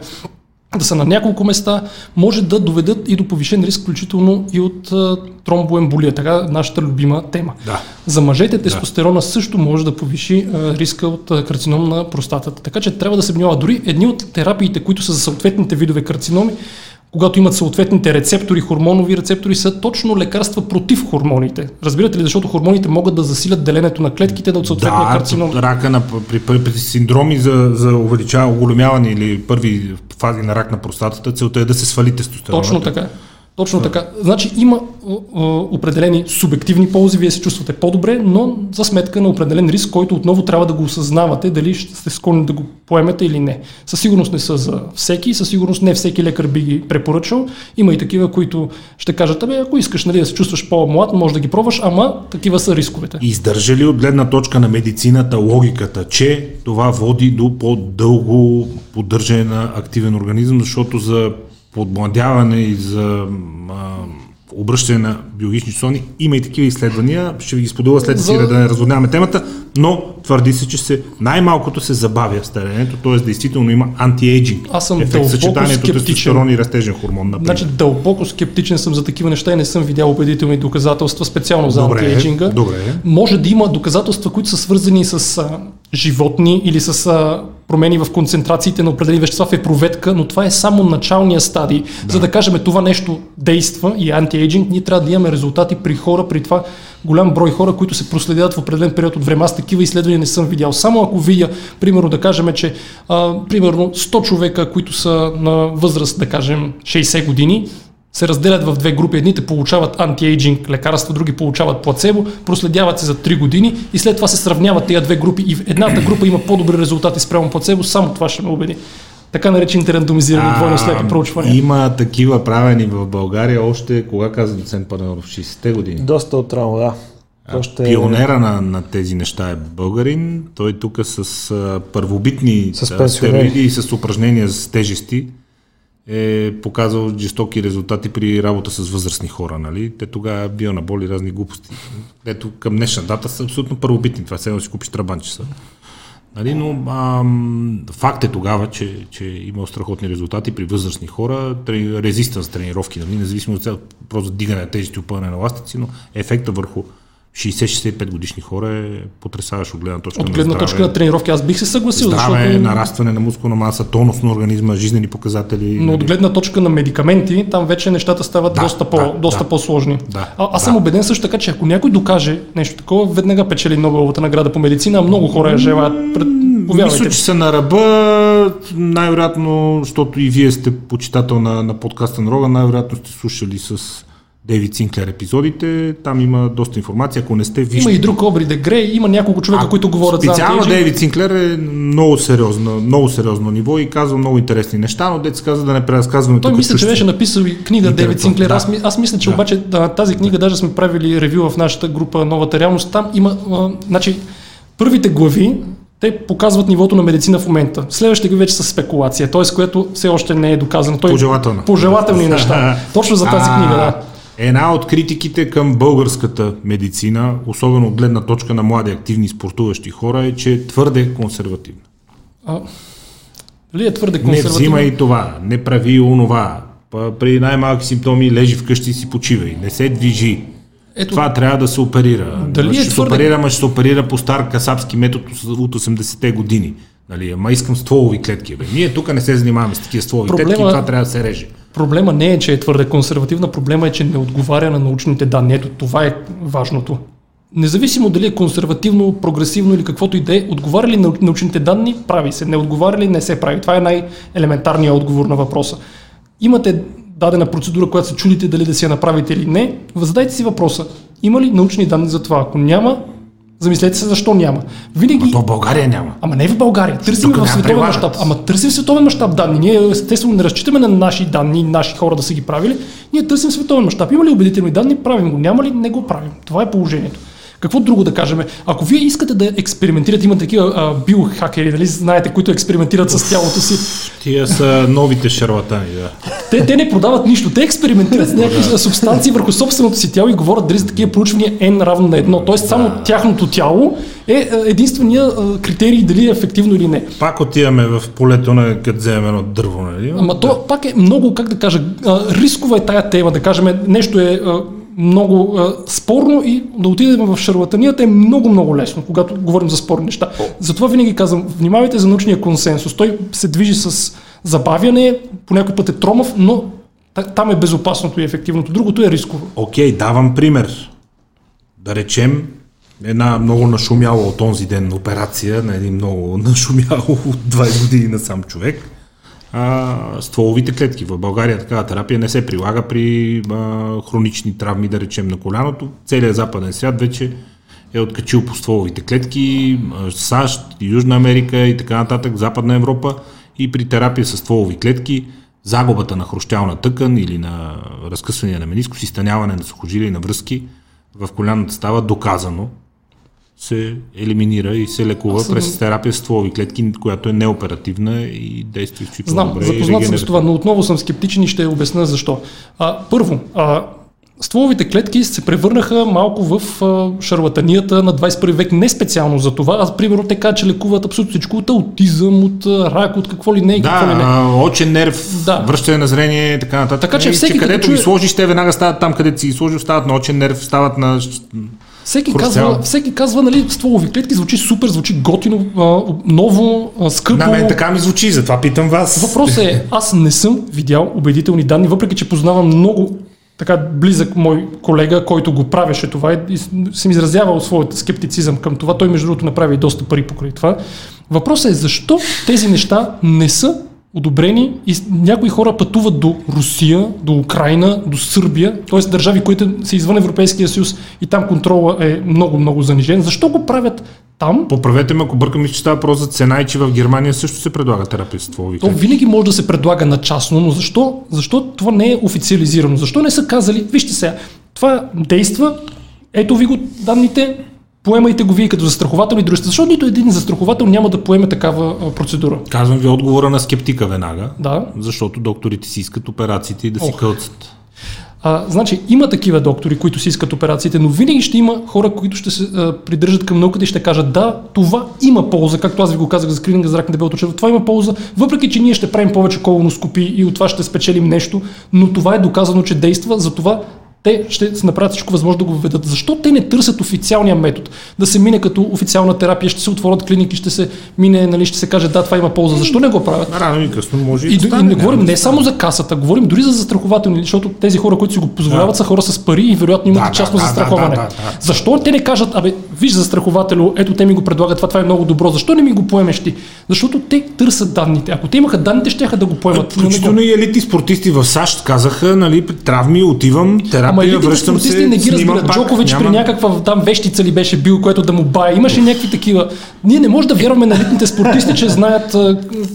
да са на няколко места, може да доведат и до повишен риск, включително и от а, тромбоемболия, така нашата любима тема.
Да.
За мъжете тестостерона също може да повиши а, риска от а, карцином на простатата. Така че трябва да се внимава. Дори едни от терапиите, които са за съответните видове карциноми, когато имат съответните рецептори, хормонови рецептори, са точно лекарства против хормоните. Разбирате ли? Защото хормоните могат да засилят деленето на клетките да от съответния
Да,
карцином.
рака на, при, при, при синдроми за, за увеличаване, оголемяване или първи фази на рак на простатата, целта е да се свали тестостерона.
Точно така. Точно така. Значи има о, определени субективни ползи, вие се чувствате по-добре, но за сметка на определен риск, който отново трябва да го осъзнавате, дали ще сте склонни да го поемете или не. Със сигурност не са за всеки, със сигурност не всеки лекар би ги препоръчал. Има и такива, които ще кажат, абе, ако искаш нали, да се чувстваш по-млад, може да ги пробваш, ама такива са рисковете.
Издържа ли от гледна точка на медицината логиката, че това води до по-дълго поддържане на активен организъм, защото за подмладяване и за а, обръщане на биологични сони има и такива изследвания. Ще ви ги споделя след си да не разводняваме темата, но твърди се, че се, най-малкото се забавя старението, т.е. действително има антиейджинг.
Аз съм
ефект,
дълбоко
съчетанието тестостерон и растежен хормон, например.
Значи дълбоко скептичен съм за такива неща и не съм видял убедителни доказателства, специално за
Добре,
антиейджинга.
добре.
Може да има доказателства, които са свързани с а, животни или с а, промени в концентрациите на определени вещества в епроветка, но това е само началния стадий. Да. За да кажем това нещо действа и е антиейджинг, ние трябва да имаме резултати при хора, при това голям брой хора, които се проследяват в определен период от време. Аз такива изследвания не съм видял. Само ако видя, примерно да кажем, че а, примерно 100 човека, които са на възраст, да кажем 60 години, се разделят в две групи. Едните получават антиейджинг лекарства, други получават плацебо, проследяват се за 3 години и след това се сравняват тези две групи и едната група има по-добри резултати спрямо плацебо, само това ще ме убеди. Така наречените рандомизирани двойно слепи проучвания.
Има такива правени в България още, кога каза доцент Панелов, в 60-те години.
Доста отрано, да.
Още... Пионера на, на тези неща е българин. Той тук с а, първобитни
с
стероиди и с упражнения с тежести е показал жестоки резултати при работа с възрастни хора. Нали? Те тогава бионаболи, разни глупости. Ето към днешна дата са абсолютно първобитни. Това се да си купиш трабанче са. Нали, но ам, факт е тогава, че, че има страхотни резултати при възрастни хора, резистанс тренировки, нали, независимо от цел, просто дигане на тежести, опъване на ластици, но ефекта върху 60-65 годишни хора е потрясаващ от гледна точка
от гледна
на
точка на тренировки. Аз бих се съгласил,
здраве,
защото...
нарастване на мускулна маса, тонус на организма, жизнени показатели.
Но от гледна точка на медикаменти, там вече нещата стават
Да,
доста, по,
да,
доста
да.
по-сложни.
Да,
а, аз
да.
съм убеден също така, че ако някой докаже нещо такова, веднага печели Нобеловата награда по медицина, много хора я желаят. Пред... Повярвайте.
Мисля, че са на ръба, най-вероятно, защото и вие сте почитател на, на подкаста на Рога, най-вероятно сте слушали с Дейвид Синклер епизодите, там има доста информация, ако не сте вижте.
Има и друг Обри де Грей, има няколко човека,
А,
които говорят за
Специално. Дейвид Синклер е много сериозно, много сериозно ниво и казва много интересни неща, но дете каза да не преразказваме
Той
тук
мисля, че беше написал и книга Дейвид Синклер.
да.
Аз, аз мисля, че
Да.
обаче да, тази книга, даже сме правили ревю в нашата група Новата реалност. Там има, а, значи, първите глави, те показват нивото на медицина в момента. Следващите глави вече са спекулация, т.е. което все още не е доказано. Той,
Пожелателно.
Пожелателни неща. (laughs) Точно за тази книга, да.
Една от критиките към българската медицина, особено от гледна точка на млади активни спортуващи хора, е, че е твърде консервативна.
А, дали е твърде
Не
консервативна?
взимай това, не прави онова. Па При най-малки симптоми лежи вкъщи и си почивай, не се движи.
Ето,
Това трябва да се оперира.
Дали
ще
е
се
твърде-
оперира, ама ще се оперира по стар касапски метод от 80-те години. Нали, ама искам стволови клетки. Бе. Ние тук не се занимаваме с такива стволови
Проблема-
клетки, това трябва да се реже.
Проблема не е, че е твърде консервативна, проблема е, че не отговаря на научните данни. Ето това е важното. Независимо дали е консервативно, прогресивно или каквото и да е, отговаря ли на научните данни, прави се. Не отговаря ли, не се прави. Това е най-елементарният отговор на въпроса. Имате дадена процедура, която се чудите дали да си я направите или не, задайте си въпроса. Има ли научни данни за това? Ако няма, замислете се защо няма. Винаги...
То в България няма.
Ама не в България. Търсим
Тук
в световен мащаб. Ама търсим световен мащаб данни. Ние естествено не разчитаме на наши данни, наши хора да са ги правили. Ние търсим световен мащаб. Има ли убедителни данни? Правим го. Няма ли? Не го правим. Това е положението. Какво друго да кажем? Ако вие искате да експериментирате, има такива а, биохакери, нали знаете, които експериментират с тялото си.
Тия са новите шарлатани, да.
Те, те не продават нищо. Те експериментират с някакви субстанции върху собственото си тяло и говорят дали за такива проучвания N равно на едно. Тоест само тяхното тяло е а, единствения критерий дали е ефективно или не.
Пак отиваме в полето на като вземем едно дърво, нали?
Ама то пак е много, как да кажа, рискова е тая тема, да кажем, нещо е много а, спорно и да отидем в шарлатанията е много, много лесно, когато говорим за спорни неща. Затова винаги казвам, внимавайте за научния консенсус. Той се движи с забавяне, по някой път е тромав, но та- там е безопасното и ефективното. Другото е рисково.
Окей, давам пример. Да речем, една много нашумяла от онзи ден операция на един много (laughs) нашумял от 20 години на сам човек. А, стволовите клетки. В България такава терапия не се прилага при а, хронични травми, да речем, на коляното. Целият западен свят вече е откачил по стволовите клетки, САЩ, Южна Америка и така нататък, Западна Европа и при терапия с стволови клетки загубата на хрущялна тъкан или на разкъсване на менискус, изтъняване на сухожилия и на връзки в коляната става доказано се елиминира и се лекува през терапия с стволови клетки, която е неоперативна и действа изключително
Знам,
добре.
запознат съм с
регенеративно.
това, но отново съм скептичен и ще обясня защо. А, първо, а, стволовите клетки се превърнаха малко в а, шарлатанията на 21 век, не специално за това. Аз, примерно, те казват, че лекуват абсолютно всичко от аутизъм, от рак, от какво ли не и какво ли
Да,
не.
очен нерв,
Да.
върщане на зрение и така нататък.
Така че
И
всеки като
където
чуе-
ги сложиш, те веднага стават там, където си ги сложил, стават на очен нерв, стават на...
Всеки казва, всеки казва, нали, стволови клетки звучи супер, звучи готино, а, ново, а, скъпо.
На мен така ми звучи, затова питам вас.
Въпросът е, (laughs) аз не съм видял убедителни данни, въпреки че познавам много така близък мой колега, който го правеше това и съм изразявал своят скептицизъм към това. Той между другото направи доста пари покрай това. Въпросът е защо тези неща не са одобрени и някои хора пътуват до Русия, до Украина, до Сърбия, т.е. държави, които са извън Европейския съюз и там контрола е много-много занижен. Защо го правят там?
Поправете ме, ако бъркам, че става въпрос за цена и че в Германия също се предлага стволови
То винаги може да се предлага на частно, но защо, защо това не е официализирано? Защо не са казали, вижте сега, това действа, ето ви го данните, поемайте го вие като застраховател и дружество. Защо нито един застраховател няма да поеме такава процедура?
Казвам ви отговора на скептика веднага.
Да.
Защото докторите си искат операциите и да си кълцат.
А, значи, има такива доктори, които си искат операциите, но винаги ще има хора, които ще се а, придържат към науката и ще кажат да, това има полза, както аз ви го казах за скрининга за рак на дебелото черво, това има полза, въпреки че ние ще правим повече колоноскопи и от това ще спечелим нещо, но това е доказано, че действа, затова те ще се направят всичко възможно да го введат. Защо те не търсят официалния метод? Да се мине като официална терапия, ще се отворят клиники, ще се мине, нали, ще се каже да, това има полза. Защо не го правят?
Рано и късно може
и, и, да и не говорим не само за касата, говорим дори за застрахователни, защото тези хора, които си го позволяват, да. са хора с пари и вероятно имат да, частно да, застраховане. Да, да, да, да. Защо те не кажат, абе, виж застрахователю, ето те ми го предлагат, това, това е много добро, защо не ми го поемеш ти? Защото те търсят данните. Ако те имаха данните, ще да го поемат.
Включително и елити спортисти в САЩ казаха, нали, травми, отивам, терапия, връщам
се, не ги разбират. Пак, Джокович няма... при някаква там вещица ли беше бил, което да му бая. Имаше някакви такива. Ние не можем да вярваме на елитните спортисти, че знаят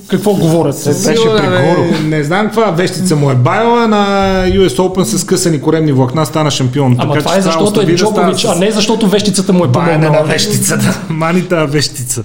какво говорят.
Се беше не, не знам каква вещица му е байла на US Open с късани коремни влакна стана шампион.
Ама така, това е защото е Джокович, да а не защото вещицата му е помогнала.
на вещицата. (laughs) Манита вещица.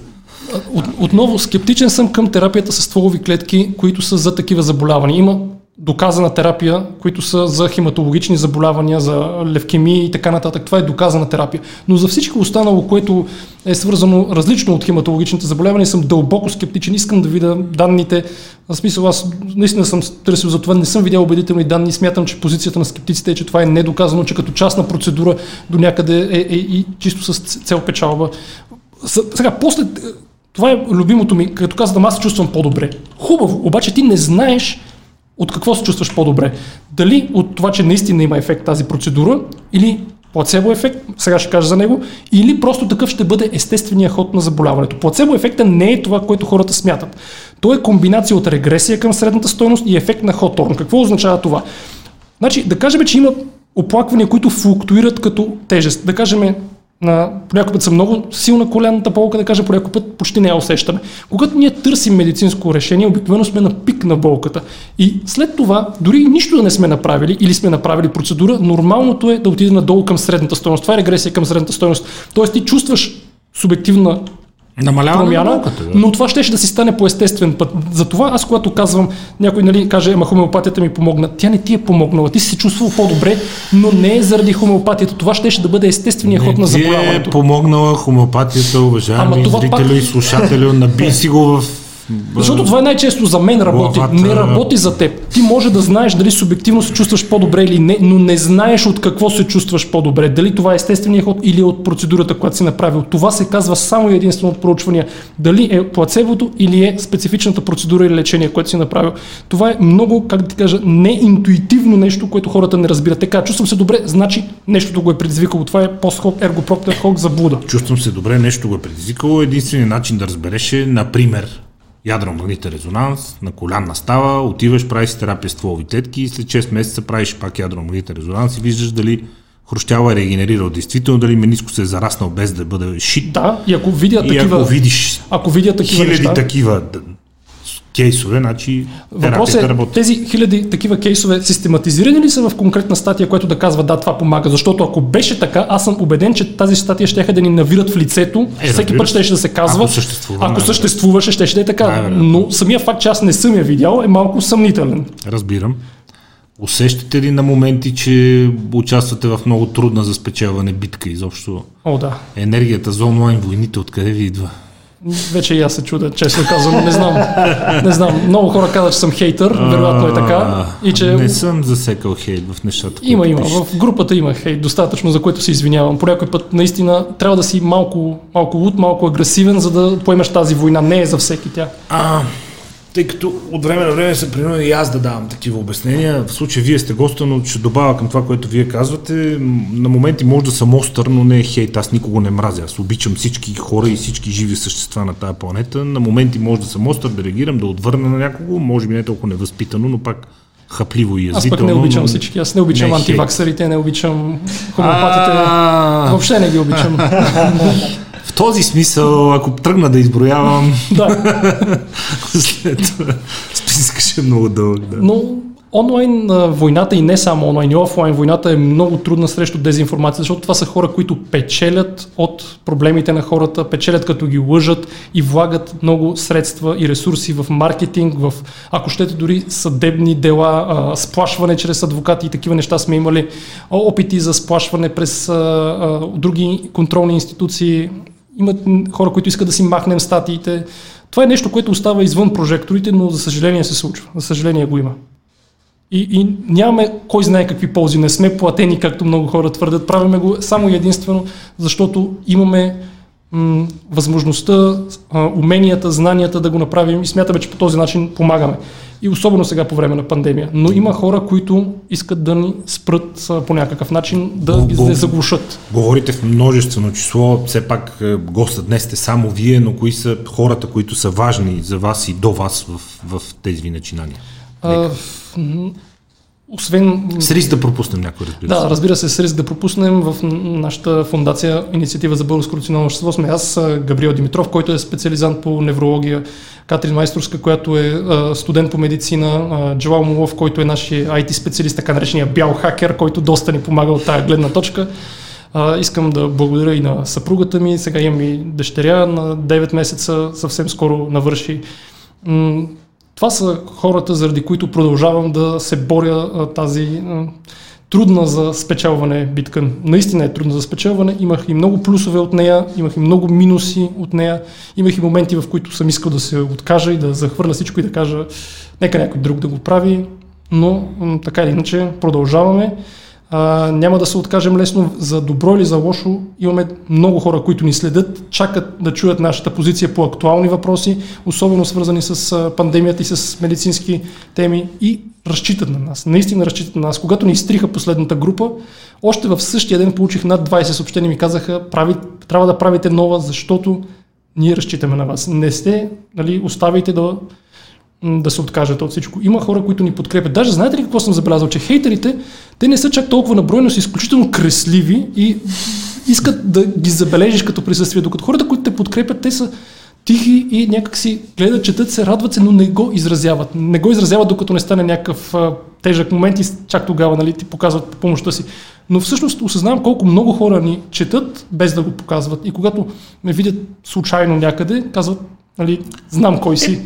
От, отново скептичен съм към терапията с стволови клетки, които са за такива заболявания. Има доказана терапия, които са за хематологични заболявания, за левкемии и така нататък. Това е доказана терапия. Но за всичко останало, което е свързано различно от хематологичните заболявания, съм дълбоко скептичен. Искам да видя данните. В смисъл, аз наистина съм търсил за това, не съм видял убедителни данни. Смятам, че позицията на скептиците е, че това е недоказано, че като частна процедура до някъде е, е и чисто с цел печалба. Сега, после това е любимото ми, като казвам, аз се чувствам по-добре. Хубаво, обаче ти не знаеш от какво се чувстваш по-добре. Дали от това, че наистина има ефект тази процедура, или плацебо ефект, сега ще кажа за него, или просто такъв ще бъде естествения ход на заболяването. Плацебо ефекта не е това, което хората смятат. То е комбинация от регресия към средната стойност и ефект на Хоторн. Какво означава това? Значи, да кажем, че има оплаквания, които флуктуират като тежест. Да кажем, понякога път са много силна коленната болка, да кажа, понякога път почти не я усещаме. Когато ние търсим медицинско решение, обикновено сме на пик на болката. И след това, дори нищо да не сме направили или сме направили процедура, нормалното е да отиде надолу към средната стоеност. Това е регресия към средната стоеност. Тоест ти чувстваш субективна
Намалява промяна, науката,
да. но това ще, ще да си стане по естествен път. Затова аз, когато казвам, някой нали, каже, ама хомеопатията ми помогна, тя не ти е помогнала, ти си се чувствал по-добре, но не е заради хомеопатията. Това ще, ще да бъде естествения ход на заболяването.
е помогнала хомеопатията, уважаеми зрители пак... и слушатели, наби си го в
защото това е най-често за мен работи. Главата... Не работи за теб. Ти може да знаеш дали субективно се чувстваш по-добре или не, но не знаеш от какво се чувстваш по-добре. Дали това е естественият ход или от процедурата, която си направил. Това се казва само единствено от проучвания. Дали е плацебото или е специфичната процедура или лечение, което си направил. Това е много, как да ти кажа, неинтуитивно нещо, което хората не разбират. Така, чувствам се добре, значи нещото го е предизвикало. Това е постхок, ергопроптер хок за блуда.
Чувствам се добре, нещо го е предизвикало. Единственият начин да разбереш е, например, ядромагнитен резонанс, на колянна става, отиваш, правиш терапия с стволови клетки и след 6 месеца правиш пак ядромагнитен резонанс и виждаш дали хрущяла е регенерирал действително, дали мениско се е зараснал без да бъде шит.
Да, и ако видя
и
такива,
ако видиш
ако видя такива
хиляди
неща,
такива кейсове, значи
Въпросът е, работи. тези хиляди такива кейсове систематизирани ли са в конкретна статия, която да казва да, това помага? Защото ако беше така, аз съм убеден, че тази статия ще да ни навират в лицето, е, всеки път ще, ще да се казва, ако, съществува, ако съществуваше, ще, ще е така. Но самия факт, че аз не съм я видял, е малко съмнителен.
Разбирам. Усещате ли на моменти, че участвате в много трудна за спечелване битка изобщо?
О, да.
Енергията за онлайн войните откъде ви идва?
Вече и аз се чуда, честно казвам. Не знам. Не знам. Много хора казват, че съм хейтър. Вероятно е така.
И че... Не съм засекал хейт в нещата.
Има, има. В групата има хейт, достатъчно, за което се извинявам. По някой път наистина трябва да си малко, малко луд, малко агресивен, за да поемаш тази война. Не е за всеки тя.
А, тъй като от време на време се принуден и аз да давам такива обяснения. В случая вие сте госта, но ще добавя към това, което вие казвате. На моменти може да съм остър, но не е хейт. Аз никого не мразя. Аз обичам всички хора и всички живи същества на тази планета. На моменти може да съм остър, да реагирам, да отвърна на някого. Може би не е толкова невъзпитано, но пак хапливо и язвително.
Аз пък не обичам
но...
всички. Аз не обичам
не е
антиваксарите, не обичам хомопатите. Въобще не ги обичам. (laughs)
В този смисъл, ако тръгна да изброявам,
да. (laughs)
след това списъкът ще е много дълъг. Да.
Но онлайн войната и не само онлайн, и офлайн войната е много трудна срещу дезинформация, защото това са хора, които печелят от проблемите на хората, печелят като ги лъжат и влагат много средства и ресурси в маркетинг, в, ако щете, дори съдебни дела, а, сплашване чрез адвокати и такива неща сме имали, опити за сплашване през а, а, други контролни институции. Имат хора, които искат да си махнем статиите. Това е нещо, което остава извън прожекторите, но за съжаление се случва. За съжаление го има. И, и нямаме кой знае какви ползи. Не сме платени, както много хора твърдят. Правиме го само и единствено, защото имаме м- възможността, а, уменията, знанията да го направим и смятаме, че по този начин помагаме. И особено сега по време на пандемия. Но има хора, които искат да ни спрат по някакъв начин, да
Бо- бо-
да заглушат.
Говорите в множествено число, все пак гостът днес сте само вие, но кои са хората, които са важни за вас и до вас в, в тези ви начинания?
А, освен
С риск да пропуснем някой, разбира се.
Да, разбира се, с риск да пропуснем в нашата фундация Инициатива за българско рационално общество сме аз, Габриел Димитров, който е специализант по неврология, Катрин Майсторска, която е студент по медицина, Джалал Молов, който е нашия IT специалист, така наречения бял хакер, който доста ни помага от тази гледна точка. А, искам да благодаря и на съпругата ми, сега имам и дъщеря на 9 месеца, съвсем скоро навърши. Това са хората, заради които продължавам да се боря тази трудна за спечелване битка. Наистина е трудна за спечелване. Имах и много плюсове от нея, имах и много минуси от нея. Имах и моменти, в които съм искал да се откажа и да захвърля всичко и да кажа нека някой друг да го прави. Но така или иначе продължаваме. А, няма да се откажем лесно за добро или за лошо. Имаме много хора, които ни следят, чакат да чуят нашата позиция по актуални въпроси, особено свързани с пандемията и с медицински теми и разчитат на нас. Наистина разчитат на нас. Когато ни изтриха последната група, още в същия ден получих над 20 съобщения ми казаха, прави, трябва да правите нова, защото ние разчитаме на вас. Не сте, нали, оставайте да да се откажат от всичко. Има хора, които ни подкрепят. Даже знаете ли какво съм забелязал? Че хейтерите, те не са чак толкова набройни, но са изключително кресливи и искат да ги забележиш като присъствие. Докато хората, които те подкрепят, те са тихи и някак си гледат, четат се, радват се, но не го изразяват. Не го изразяват, докато не стане някакъв а, тежък момент и чак тогава нали, ти показват помощта си. Но всъщност осъзнавам колко много хора ни четат, без да го показват. И когато ме видят случайно някъде, казват, нали, знам кой си.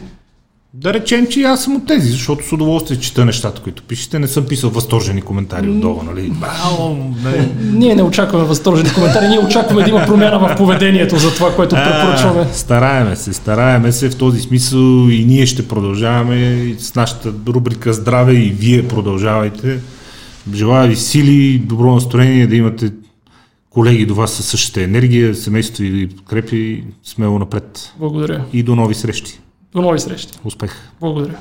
Да речем, че аз съм от тези, защото с удоволствие чета нещата, които пишете. Не съм писал възторжени коментари отдолу, нали?
Ние не очакваме възторжени коментари, ние очакваме да има промяна в поведението за това, което препоръчваме.
Стараеме се, стараеме се в този смисъл и ние ще продължаваме с нашата рубрика Здраве и вие продължавайте. Желая ви сили, добро настроение, да имате колеги до вас със същата енергия, семейство и подкрепи, смело напред.
Благодаря.
И до нови срещи.
До нови срещи.
Успех!
Благодаря.